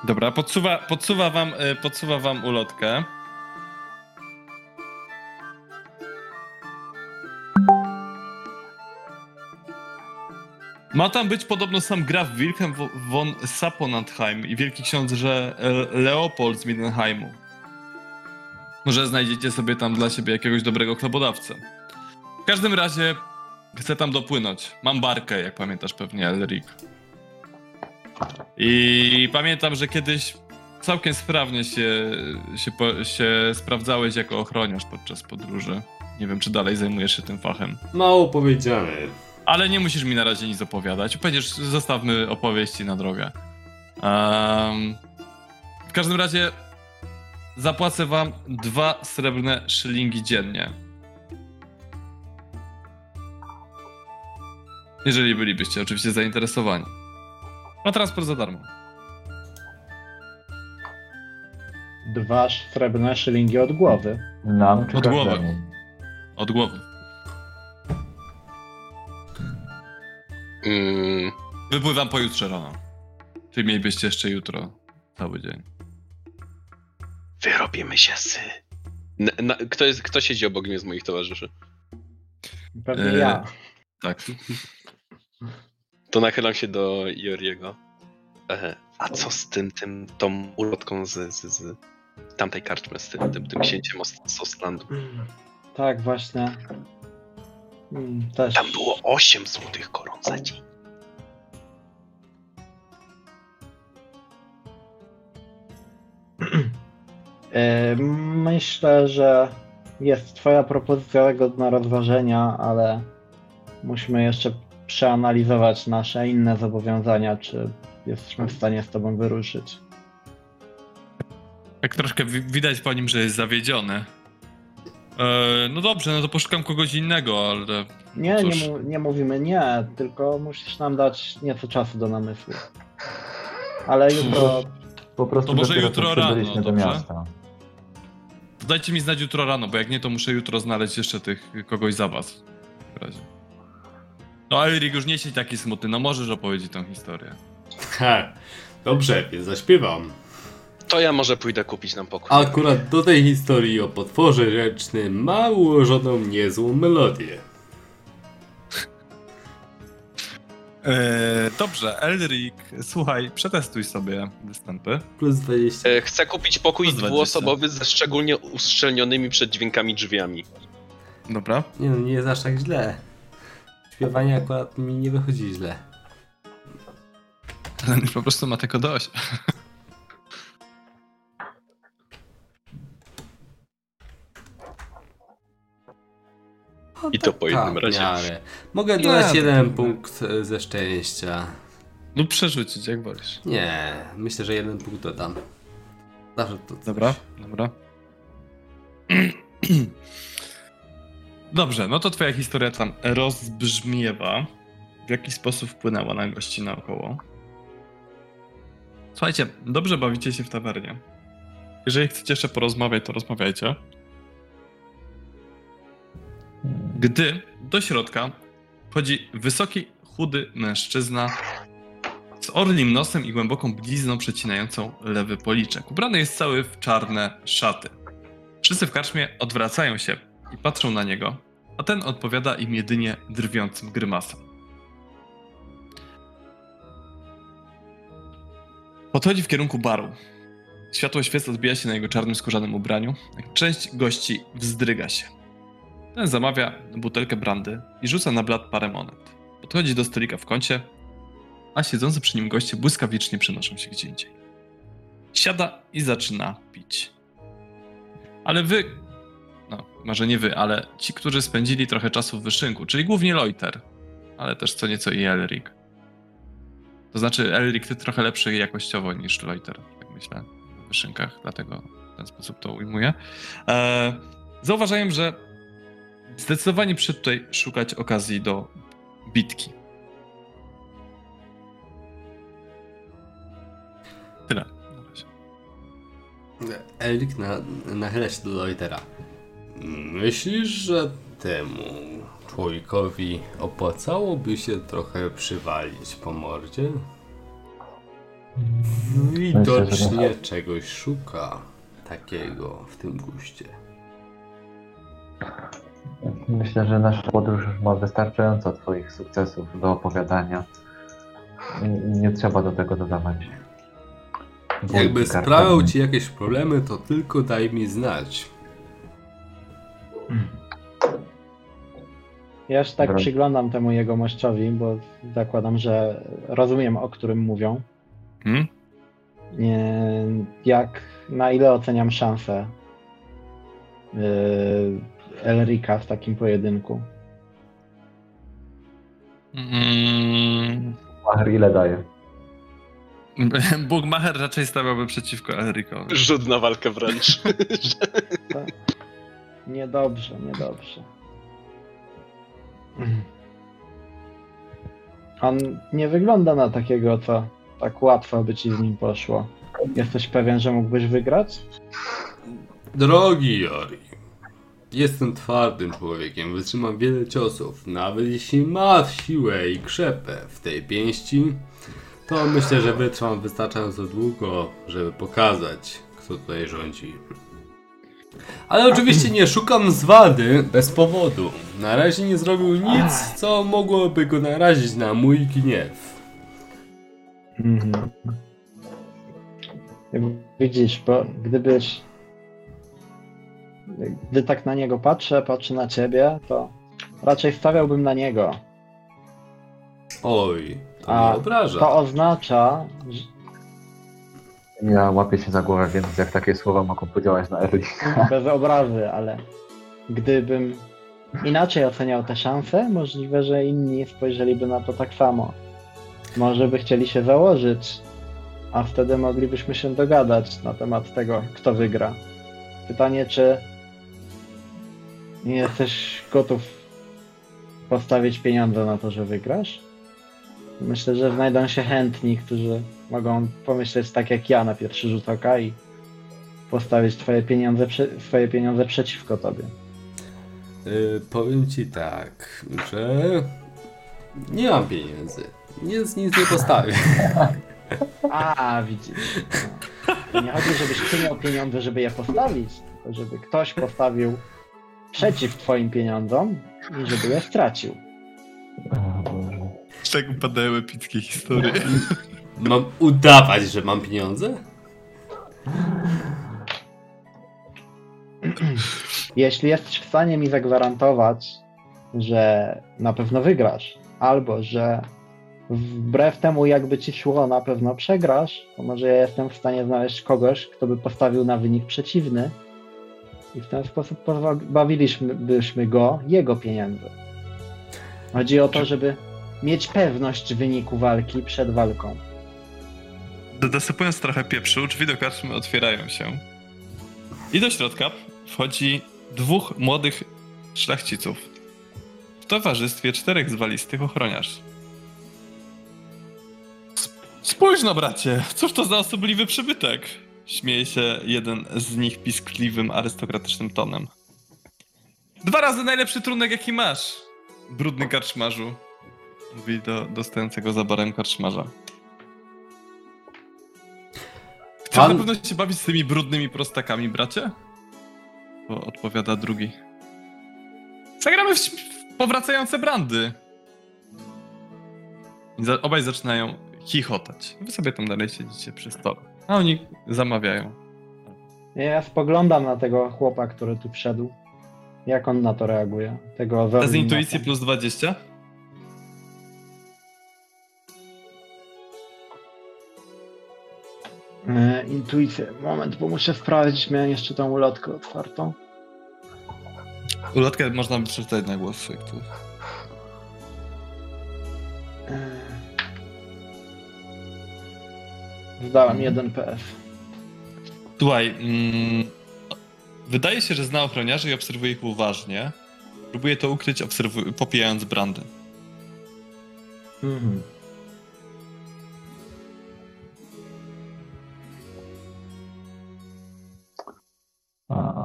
Dobra, podsuwa, podsuwa, wam, e, podsuwa wam ulotkę. Ma tam być podobno sam Graf Wilhelm von Saponantheim i wielki książę e, Leopold z Mindenheimu. Może znajdziecie sobie tam dla siebie jakiegoś dobrego chlebodawcę. W każdym razie chcę tam dopłynąć. Mam barkę, jak pamiętasz pewnie, Elric. I pamiętam, że kiedyś całkiem sprawnie się, się, się sprawdzałeś jako ochroniarz podczas podróży. Nie wiem, czy dalej zajmujesz się tym fachem. Mało powiedziane. Ale nie musisz mi na razie nic opowiadać. Będziesz, zostawmy opowieści na drogę. Em, w każdym razie zapłacę wam dwa srebrne szylingi dziennie. Jeżeli bylibyście oczywiście zainteresowani. A transport za darmo. Dwa srebrne szylingi od głowy. Nam czy Od głowy. każdemu? Od głowy. Mm, Wypływam pojutrze rano. Czyli mielibyście jeszcze jutro cały dzień. wyrobimy się sy. Na, na, kto, jest, kto siedzi obok mnie z moich towarzyszy? Pewnie E, ja. Tak. To nachylam się do Joriego. E, a co z tym, tym, tą ulotką z, z, z tamtej karczmy, z tym, tym, tym księciem z Ostlandu? Tak, właśnie. Mm, Też. Tam było 8 złotych koron za dzień. (clears throat) E, Myślę, że jest Twoja propozycja godna rozważenia, ale musimy jeszcze przeanalizować nasze inne zobowiązania, czy jesteśmy w stanie z Tobą wyruszyć. Jak troszkę wi- widać po nim, że jest zawiedziony. E, no dobrze, no to poszukam kogoś innego, ale Nie, Cóż. nie, nie mówimy nie, tylko musisz nam dać nieco czasu do namysłu. Ale jutro Po prostu To może jutro rano, do dobrze? miasta. dajcie mi znać jutro rano, bo jak nie, to muszę jutro znaleźć jeszcze tych kogoś za was. W razie. No Elrik, już nie siedź taki smutny, no możesz opowiedzieć tą historię. Ha, dobrze, więc zaśpiewam. To ja może pójdę kupić nam pokój. Akurat do tej historii o potworze rzecznym ma ułożoną niezłą melodię. E, dobrze, Elrik, słuchaj, przetestuj sobie występy. Plus 20. E, Chcę kupić pokój Plus 20. dwuosobowy ze szczególnie uszczelnionymi przed dźwiękami drzwiami. Dobra. Nie no, nie jest aż tak źle. Śpiewanie akurat mi nie wychodzi źle. Ten po prostu ma tylko dość. I to po jednym Tak, w razie. miarę. Mogę dodać Nie, jeden to- punkt e, ze szczęścia. Lub przerzucić, jak wolisz. Nie, myślę, że jeden punkt dodam. Zawsze to coś. Dobra, dobra. (clears throat) (clears throat) Dobrze, no to twoja historia tam rozbrzmiewa. W jaki sposób wpłynęła na gości naokoło. Słuchajcie, dobrze bawicie się w tawernie. Jeżeli chcecie jeszcze porozmawiać, to rozmawiajcie. Gdy do środka wchodzi wysoki, chudy mężczyzna z orlim nosem i głęboką blizną przecinającą lewy policzek. Ubrany jest cały w czarne szaty. Wszyscy w karczmie odwracają się i patrzą na niego, a ten odpowiada im jedynie drwiącym grymasem. Podchodzi w kierunku baru. Światło świec odbija się na jego czarnym skórzanym ubraniu. Część gości wzdryga się. Ten zamawia butelkę brandy i rzuca na blat parę monet. Podchodzi do stolika w kącie, a siedzący przy nim goście błyskawicznie przenoszą się gdzie indziej. Siada i zaczyna pić. Ale wy, może nie wy, ale ci, którzy spędzili trochę czasu w wyszynku, czyli głównie Loiter, ale też co nieco i Elric. To znaczy Elric ty trochę lepszy jakościowo niż Loiter, tak myślę, w wyszynkach, dlatego w ten sposób to ujmuję. Eee, zauważają, że zdecydowanie tutaj szukać okazji do bitki. Tyle. Erik na, nachyla się do Loitera. Myślisz, że temu człowiekowi opłacałoby się trochę przywalić po mordzie? Widocznie czegoś szuka takiego w tym guście. Myślę, że nasza podróż już ma wystarczająco Twoich sukcesów do opowiadania. Nie trzeba do tego dodawać. Jakby sprawiał ci jakieś problemy, to tylko daj mi znać. Ja się tak Dobra. przyglądam temu jegomościowi, bo zakładam, że rozumiem, o którym mówią. Hmm? Nie, Jak, na ile oceniam szansę yy, Elrika w takim pojedynku? Mm, Maher ile daje? (laughs) Bugmacher raczej stawiałby przeciwko Elrikowi. Rzut na walkę wręcz. (laughs) Niedobrze, niedobrze. On nie wygląda na takiego, co tak łatwo by ci z nim poszło. Jesteś pewien, że mógłbyś wygrać? Drogi Jori, jestem twardym człowiekiem, wytrzymam wiele ciosów. Nawet jeśli ma siłę i krzepę w tej pięści, to myślę, że wytrzymam wystarczająco długo, żeby pokazać, kto tutaj rządzi. Ale oczywiście nie szukam zwady bez powodu. Na razie nie zrobił nic, co mogłoby go narazić na mój gniew. Mhm. Widzisz, bo gdybyś. Gdy tak na niego patrzę, patrzę na ciebie, to raczej stawiałbym na niego. Oj, to A, mnie obraża. To oznacza, Ja łapię się za głowę, więc jak takie słowa mogą podziałać na Erli. (laughs) bez obrazy, ale gdybym inaczej oceniał te szanse, możliwe, że inni spojrzeliby na to tak samo. Może by chcieli się założyć, a wtedy moglibyśmy się dogadać na temat tego, kto wygra. Pytanie, czy nie jesteś gotów postawić pieniądze na to, że wygrasz? Myślę, że znajdą się chętni, którzy mogą pomyśleć tak jak ja na pierwszy rzut oka i postawić twoje pieniądze, swoje pieniądze przeciwko tobie. Y, powiem ci tak, że nie mam pieniędzy, więc nic nie postawię. (laughs) A, widzisz. No. Nie chodzi, żebyś ty miał pieniądze, żeby je postawić, tylko żeby ktoś postawił przeciw twoim pieniądzom i żeby je stracił. Tak upadają epickie historie. (laughs) Mam udawać, że mam pieniądze? Jeśli jesteś w stanie mi zagwarantować, że na pewno wygrasz, albo że wbrew temu, jakby ci szło, na pewno przegrasz, to może ja jestem w stanie znaleźć kogoś, kto by postawił na wynik przeciwny i w ten sposób pozbawilibyśmy go jego pieniędzy. Chodzi o to, żeby mieć pewność wyniku walki przed walką. Do- Dosypując trochę pieprzu, drzwi do karczmy otwierają się. I do środka wchodzi dwóch młodych szlachciców. W towarzystwie czterech zwalistych ochroniarzy. Sp- Spójrz no, bracie, cóż to za osobliwy przybytek? Śmieje się jeden z nich piskliwym, arystokratycznym tonem. Dwa razy najlepszy trunek, jaki masz, brudny karczmarzu. Mówi do, do stojącego za barem karczmarza. Chcesz Pan- na pewno się bawić z tymi brudnymi prostakami, bracie? Bo odpowiada drugi. Zagramy w, w powracające brandy. I za, obaj zaczynają chichotać. Wy sobie tam dalej siedzicie przy stole. A oni zamawiają. Ja spoglądam na tego chłopa, który tu wszedł. Jak on na to reaguje? Tego A z intuicji plus 20? E, Intuicja. Moment, bo muszę sprawdzić. Miałem jeszcze tą ulotkę otwartą. Ulotkę można by przeczytać na głos. Jak to... E, Zdałem jeden PF. Słuchaj, mm, wydaje się, że zna ochroniarzy i obserwuje ich uważnie. Próbuje to ukryć, obserwu- popijając brandy. Mhm. A,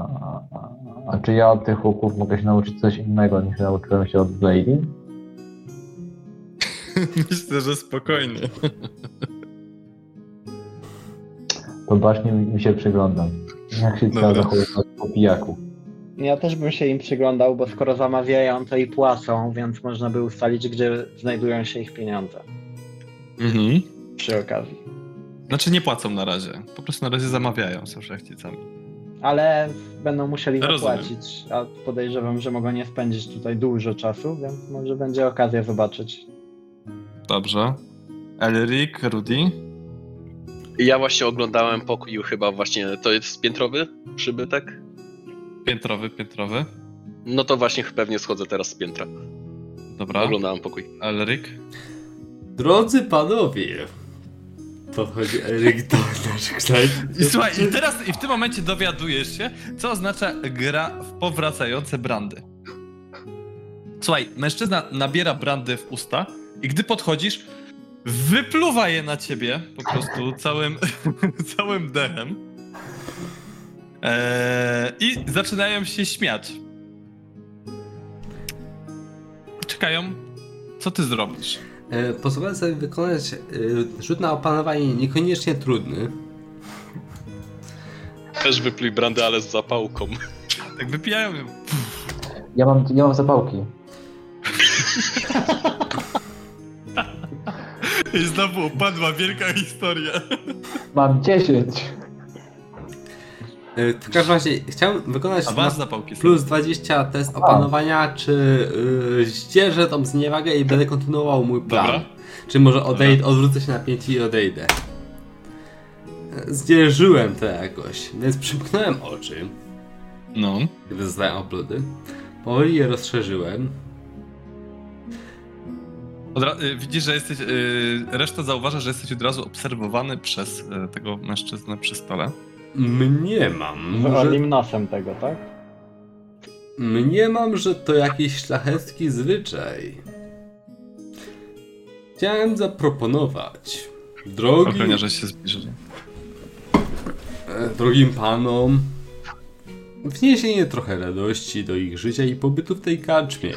a, czy ja od tych chłopów mogę się nauczyć coś innego niż nauczyłem się od Blady? (laughs) Myślę, że spokojnie. (laughs) To bacznie mi się przyglądam. Jak się trzeba zachowywać po pijaku. Ja też bym się im przyglądał, bo skoro zamawiają, to i płacą, więc można by ustalić, gdzie znajdują się ich pieniądze Mhm. przy okazji. Znaczy nie płacą na razie. Po prostu na razie zamawiają, są szlachcicami. Ale będą musieli Rozumiem. zapłacić, a podejrzewam, że mogą nie spędzić tutaj dużo czasu, więc może będzie okazja zobaczyć. Dobrze. Elric, Rudy. Ja właśnie oglądałem pokój chyba właśnie, to jest piętrowy przybytek? Piętrowy, piętrowy. No to właśnie pewnie schodzę teraz z piętra. Dobra. Oglądałem pokój. Elryk? Drodzy panowie, podchodzi Eryk do naszych kształt. I słuchaj, i teraz i w tym momencie dowiadujesz się, co oznacza gra w powracające brandy. Słuchaj, mężczyzna nabiera brandy w usta i gdy podchodzisz, wypluwa je na ciebie po prostu całym, (laughs) całym dechem. Eee, I zaczynają się śmiać. Czekają, co ty zrobisz? E, Pozwolę sobie wykonać e, rzut na opanowanie niekoniecznie trudny. Też wypluj brandę, ale z zapałką. (laughs) Tak wypijają. Ja mam, ja mam zapałki. I znowu padła wielka historia. Mam 10. E, W każdym razie chciałem wykonać A na plus 20 test opanowania, czy y, zdzierzę tą zniewagę i będę kontynuował mój plan. Dobra. Czy może odejdę, odwrócę się na pięć i odejdę. Zdzierżyłem to jakoś, więc przymknąłem oczy, No. gdy zostałem opluty. Powoli je rozszerzyłem. Y, widzisz, że jesteś. Y, reszta zauważa, że jesteś od razu obserwowany przez y, tego mężczyznę przy stole. Mniemam, Z że, orlim nosem tego, tak? mniemam, że to jakiś szlachecki zwyczaj. Chciałem zaproponować drogi, Ochroniarze się zbliżyli. e, drogim panom wniesienie trochę radości do ich życia i pobytu w tej karczmie.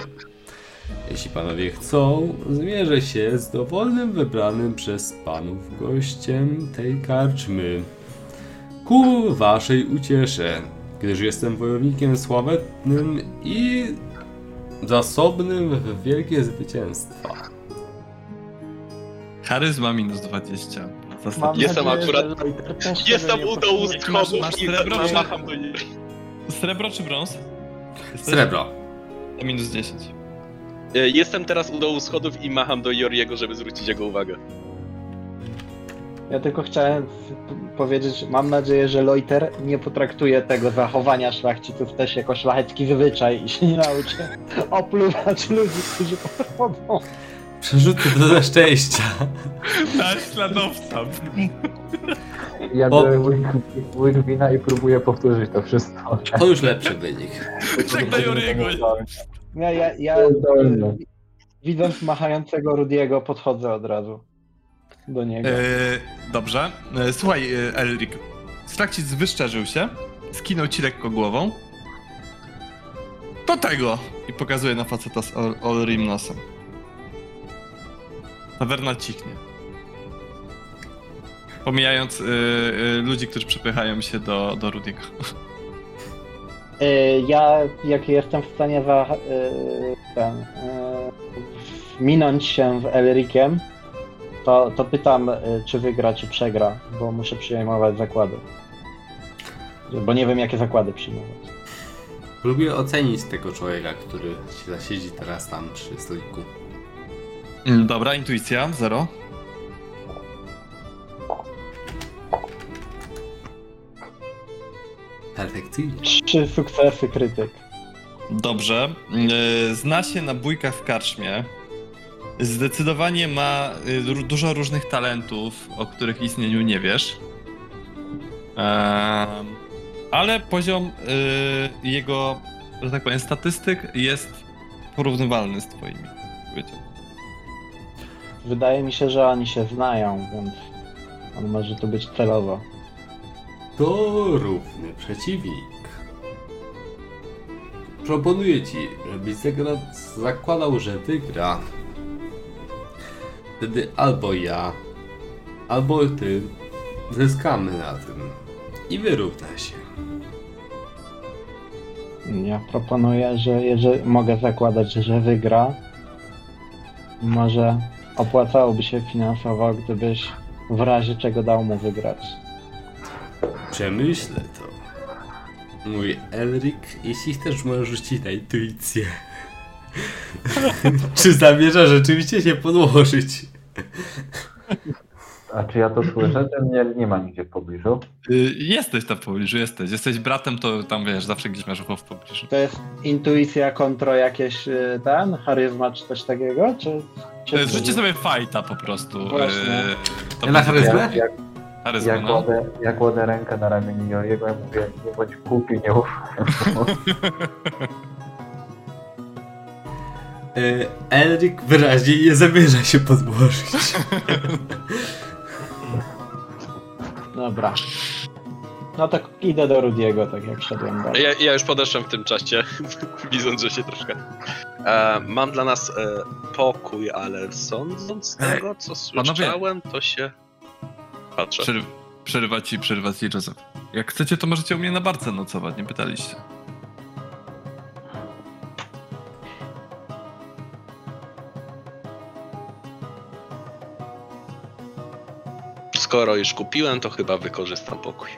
Jeśli panowie chcą, zmierzę się z dowolnym wybranym przez panów gościem tej karczmy. Ku waszej uciesze, gdyż jestem wojownikiem sławetnym i zasobnym w wielkie zwycięstwa. Charyzma minus 20. Zasad- Mam Jestem akurat- Jestem u dołu schodów masz i srebro, czy- macham do niej. Srebro czy brąz? Jesteś? Srebro. To Minus 10. E, Jestem teraz u dołu schodów i macham do Joriego, żeby zwrócić jego uwagę. Ja tylko chciałem powiedzieć, mam nadzieję, że Loiter nie potraktuje tego zachowania szlachciców też jako szlachecki zwyczaj i się nie nauczy opluwać ludzi, którzy podchodzą. Przerzuty do szczęścia. Naśladowca. Ja biorę łyk, wina i próbuję powtórzyć to wszystko. To już lepszy wynik. Tak do Joriego. Ja, ja, ja widząc machającego Rudiego podchodzę od razu do niego. E, dobrze. E, słuchaj, e, Elrik. Strakcic wyszczerzył się, skinął ci lekko głową. Do tego! I pokazuje na faceta z Ol- Olrim nosem. Tawerna cichnie. Pomijając y, y, ludzi, którzy przepychają się do, do Rudiego. (laughs) Ja, jak jestem w stanie za, ten, minąć się z Elrikiem, to, to pytam, y, czy wygra, czy przegra, bo muszę przyjmować zakłady. Bo nie wiem, jakie zakłady przyjmować. Lubię ocenić tego człowieka, który się zasiedzi teraz tam przy stoliku. Mm, Dobra, intuicja, zero. Perfekcyjnie. Trzy sukcesy, krytyk. Dobrze. Yy, Zna się na bójkach w karczmie. Zdecydowanie ma y, dużo różnych talentów, o których istnieniu nie wiesz. Ale poziom y, jego, że tak powiem, statystyk jest porównywalny z twoimi. Wydaje mi się, że oni się znają, więc on może tu być celowo. To równy przeciwnik. Proponuję ci, żebyś zagra- zakładał, że wygra. Wtedy albo ja, albo ty zyskamy na tym i wyrówna się. Ja proponuję, że jeżeli mogę zakładać, że wygra, może opłacałoby się finansowo, gdybyś w razie czego dał mu wygrać. Przemyślę to. Mój Elric, jeśli chcesz, możesz rzucić na intuicję. (laughs) Czy zamierza rzeczywiście się podłożyć? A czy ja to słyszę, czy mnie nie ma nigdzie w pobliżu? Y, Jesteś tam w pobliżu, jesteś. Jesteś bratem, to tam wiesz, zawsze gdzieś masz ucho w pobliżu. To jest intuicja kontro jakieś y, ten, charyzma czy coś takiego? Czy, czy Y, Zrzućcie sobie fajta po prostu. Właśnie. y, To Ja na będzie charyzmę? Jak, jak, charyzma, jak, no. kładę, jak kładę rękę na ramieniu Joriego, ja mówię, nie bądź głupi, nie ufaj. (laughs) Elric wyraźnie nie zamierza się podłożyć. Dobra. No to idę do Rudiego, tak jak szedłem dalej. Ja, ja już podeszłem w tym czasie, (laughs) widząc, że się troszkę. E, mam dla nas e, pokój, ale sądząc z tego, co słyszałem, to się. Patrzę. Przery- Przerywa ci, przerywa ci Joseph. Jak chcecie, to możecie u mnie na barce nocować, nie pytaliście. Skoro już kupiłem, to chyba wykorzystam pokój.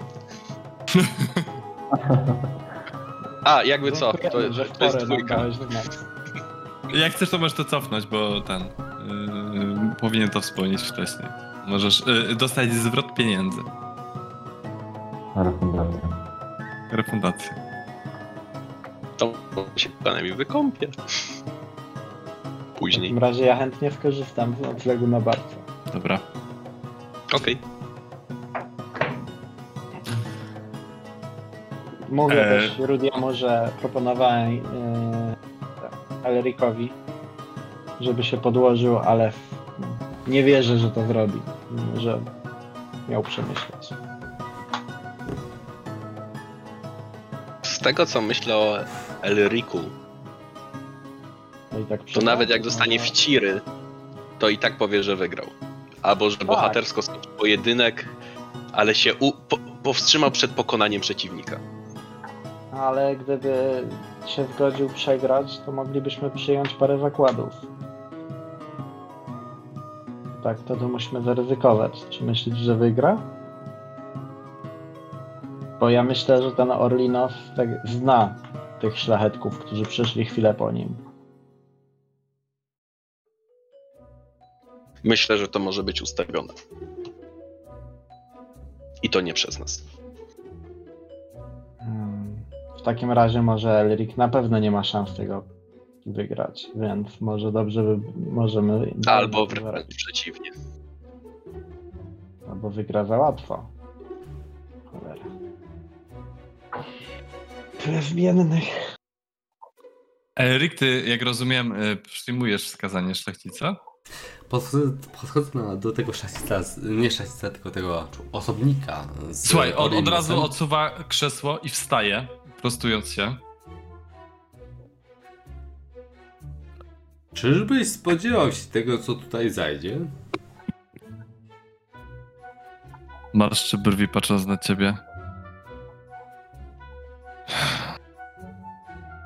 A, jakby co? To, w to jest dwójka. Jak chcesz, to możesz to cofnąć, bo ten... Yy, powinien to wspomnieć wcześniej. Możesz yy, dostać zwrot pieniędzy. Refundacja. Refundację. To się panem wykąpię. W Później. takim razie ja chętnie skorzystam z noclegu na barce. Dobra. Okej. Mówię E. też Rudiemu, że proponowałem yy, Elricowi, żeby się podłożył, ale w, nie wierzę, że to zrobi. Że miał przemyśleć. Z tego co myślę o Elriku, No i tak to nawet jak dostanie wciry, to i tak powie, że wygrał. Albo że bohatersko skończył pojedynek, ale się u- po- powstrzymał przed pokonaniem przeciwnika. Ale gdyby się zgodził przegrać, to moglibyśmy przyjąć parę zakładów. Tak, to, musimy zaryzykować. Czy myślisz, że wygra? Bo ja myślę, że ten Orlinow tak zna tych szlachetków, którzy przyszli chwilę po nim. Myślę, że to może być ustawione. I to nie przez nas. Hmm. W takim razie może Elric na pewno nie ma szans tego wygrać, więc może dobrze by, możemy... Albo wręcz przeciwnie. Albo wygra za łatwo. Cholera. Tyle zmiennych. Erik, ty, jak rozumiem, y, przyjmujesz wskazanie szlachcica? Na, do tego szachista, z- nie szachista, tylko tego osobnika. Słuchaj, on od razu odsuwa krzesło i wstaje, prostując się. Czyżbyś spodziewał się tego, co tutaj zajdzie? Marszczy brwi patrząc na ciebie.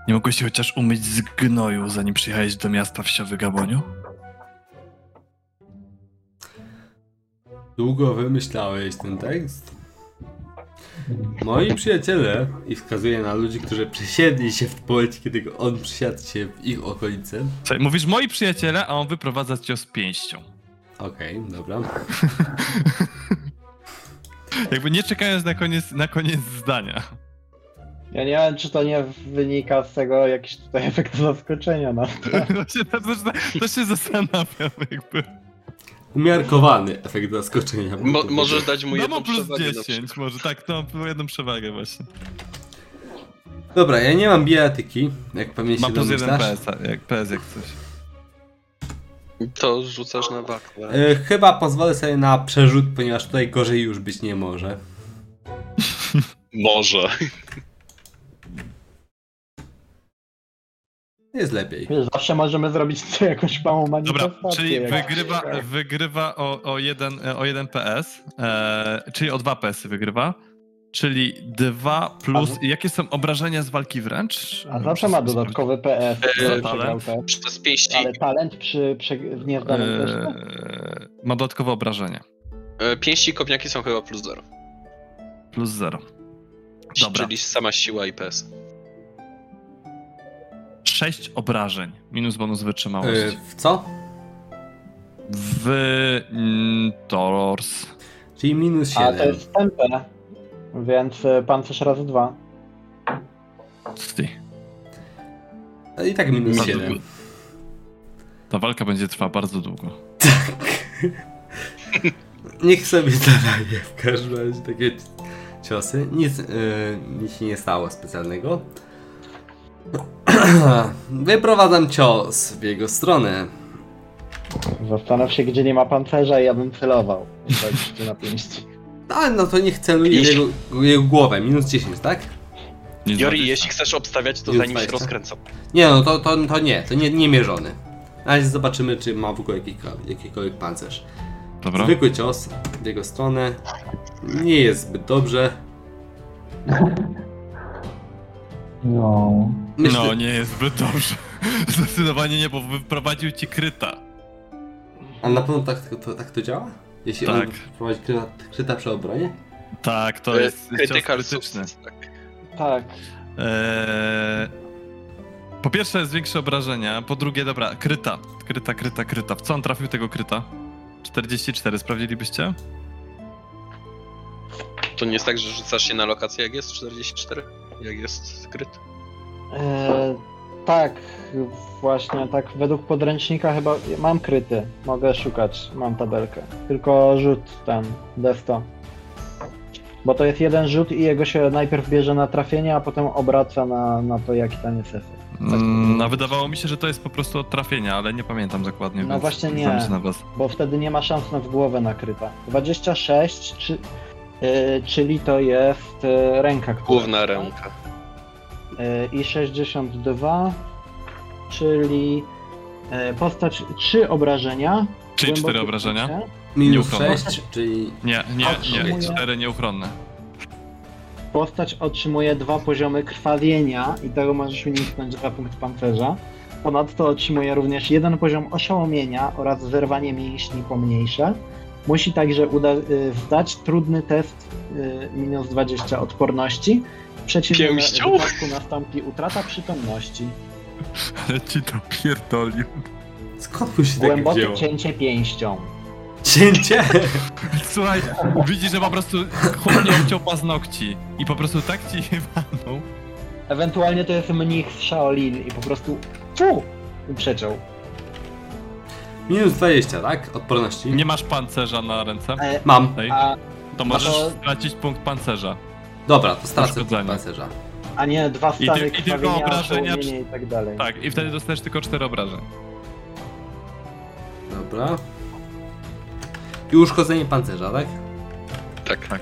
Nie mogłeś się chociaż umyć z gnoju, zanim przyjechałeś do miasta wsiowy Gaboniu? Długo wymyślałeś ten tekst? Moi przyjaciele, i wskazuję na ludzi, którzy przesiedli się w momencie, kiedy on przysiadł się w ich okolice. Mówisz moi przyjaciele, a on wyprowadza cię z pięścią. Okej, dobra. (laughs) Jakby nie czekając na koniec, na koniec zdania. Ja nie wiem, czy to nie wynika z tego jakiś tutaj efekt zaskoczenia na Właśnie to, to, to się zastanawiam jakby. Umiarkowany efekt zaskoczenia. Mo- możesz dać mu No jedną ma plus przewagę na 10 przykład. może, tak, to ma jedną przewagę właśnie. Dobra, ja nie mam bijatyki, jak pewnie się Mam plus jeden domyślasz. PS, a- jak PS jak coś. To rzucasz na wakwę. E, chyba pozwolę sobie na przerzut, ponieważ tutaj gorzej już być nie może. Może. Jest lepiej. Zawsze możemy zrobić tu (laughs) jakąś małą Dobra, manifestację. czyli wygrywa, wygrywa o, o, jeden, o jeden PS, e, czyli o dwa PS wygrywa, czyli 2 plus... A Jakie są obrażenia z walki wręcz? A zawsze ma dodatkowy PS, przegrał te. Przez pięści. Ale talent przy, przy w niezdanym też. tak? Eee, ma dodatkowe obrażenia. E, Pięści kopniaki są chyba plus 0. Plus 0. Dobra. Czyli sama siła i PS. 6 obrażeń. Minus bonus E, wytrzymałości. w co? w mm, Tors. Czyli minus A to 7. jest tempę, więc y, pancerz razy dwa. Ty. No I tak minus Bardzo 7. długo. Ta walka będzie trwała bardzo długo. (laughs) Niech sobie zadaje w każdym razie takie ciosy. Nic, yy, nic się nie stało specjalnego. (clears throat) Wyprowadzam cios w jego stronę. Zastanów się, gdzie nie ma pancerza i ja bym celował. Tak, na pięści. Ale no to niech celuje w jego, jego głowę. Minus 10, tak? Jori, bardziej. jeśli chcesz obstawiać, to Już zanim się dwadzieścia. rozkręcam. Nie no, to, to, to nie, to nie, nie mierzony. Razie zobaczymy, czy ma w ogóle jakikolwiek, jakikolwiek pancerz. Dobra. Zwykły cios w jego stronę. Nie jest zbyt dobrze. No. Myślę, No, nie jest zbyt dobrze. (laughs) Zdecydowanie nie, bo wyprowadził ci kryta. A na pewno tak to, tak to działa? Jeśli Tak. on prowadzi kryta, kryta przy obronie? Tak, to jest cios Critical krytyczny. success, tak. Tak. Eee, po pierwsze zwiększy obrażenia, po drugie, dobra, kryta. Kryta, kryta, kryta. W co on trafił tego kryta? 44, sprawdzilibyście? To nie jest tak, że rzucasz się na lokację, jak jest 44? Jak jest skryt? E, tak, właśnie tak według podręcznika chyba mam kryty. Mogę szukać, mam tabelkę. Tylko rzut ten, D100. Bo to jest jeden rzut i jego się najpierw bierze na trafienie, a potem obraca na, na to, jaki tam jest efekt. Mm, no, wydawało mi się, że to jest po prostu od trafienia, ale nie pamiętam dokładnie, No więc właśnie nie. Bo wtedy nie ma szans na w głowę nakryta. 26, czy, czyli to jest y, ręka, która... Główna ręka. Y, I 62, czyli postać 3 obrażenia. Czyli głębokie 4 obrażenia? Minus Nieuchronne. 6, czyli Nie, nie, nie, 4 nieuchronne. Postać otrzymuje dwa poziomy krwawienia i tego możesz uniknąć 2 punkt pancerza. Ponadto otrzymuje również jeden poziom oszołomienia oraz zerwanie mięśni pomniejsze. Musi także uda- y, zdać trudny test y, minus 20 odporności. W przeciwnym Pięścią? wypadku nastąpi utrata przytomności. Ale ci to pierdolił. skąd mu się tak Głębokie wzięło? cięcie pięścią. Cięcie! Słuchaj, widzisz, że po prostu chłop nie obciął paznokci i po prostu tak ci walnął. Ewentualnie to jest mnich z Shaolin i po prostu fu, i przeciął. Minus 20, tak? Odporności. Nie masz pancerza na ręce? E, Mam. A, to możesz to- stracić punkt pancerza. Dobra, to stracę Uszkodzenie. pancerza. a nie dwa I stany ty- i tylko krwawienia, obrażenia i tak dalej. Tak, i wtedy dostajesz tylko 4 obrażeń. Dobra. I uszkodzenie pancerza, tak? Tak. Tak.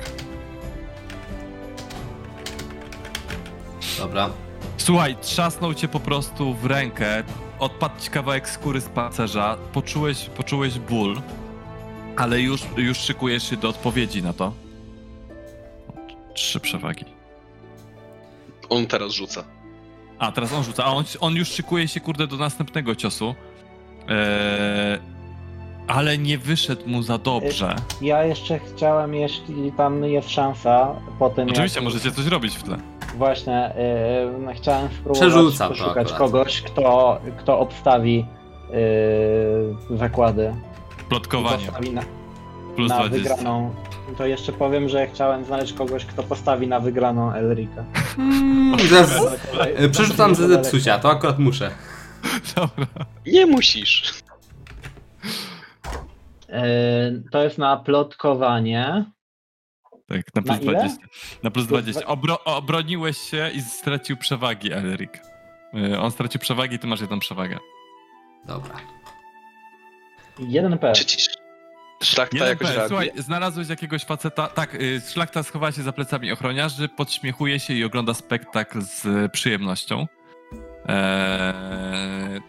Dobra. Słuchaj, trzasnął cię po prostu w rękę, odpadł kawałek skóry z pancerza, poczułeś, poczułeś ból, ale już, już szykujesz się do odpowiedzi na to. Trzy przewagi. On teraz rzuca. A, teraz on rzuca, a on, on już szykuje się, kurde, do następnego ciosu. Eee, ale nie wyszedł mu za dobrze. Ja jeszcze chciałem, jeśli tam jest szansa, po tym Oczywiście, jak możecie coś robić w tle. właśnie yy, chciałem spróbować poszukać kogoś, kto, kto obstawi yy, zakłady. Plotkowanie, Postawi na, plus na 20. wygraną. To jeszcze powiem, że chciałem znaleźć kogoś, kto postawi na wygraną Elrika. (laughs) Zaraz, e, przerzucam ze zepsucia, to akurat muszę. Dobra. Nie musisz. Yy, to jest na plotkowanie. Tak, na plus ile? 20. Na plus Plus 20. Obro, obroniłeś się i stracił przewagi, Elric. Y, On stracił przewagi, ty masz jedną przewagę. Dobra. Jeden P. Szlachta Jeden jakoś P. Słuchaj, znalazłeś jakiegoś faceta. Tak, y, szlachta schowała się za plecami ochroniarzy, podśmiechuje się i ogląda spektakl z przyjemnością. Eee,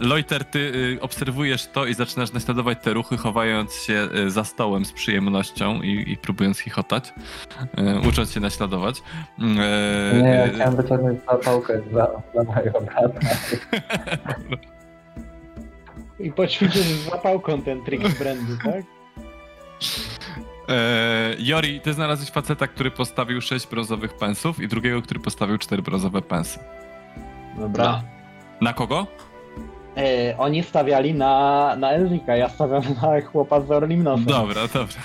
Loiter, ty y, obserwujesz to i zaczynasz naśladować te ruchy, chowając się y, za stołem z przyjemnością i, i próbując chichotać, y, ucząc się naśladować. Eee, Nie, ja chciałem wyciągnąć zapałkę dla, dla mojego brata. (laughs) I poćwiczysz z zapałką ten trik z brandy, tak? Eee, Jori, ty znalazłeś faceta, który postawił 6 brązowych pensów i drugiego, który postawił 4 brązowe pensy. Dobra. Na kogo? E, oni stawiali na, na Elrika, ja stawiam (laughs) na chłopa z Orlim Nosem. Dobra, dobra.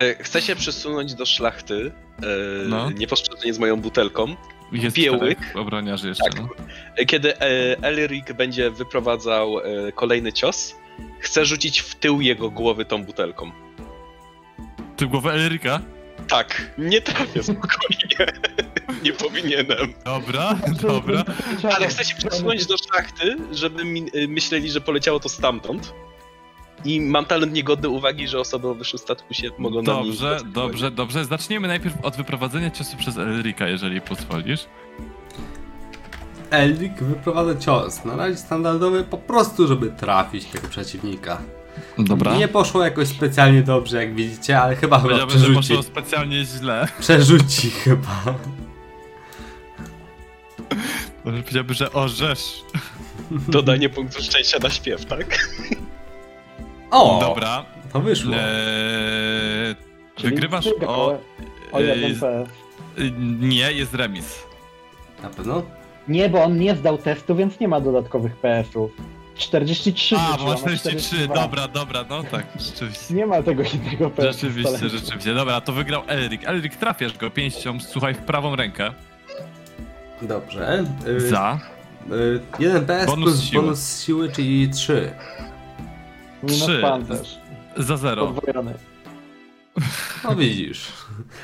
E, Chcę się przesunąć do szlachty, e, No. niepostrzeżenie z moją butelką. Jest Piełyk. obroniarzy jeszcze, Tak. no. Kiedy e, Elric będzie wyprowadzał e, kolejny cios, chcę rzucić w tył jego głowy tą butelką. Ty głowę Elryka? Tak, nie trafię spokojnie. (laughs) nie powinienem. Dobra, (laughs) dobra. Ale chcę się przesunąć do szlachty, żeby mi, y, myśleli, że poleciało to stamtąd. I mam talent niegodny uwagi, że osoby o wyższym statku się mogą na Dobrze, zdecydować. dobrze, dobrze. Zaczniemy najpierw od wyprowadzenia ciosu przez Elrika, jeżeli pozwolisz. Elric wyprowadza cios. Na razie standardowy po prostu, żeby trafić tego przeciwnika. Dobra. Nie poszło jakoś specjalnie dobrze, jak widzicie, ale chyba chyba Powiedziałbym, że przerzuci. poszło specjalnie źle. Przerzuci (laughs) chyba. Może powiedziałbym, że orzesz. Dodanie punktu szczęścia na śpiew, tak? O! Dobra. To wyszło. Eee, Czyli wygrywasz o... o jeden Eee, PS. y, Nie, jest remis. Na pewno? Nie, bo on nie zdał testu, więc nie ma dodatkowych PS-ów. 43 A, bo a ma ma 43, 42. dobra, dobra, no tak, rzeczywiście. Nie ma tego jednego PS. Rzeczywiście, rzeczywiście. Dobra, to wygrał Elrik. Elrik, trafiasz go pięścią, słuchaj, w prawą rękę. Dobrze. Y, Za. y, jeden PS Bonus plus siły. bonus siły, czyli 3. Minus Trzy. pancerz. Za zero. Podwojony. No widzisz.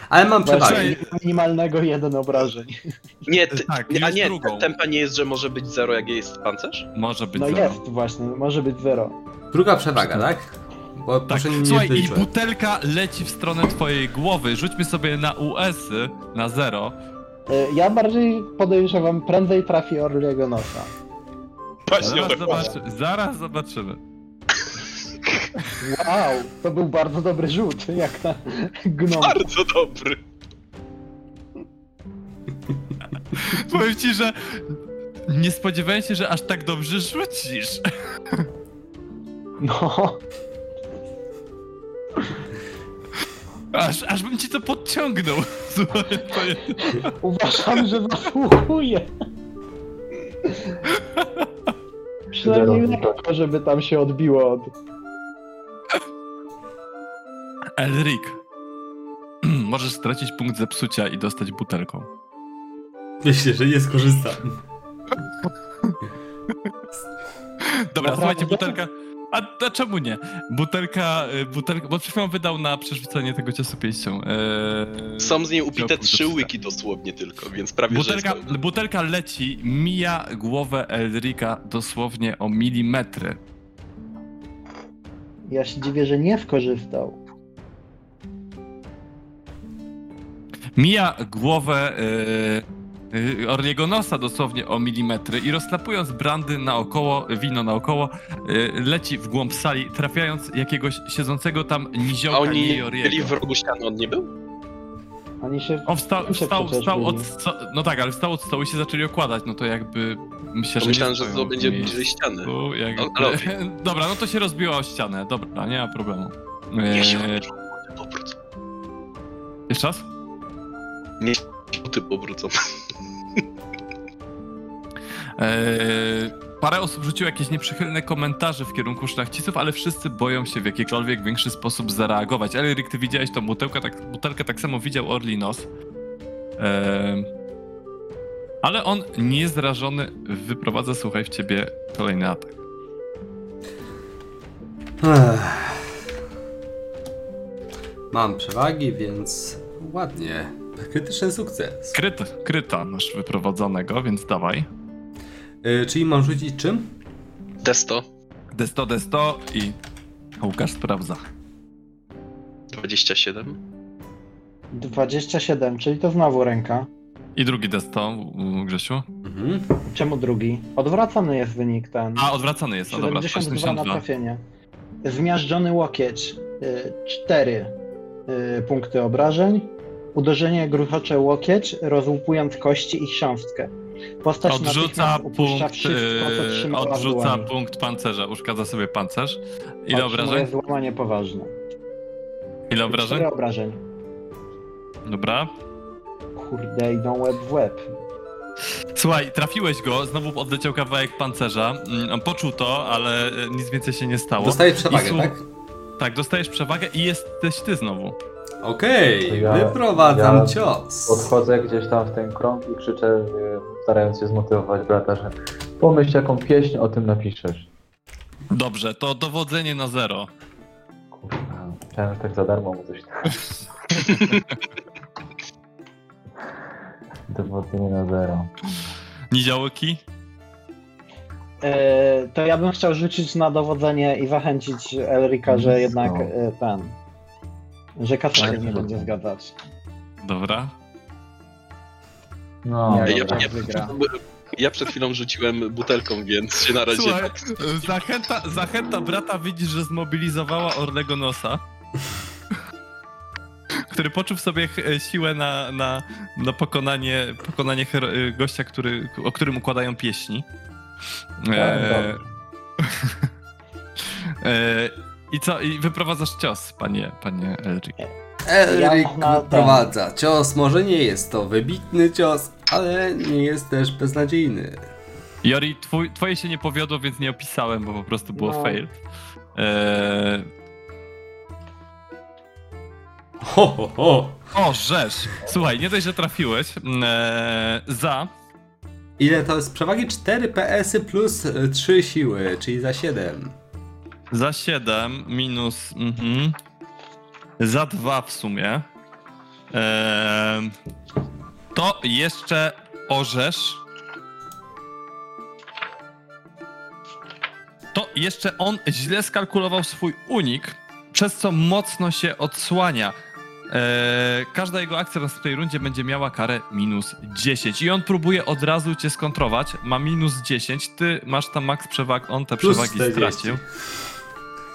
Ale mam przewagę. Właśnie minimalnego jeden obrażeń. Nie, ty, Tak, a nie, drugą. tempa nie jest, że może być zero, jak jest pancerz? Może być No zero. jest właśnie, może być zero. Druga przewaga, tak? Bo Tak, proszę nie słuchaj, i butelka leci w stronę twojej głowy. Rzućmy sobie na US-y, na zero. E, Ja bardziej podejrzewam, prędzej trafi Orliego nosa. Zaraz, zaraz zobaczymy. Wow, to był bardzo dobry rzut, jak na gnom. Bardzo dobry. Powiem ci, że nie spodziewałem się, że aż tak dobrze rzucisz. No, Aż, aż bym ci to podciągnął. Uważam, że zasługuje. Przynajmniej lekko, żeby tam się odbiło od... Elrik. (clears throat) Możesz stracić punkt zepsucia i dostać butelką. Myślę, że nie skorzystam. Dobra, Naprawdę? słuchajcie, butelka. A, a czemu nie? Butelka, y, butelka, bo przed chwilą wydał na przerzucenie tego ciosu pięścią. Eee, Są z niej upite trzy łyki dosłownie tylko, więc prawie Butelka, że jest... butelka leci, mija głowę Elrika dosłownie o milimetry. Ja się dziwię, że nie skorzystał. Mija głowę yy, Orliego nosa dosłownie o milimetry i rozklapując brandy naokoło, wino naokoło, yy, leci w głąb sali, trafiając jakiegoś siedzącego tam A niziołka oni byli w rogu ściany, on nie był? Oni się... On wstał, Się wstał, wstał od sto- No tak, ale wstał od stołu i się zaczęli okładać, no to jakby myślę, że myślałem, że to będzie bliżej ściany. jakby... No, ale. (laughs) Dobra, no to się rozbiła o ścianę, dobra, nie ma problemu. Nie się Eee, jeszcze raz? Nie się buty powrócą. Eee, parę osób rzuciło jakieś nieprzychylne komentarze w kierunku szlachciców, ale wszyscy boją się w jakikolwiek większy sposób zareagować. Elryk, ty widziałeś tą butelkę, tak, butelkę tak samo widział Orlinos. Eee, ale on niezrażony wyprowadza, słuchaj, w ciebie kolejny atak. Ech. Mam przewagi, więc ładnie. Krytyczny sukces. Kryta, kryta masz wyprowadzonego, więc dawaj. Y, czyli mam rzucić czym? Testo D100, D100 i Łukasz sprawdza. 27. 27, czyli to znowu ręka. I drugi D100, u- Grzesiu. Mhm. Czemu drugi? Odwracany jest wynik ten. A, odwracany jest, no dobra, 72 na 82. trafienie. Zmiażdżony łokieć. 4 punkty obrażeń. Uderzenie gruchocze łokieć, rozłupując kości i chrząstkę. Postać Odrzuca punkt, wszystko, w odrzuca punkt pancerza, uszkadza sobie pancerz. Ile Otrzymuje obrażeń? złamanie poważne. Ile obrażeń? 4 obrażeń. Dobra. Kurde, idą łeb w łeb. Słuchaj, trafiłeś go, znowu odleciał kawałek pancerza. Mm, On poczuł to, ale e, nic więcej się nie stało. Dostajesz przewagę, I tak? Tak, dostajesz przewagę i jesteś ty znowu. Okej, To ja- wyprowadzam ja cios. Podchodzę gdzieś tam w ten krąg i krzyczę, y, starając się zmotywować brata, że pomyśl jaką pieśń o tym napiszesz. Dobrze, to dowodzenie na zero. Kurwa, chciałem tak za darmo mu coś. (laughs) Dowodzenie na zero. Niziołki? E, to ja bym chciał rzucić na dowodzenie i zachęcić Elrika, że jednak e, ten. Że Tak, nie tak. będzie zgadzać. Dobra. No, Nie, Ja, dobra, ja, wygra. ja przed chwilą rzuciłem butelką, więc się na razie... Słuchaj, zachęta, zachęta brata widzisz, że zmobilizowała Orlego Nosa. Który poczuł w sobie siłę na, na, na pokonanie, pokonanie hero- e, gościa, który, o którym układają pieśni. E, (laughs) e, I co? I wyprowadzasz cios, panie, panie Elric. Elric Ja wyprowadza cios. Może nie jest to wybitny cios, ale nie jest też beznadziejny. Jori, twój, twoje się nie powiodło, więc nie opisałem, bo po prostu było No. fail. E, Ho, ho, ho. o, rzesz! Słuchaj, nie dość, że trafiłeś. mm, E, za Ile to jest przewagi? 4 PS plus 3 siły, czyli za 7. Za 7 minus. Mhm. Za 2 w sumie. Ehm, to jeszcze orzesz. To jeszcze on źle skalkulował swój unik, przez co mocno się odsłania. Eee, każda jego akcja w tej rundzie będzie miała karę minus 10 i on próbuje od razu cię skontrować. Ma minus 10, ty masz tam max przewag, on te Plus przewagi 40. stracił.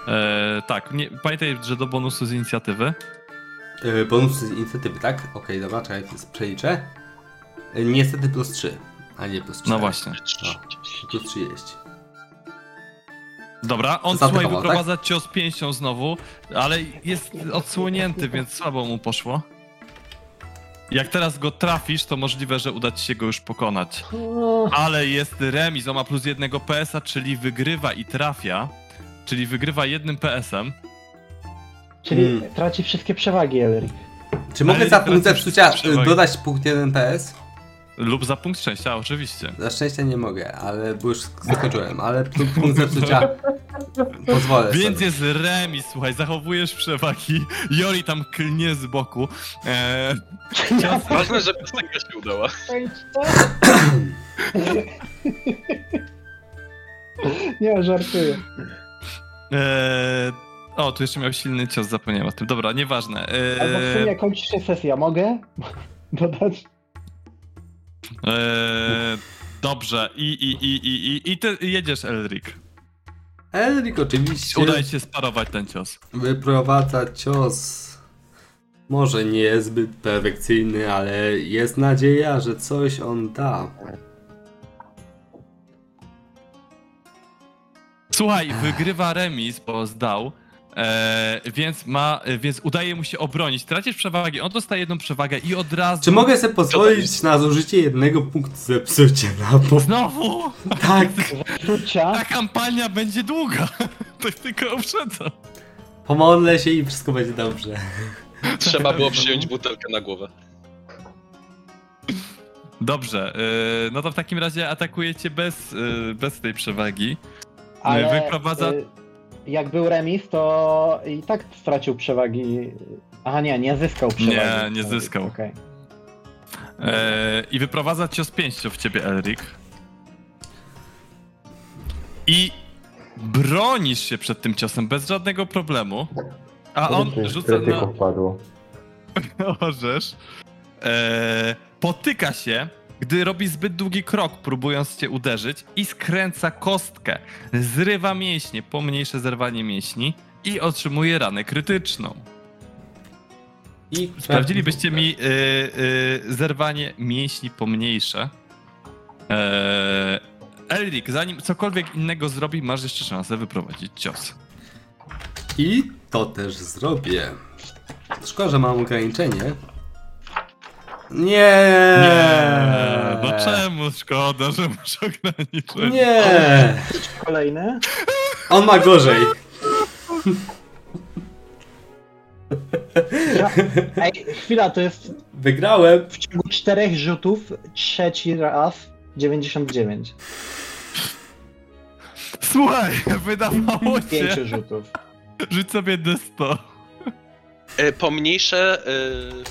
Eee, tak, nie, pamiętaj, że do bonusu z inicjatywy. Yy, bonus z inicjatywy, tak? Okej, dobra, czekaj, przeliczę. Yy, niestety plus 3, a nie plus 4. No właśnie. Plus 30. Dobra, on Zaatakował, słuchaj, wyprowadza cios pięścią znowu, ale jest odsłonięty, więc słabo mu poszło. Jak teraz go trafisz, to możliwe, że uda ci się go już pokonać. O, Ale jest remis, on ma plus jednego PS-a, czyli wygrywa i trafia. Czyli wygrywa jednym PS-em. Czyli Hmm. traci wszystkie przewagi Elric. Czy mogę Ale za nie punkt zepsucia dodać punkt 1 PS? Lub za punkt szczęścia, oczywiście. Na szczęście nie mogę, ale bo już skończyłem, ale punkt zepsucia (laughs) pozwolę Więc sobie. jest remis, słuchaj, zachowujesz przewagi. Jori tam klnie z boku. Eee, (laughs) cios, Ważne, że piosenka się udała. Nie, żartuję. Eee, o, tu jeszcze miał silny cios, zapomniałem o tym. Dobra, nieważne. Eee, Albo w sumie kończy się sesja. Mogę (laughs) dodać? Eee, dobrze, i, i, i, i, i, i ty jedziesz, Elric. Elric oczywiście Udaje się sparować ten cios. wyprowadza cios. Może nie jest zbyt perfekcyjny, ale jest nadzieja, że coś on da. Słuchaj, wygrywa remis, bo zdał, e, więc ma, więc udaje mu się obronić. Tracisz przewagi, on dostaje jedną przewagę i od razu... Czy mogę sobie pozwolić na zużycie jednego punktu zepsucia na po... Znowu! Tak! Ta kampania będzie długa! (laughs) To tylko uprzedzam. Pomodlę się i wszystko będzie dobrze. Trzeba było (laughs) przyjąć butelkę na głowę. Dobrze, e, no to w takim razie atakujecie bez, e, bez tej przewagi. Ale wyprowadza- y, jak był remis, to i tak stracił przewagi. Aha, nie, nie zyskał przewagi. Nie, nie zyskał. Okej. E, I wyprowadza cios pięścią w ciebie, Elric. I bronisz się przed tym ciosem bez żadnego problemu. A on rzuca na... padło. (laughs) Orzesz. E, potyka się, gdy robi zbyt długi krok, próbując cię uderzyć i skręca kostkę. Zrywa mięśnie, pomniejsze zerwanie mięśni i otrzymuje ranę krytyczną. I Sprawdzilibyście mi y, y, zerwanie mięśni pomniejsze. Eee, Elric, zanim cokolwiek innego zrobi, masz jeszcze szansę wyprowadzić cios. I to też zrobię. Szkoda, że mam ograniczenie. Nie! Nie, szkoda, że muszę ograniczyć? Nie! Kolejny. On ma gorzej. Ja, ej, chwila, to jest Wygrałem. w ciągu czterech rzutów trzeci raz 99. Słuchaj, wydawało się, Pięciu rzutów. rzuć sobie D100. E, Pomniejsze e,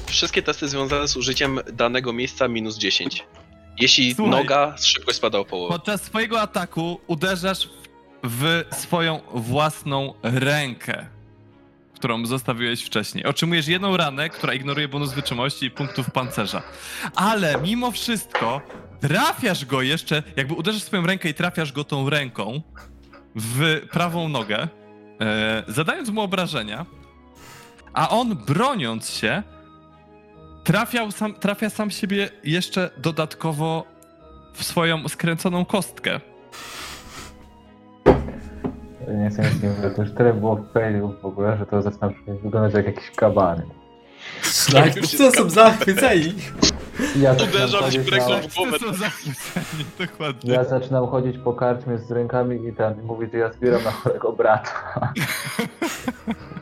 wszystkie testy związane z użyciem danego miejsca minus 10. Jeśli Słuchaj. noga, szybkość spada o połowę. Podczas swojego ataku uderzasz w swoją własną rękę, którą zostawiłeś wcześniej. Otrzymujesz jedną ranę, która ignoruje bonus wytrzymałości i punktów pancerza. Ale mimo wszystko trafiasz go jeszcze, jakby uderzysz swoją rękę i trafiasz go tą ręką w prawą nogę, e, zadając mu obrażenia, a on broniąc się trafiał sam, trafia sam siebie jeszcze dodatkowo w swoją skręconą kostkę. Nie chcę nic nie mówię, to już tyle było failów w ogóle, że to zaczyna wyglądać jak jakiś kabany. Tak, co są zachwyceni? Ja Uderzam ci w głowę. To są zachwyceni, (laughs) dokładnie. Ja zaczynam chodzić po karczmie z rękami i ten, mówić, że ja zbieram na chorego brata. (laughs)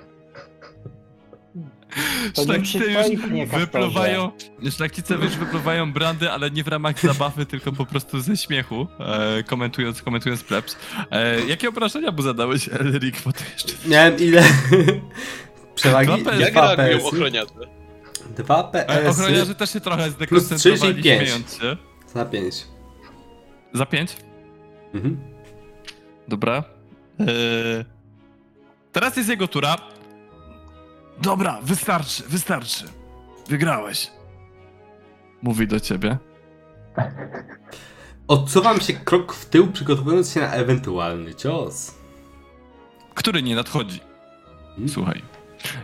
Szlachcice już wypluwają, szlachcice już wypluwają brandy, ale nie w ramach zabawy, tylko po prostu ze śmiechu, e, komentując, komentując plebs. E, jakie obrażenia mu zadałeś, Elric, bo to jeszcze... Miałem ile? Przewagi? Dwa PS. Jak Dwa reagują ochroniarze? Dwa E, PS. ochroniarze też się trochę zdekoncentrowali, 35. śmiejąc się. Za pięć. Za pięć? Mhm. Dobra. Eee, teraz jest jego tura. Dobra, wystarczy, wystarczy. Wygrałeś. Mówi do ciebie. Odsuwam się krok w tył, przygotowując się na ewentualny cios. Który nie nadchodzi. Hmm? Słuchaj.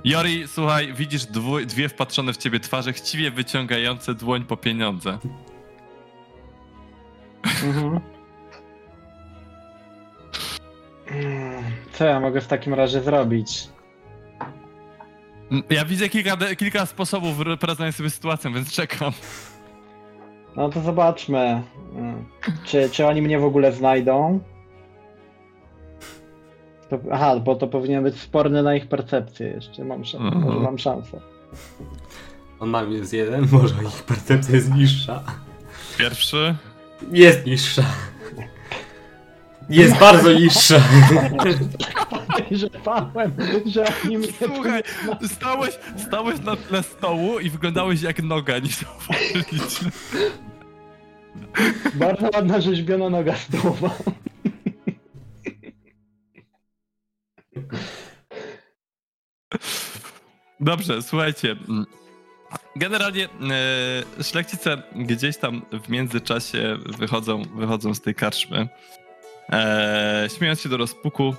Jori, słuchaj, widzisz dwu, dwie wpatrzone w ciebie twarze, chciwie wyciągające dłoń po pieniądze. Mhm. Mm, Co ja mogę w takim razie zrobić? Ja widzę kilka, kilka sposobów poradzenia sobie z sytuacją, więc czekam. No to zobaczmy. Mm. Czy, czy oni mnie w ogóle znajdą? To, aha, bo to powinien być sporny na ich percepcję jeszcze. Mam, szan- Mhm. może mam szansę. On ma minus jeden, (laughs) może ich percepcja jest niższa. Pierwszy. Jest niższa. Jest bardzo niższa. Podejrzewałem, że oni mnie Słuchaj, stałeś, stałeś na tle stołu i wyglądałeś jak noga, nie zauważyliście. Bardzo ładna rzeźbiona noga stołowa. Dobrze, słuchajcie. Generalnie e, szlachcice gdzieś tam w międzyczasie wychodzą, wychodzą z tej karczmy, e, śmiejąc się do rozpuku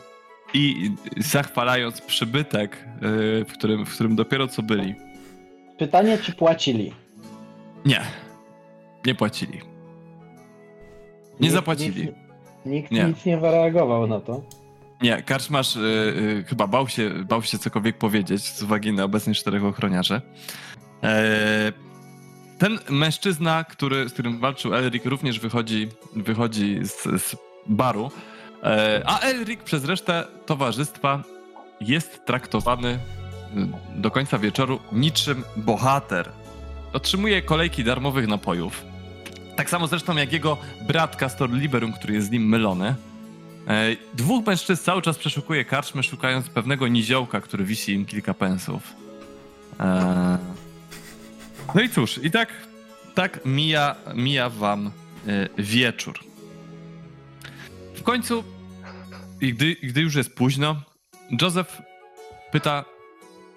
i zachwalając przybytek, e, w, którym, w którym dopiero co byli. Pytanie, czy płacili? Nie, nie płacili. Nie Nikt- zapłacili. Nikt, nikt Nie. nic nie zareagował na to. Nie, karczmarz y, y, chyba bał się, bał się cokolwiek powiedzieć z uwagi na obecnych czterech ochroniarzy. E, ten mężczyzna, który, z którym walczył Elric, również wychodzi, wychodzi z, z baru, e, a Elric przez resztę towarzystwa jest traktowany y, do końca wieczoru niczym bohater. Otrzymuje kolejki darmowych napojów. Tak samo zresztą jak jego brat Castor Liberum, który jest z nim mylony. E, Dwóch mężczyzn cały czas przeszukuje karczmę, szukając pewnego niziołka, który wisi im kilka pensów. E, No i cóż, i tak, tak mija, mija wam e, wieczór. W końcu, i gdy, gdy już jest późno, Joseph pyta,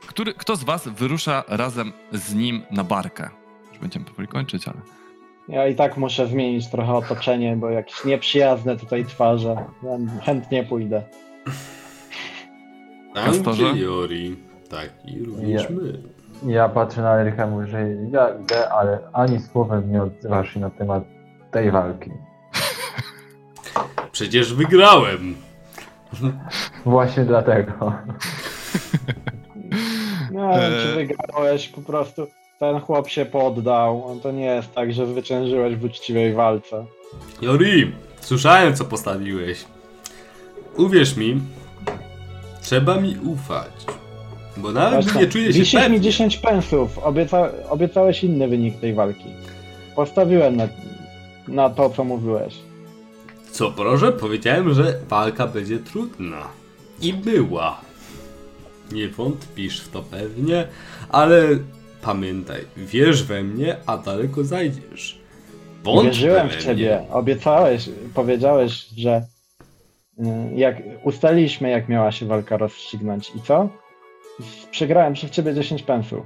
który, kto z was wyrusza razem z nim na barkę. Już będziemy powoli kończyć, ale... Ja i tak muszę zmienić trochę otoczenie, bo jakieś nieprzyjazne tutaj twarze. Ja chętnie pójdę. Antyliori. Tak, i również Ja. my. Ja patrzę na Eryka mówię, że ja idę, ale ani słowem nie odzywasz się na temat tej walki. Przecież wygrałem. Właśnie dlatego. No, ale czy Eee. wygrałeś po prostu. ten chłop się poddał. To nie jest tak, że zwyciężyłeś w uczciwej walce. Jori, słyszałem co postawiłeś. Uwierz mi, trzeba mi ufać. Bo nawet Zresztą, nie czuję się Wisisz mi pewny. 10 pensów. Obieca, obiecałeś inny wynik tej walki. Postawiłem na, na to, co mówiłeś. Co proszę, powiedziałem, że walka będzie trudna. I była. Nie wątpisz w to pewnie, ale pamiętaj, wierz we mnie, a daleko zajdziesz. Wątpię Wierzyłem w ciebie. Obiecałeś, powiedziałeś, że y, jak ustaliliśmy, jak miała się walka rozstrzygnąć. I co? Przegrałem przez ciebie 10 pensów.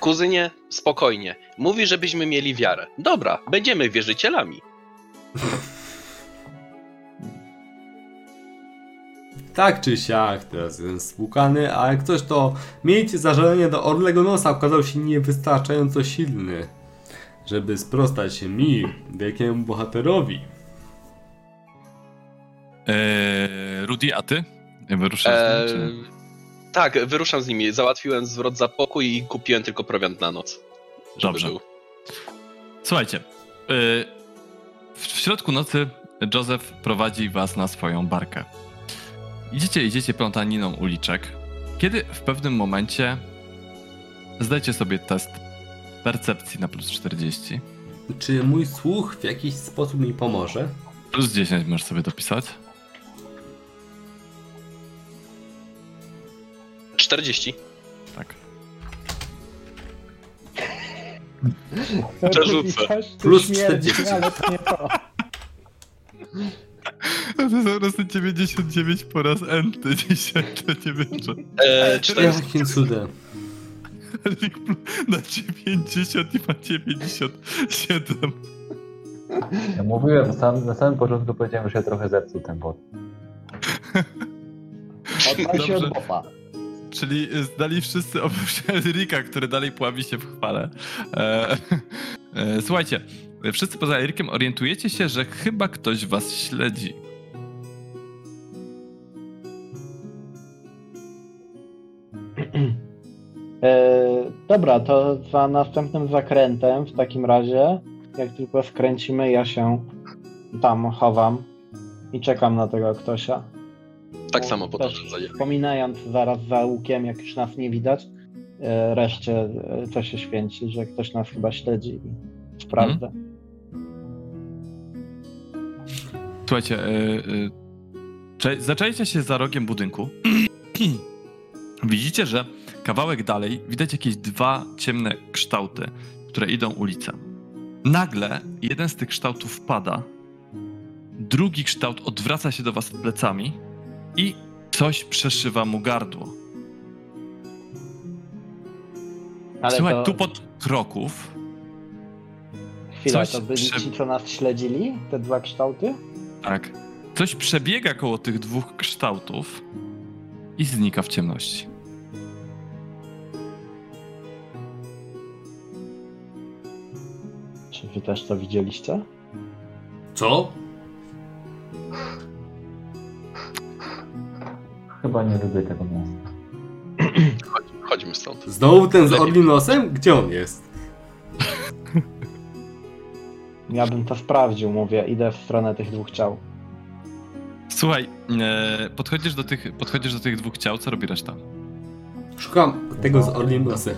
Kuzynie, spokojnie. Mówi, żebyśmy mieli wiarę. Dobra, będziemy wierzycielami. (laughs) Tak czy siak, teraz jestem spłukany, a jak coś to miejcie zażalenie do Orlego Nosa okazał się niewystarczająco silny, żeby sprostać się mi, wielkiemu bohaterowi. Eee, Rudy, a ty? Wyruszasz Eee, z nim, tak, wyruszam z nimi. Załatwiłem zwrot za pokój i kupiłem tylko prowiant na noc. żeby Dobrze. był. czy... Słuchajcie, w, w środku nocy Joseph prowadzi was na swoją barkę. Idziecie, idziecie plątaniną uliczek, kiedy w pewnym momencie zdajcie sobie test percepcji na plus 40. Czy mój słuch w jakiś sposób mi pomoże? Plus 10 możesz sobie dopisać. 40. Tak. Przerzucę. Plus śmierdzi, 40. Ale to nie to. (laughs) To jest po prostu 99 po raz enty dzisiaj, to nie wiem, że... Eee, 40. Jakim cudem. (laughs) na 90 i ma 97. Ja mówiłem, sam, na samym początku powiedziałem, że ja trochę zepsuł ten bot. (laughs) Odpal się Dobrze. od bopa. Czyli zdali wszyscy oprócz Erika, który dalej pławi się w chwale. E, e, słuchajcie, wszyscy poza Erikiem orientujecie się, że chyba ktoś was śledzi. (clears throat) E, dobra, to za następnym zakrętem w takim razie, jak tylko skręcimy, ja się tam chowam i czekam na tego ktosia. Tak samo podążam za nim. Wspominając zaraz za łukiem, jak już nas nie widać, e, reszcie e, co się święci, że ktoś nas chyba śledzi i sprawdza. Słuchajcie, e, cze- zaczęliście się za rogiem budynku. (clears throat) Widzicie, że kawałek dalej widać jakieś dwa ciemne kształty, które idą ulicą. Nagle jeden z tych kształtów wpada, drugi kształt odwraca się do was plecami i coś przeszywa mu gardło. Ale Słuchaj, to, tu pod kroków chwila, coś to byli prze- ci, co nas śledzili, te dwa kształty? Tak. Coś przebiega koło tych dwóch kształtów i znika w ciemności. Czy wy też to widzieliście? Co? Chyba nie lubię tego miasta. Chodź, chodźmy stąd. Znowu ten z. Orlinosem? Gdzie on jest? Ja bym to sprawdził, mówię, idę w stronę tych dwóch ciał. Słuchaj, e, podchodzisz, do tych, podchodzisz do tych dwóch ciał, co robi reszta? Szukam tego z Orlinosem.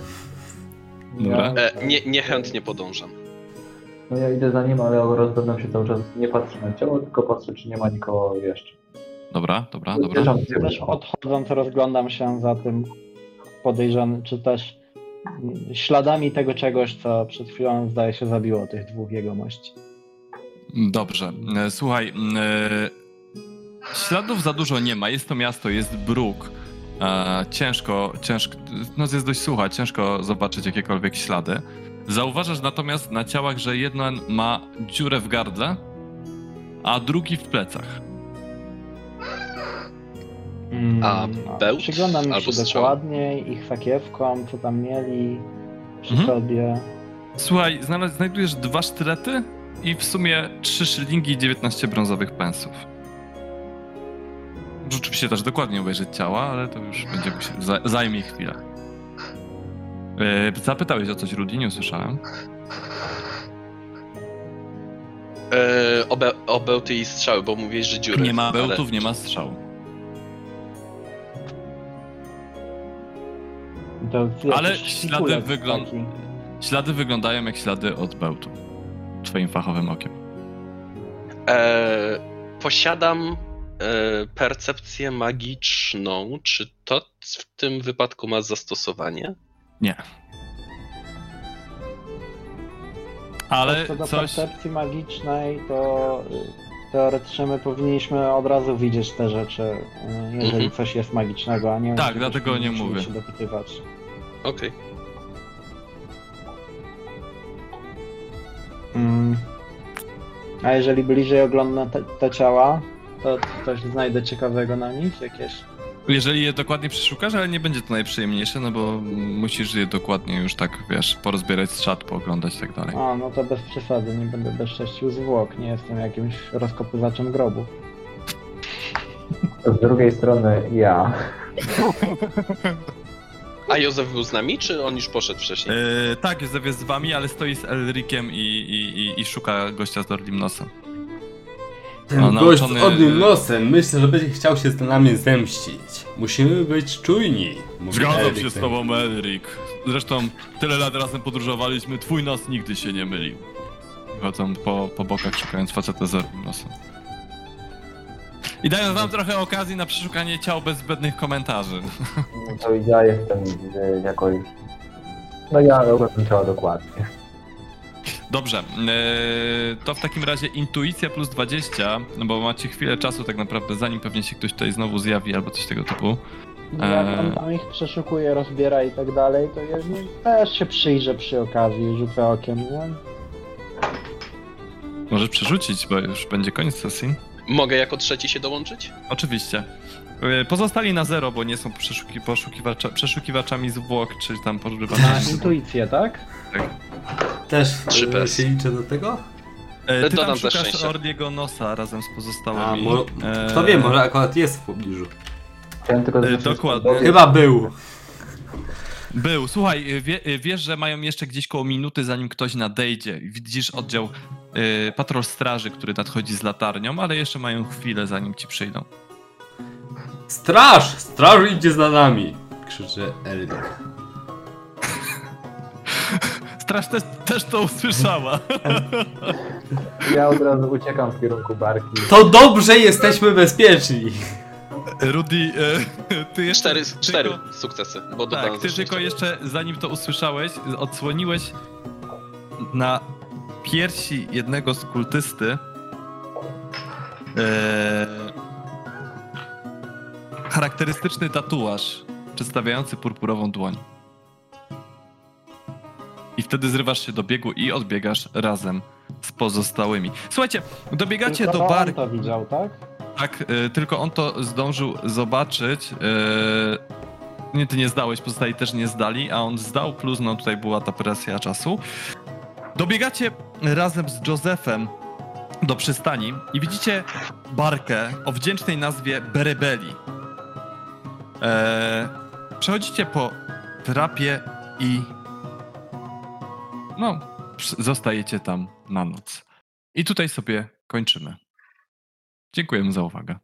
Dobra. Ja, E, nie, niechętnie podążam. no ja idę za nim, ale rozglądam się cały czas. Nie patrzę na ciało, tylko patrzę, czy nie ma nikogo jeszcze. Dobra, dobra, dobra. Też odchodząc rozglądam się za tym podejrzanym, czy też śladami tego czegoś, co przed chwilą zdaje się zabiło tych dwóch jegomości. Dobrze. E, Słuchaj, e, śladów za dużo nie ma. Jest to miasto, jest bruk. E, Ciężko, ciężko, noc jest dość sucha, ciężko zobaczyć jakiekolwiek ślady. Zauważasz natomiast na ciałach, że jeden ma dziurę w gardle, a drugi w plecach. Mm, A bełt Przyglądam mi się strzał? dokładniej ich sakiewkom, co tam mieli przy Mhm. sobie. Słuchaj, znalaz- znajdujesz dwa sztylety i w sumie trzy szylingi i 19 brązowych pensów. Rzeczywiście też dokładnie obejrzeć ciała, ale to już będzie musi- za- zajmie chwilę. E, zapytałeś o coś, Rudy, nie usłyszałem. E, o, be, o bełty i strzały, bo mówisz, że dziury. Nie ma ale- bełtów, nie ma strzału. Ale ślady szpikulec wygląd- taki. Ślady wyglądają jak ślady od bełtu. Twoim fachowym okiem. E, posiadam e, percepcję magiczną. Czy to w tym wypadku ma zastosowanie? Nie. Ale Co do coś... percepcji magicznej, to y, teoretycznie my powinniśmy od razu widzieć te rzeczy, y, jeżeli Mhm. coś jest magicznego, a nie Tak, dlatego nie mówię. się dopytywać. Okej. Mm. A jeżeli bliżej oglądam te, te ciała, to coś znajdę ciekawego na nich? Jakieś? Jeżeli je dokładnie przeszukasz, ale nie będzie to najprzyjemniejsze, no bo musisz je dokładnie już tak, wiesz, porozbierać z czat, pooglądać i tak dalej. A, no to bez przesady, nie będę bezcześcił zwłok, nie jestem jakimś rozkopywaczem grobu. Z drugiej strony ja. (laughs) A Józef był z nami, czy on już poszedł wcześniej? E, tak, Józef jest z wami, ale stoi z Elrikiem i, i, i, i szuka gościa z Dorlim Nosem. Ten No, gość nauczony- z odnym nosem myślę, że będzie chciał się z nami zemścić. Musimy być czujni. mówi Zgadzam się z tobą, Elrik. Zresztą tyle lat razem podróżowaliśmy, twój nos nigdy się nie mylił. Chodzą po, po bokach szukając faceta z Dorlim Nosem. I dają wam trochę okazji na przeszukanie ciał bez zbędnych komentarzy. No to ja jestem y, jakoś... No ja oglądam ciała dokładnie. Dobrze, e, to w takim razie intuicja plus 20, no bo macie chwilę czasu tak naprawdę, zanim pewnie się ktoś tutaj znowu zjawi albo coś tego typu. No Jak on tam ich przeszukuje, rozbiera i tak dalej, to ja też się przyjrzę przy okazji, rzucę okiem, nie? Możesz przerzucić, bo już będzie koniec sesji. Mogę jako trzeci się dołączyć? Oczywiście. E, Pozostali na zero, bo nie są przeszuki, poszukiwacza, przeszukiwaczami zwłok, czy tam Na pożywacami. intuicję, tak? Też Trzy e, się liczę do tego? E, Ty Dodam tam szukasz. Ordiego Nosa razem z A, pozostałymi. mo- E, kto wie, może akurat jest w pobliżu. Chciałem tylko E, dokładnie. Chyba był. Był. Słuchaj, wie, wiesz, że mają jeszcze gdzieś koło minuty, zanim ktoś nadejdzie. Widzisz oddział y, patrol straży, który nadchodzi z latarnią, ale jeszcze mają chwilę, zanim ci przyjdą. Straż! Straż idzie za nami! Krzyczy Eryk. Straż też, też to usłyszała. Ja od razu uciekam w kierunku barki. To dobrze jesteśmy bezpieczni! Rudy, y, ty jeszcze... Cztery, tylko- cztery sukcesy, bo Tak, ty tylko jeszcze, zanim to usłyszałeś, odsłoniłeś na piersi jednego z kultysty e, charakterystyczny tatuaż przedstawiający purpurową dłoń. I wtedy zrywasz się do biegu i odbiegasz razem z pozostałymi. Słuchajcie, dobiegacie Tylko do barki. to widział, tak? Tak, y, tylko on to zdążył zobaczyć. y, nie, ty nie zdałeś, pozostali też nie zdali, a on zdał, plus no tutaj była ta presja czasu. Dobiegacie razem z Josephem do przystani i widzicie barkę o wdzięcznej nazwie Berebeli. E, przechodzicie po trapie i no, zostajecie tam na noc. I tutaj sobie kończymy. Dziękujemy za uwagę.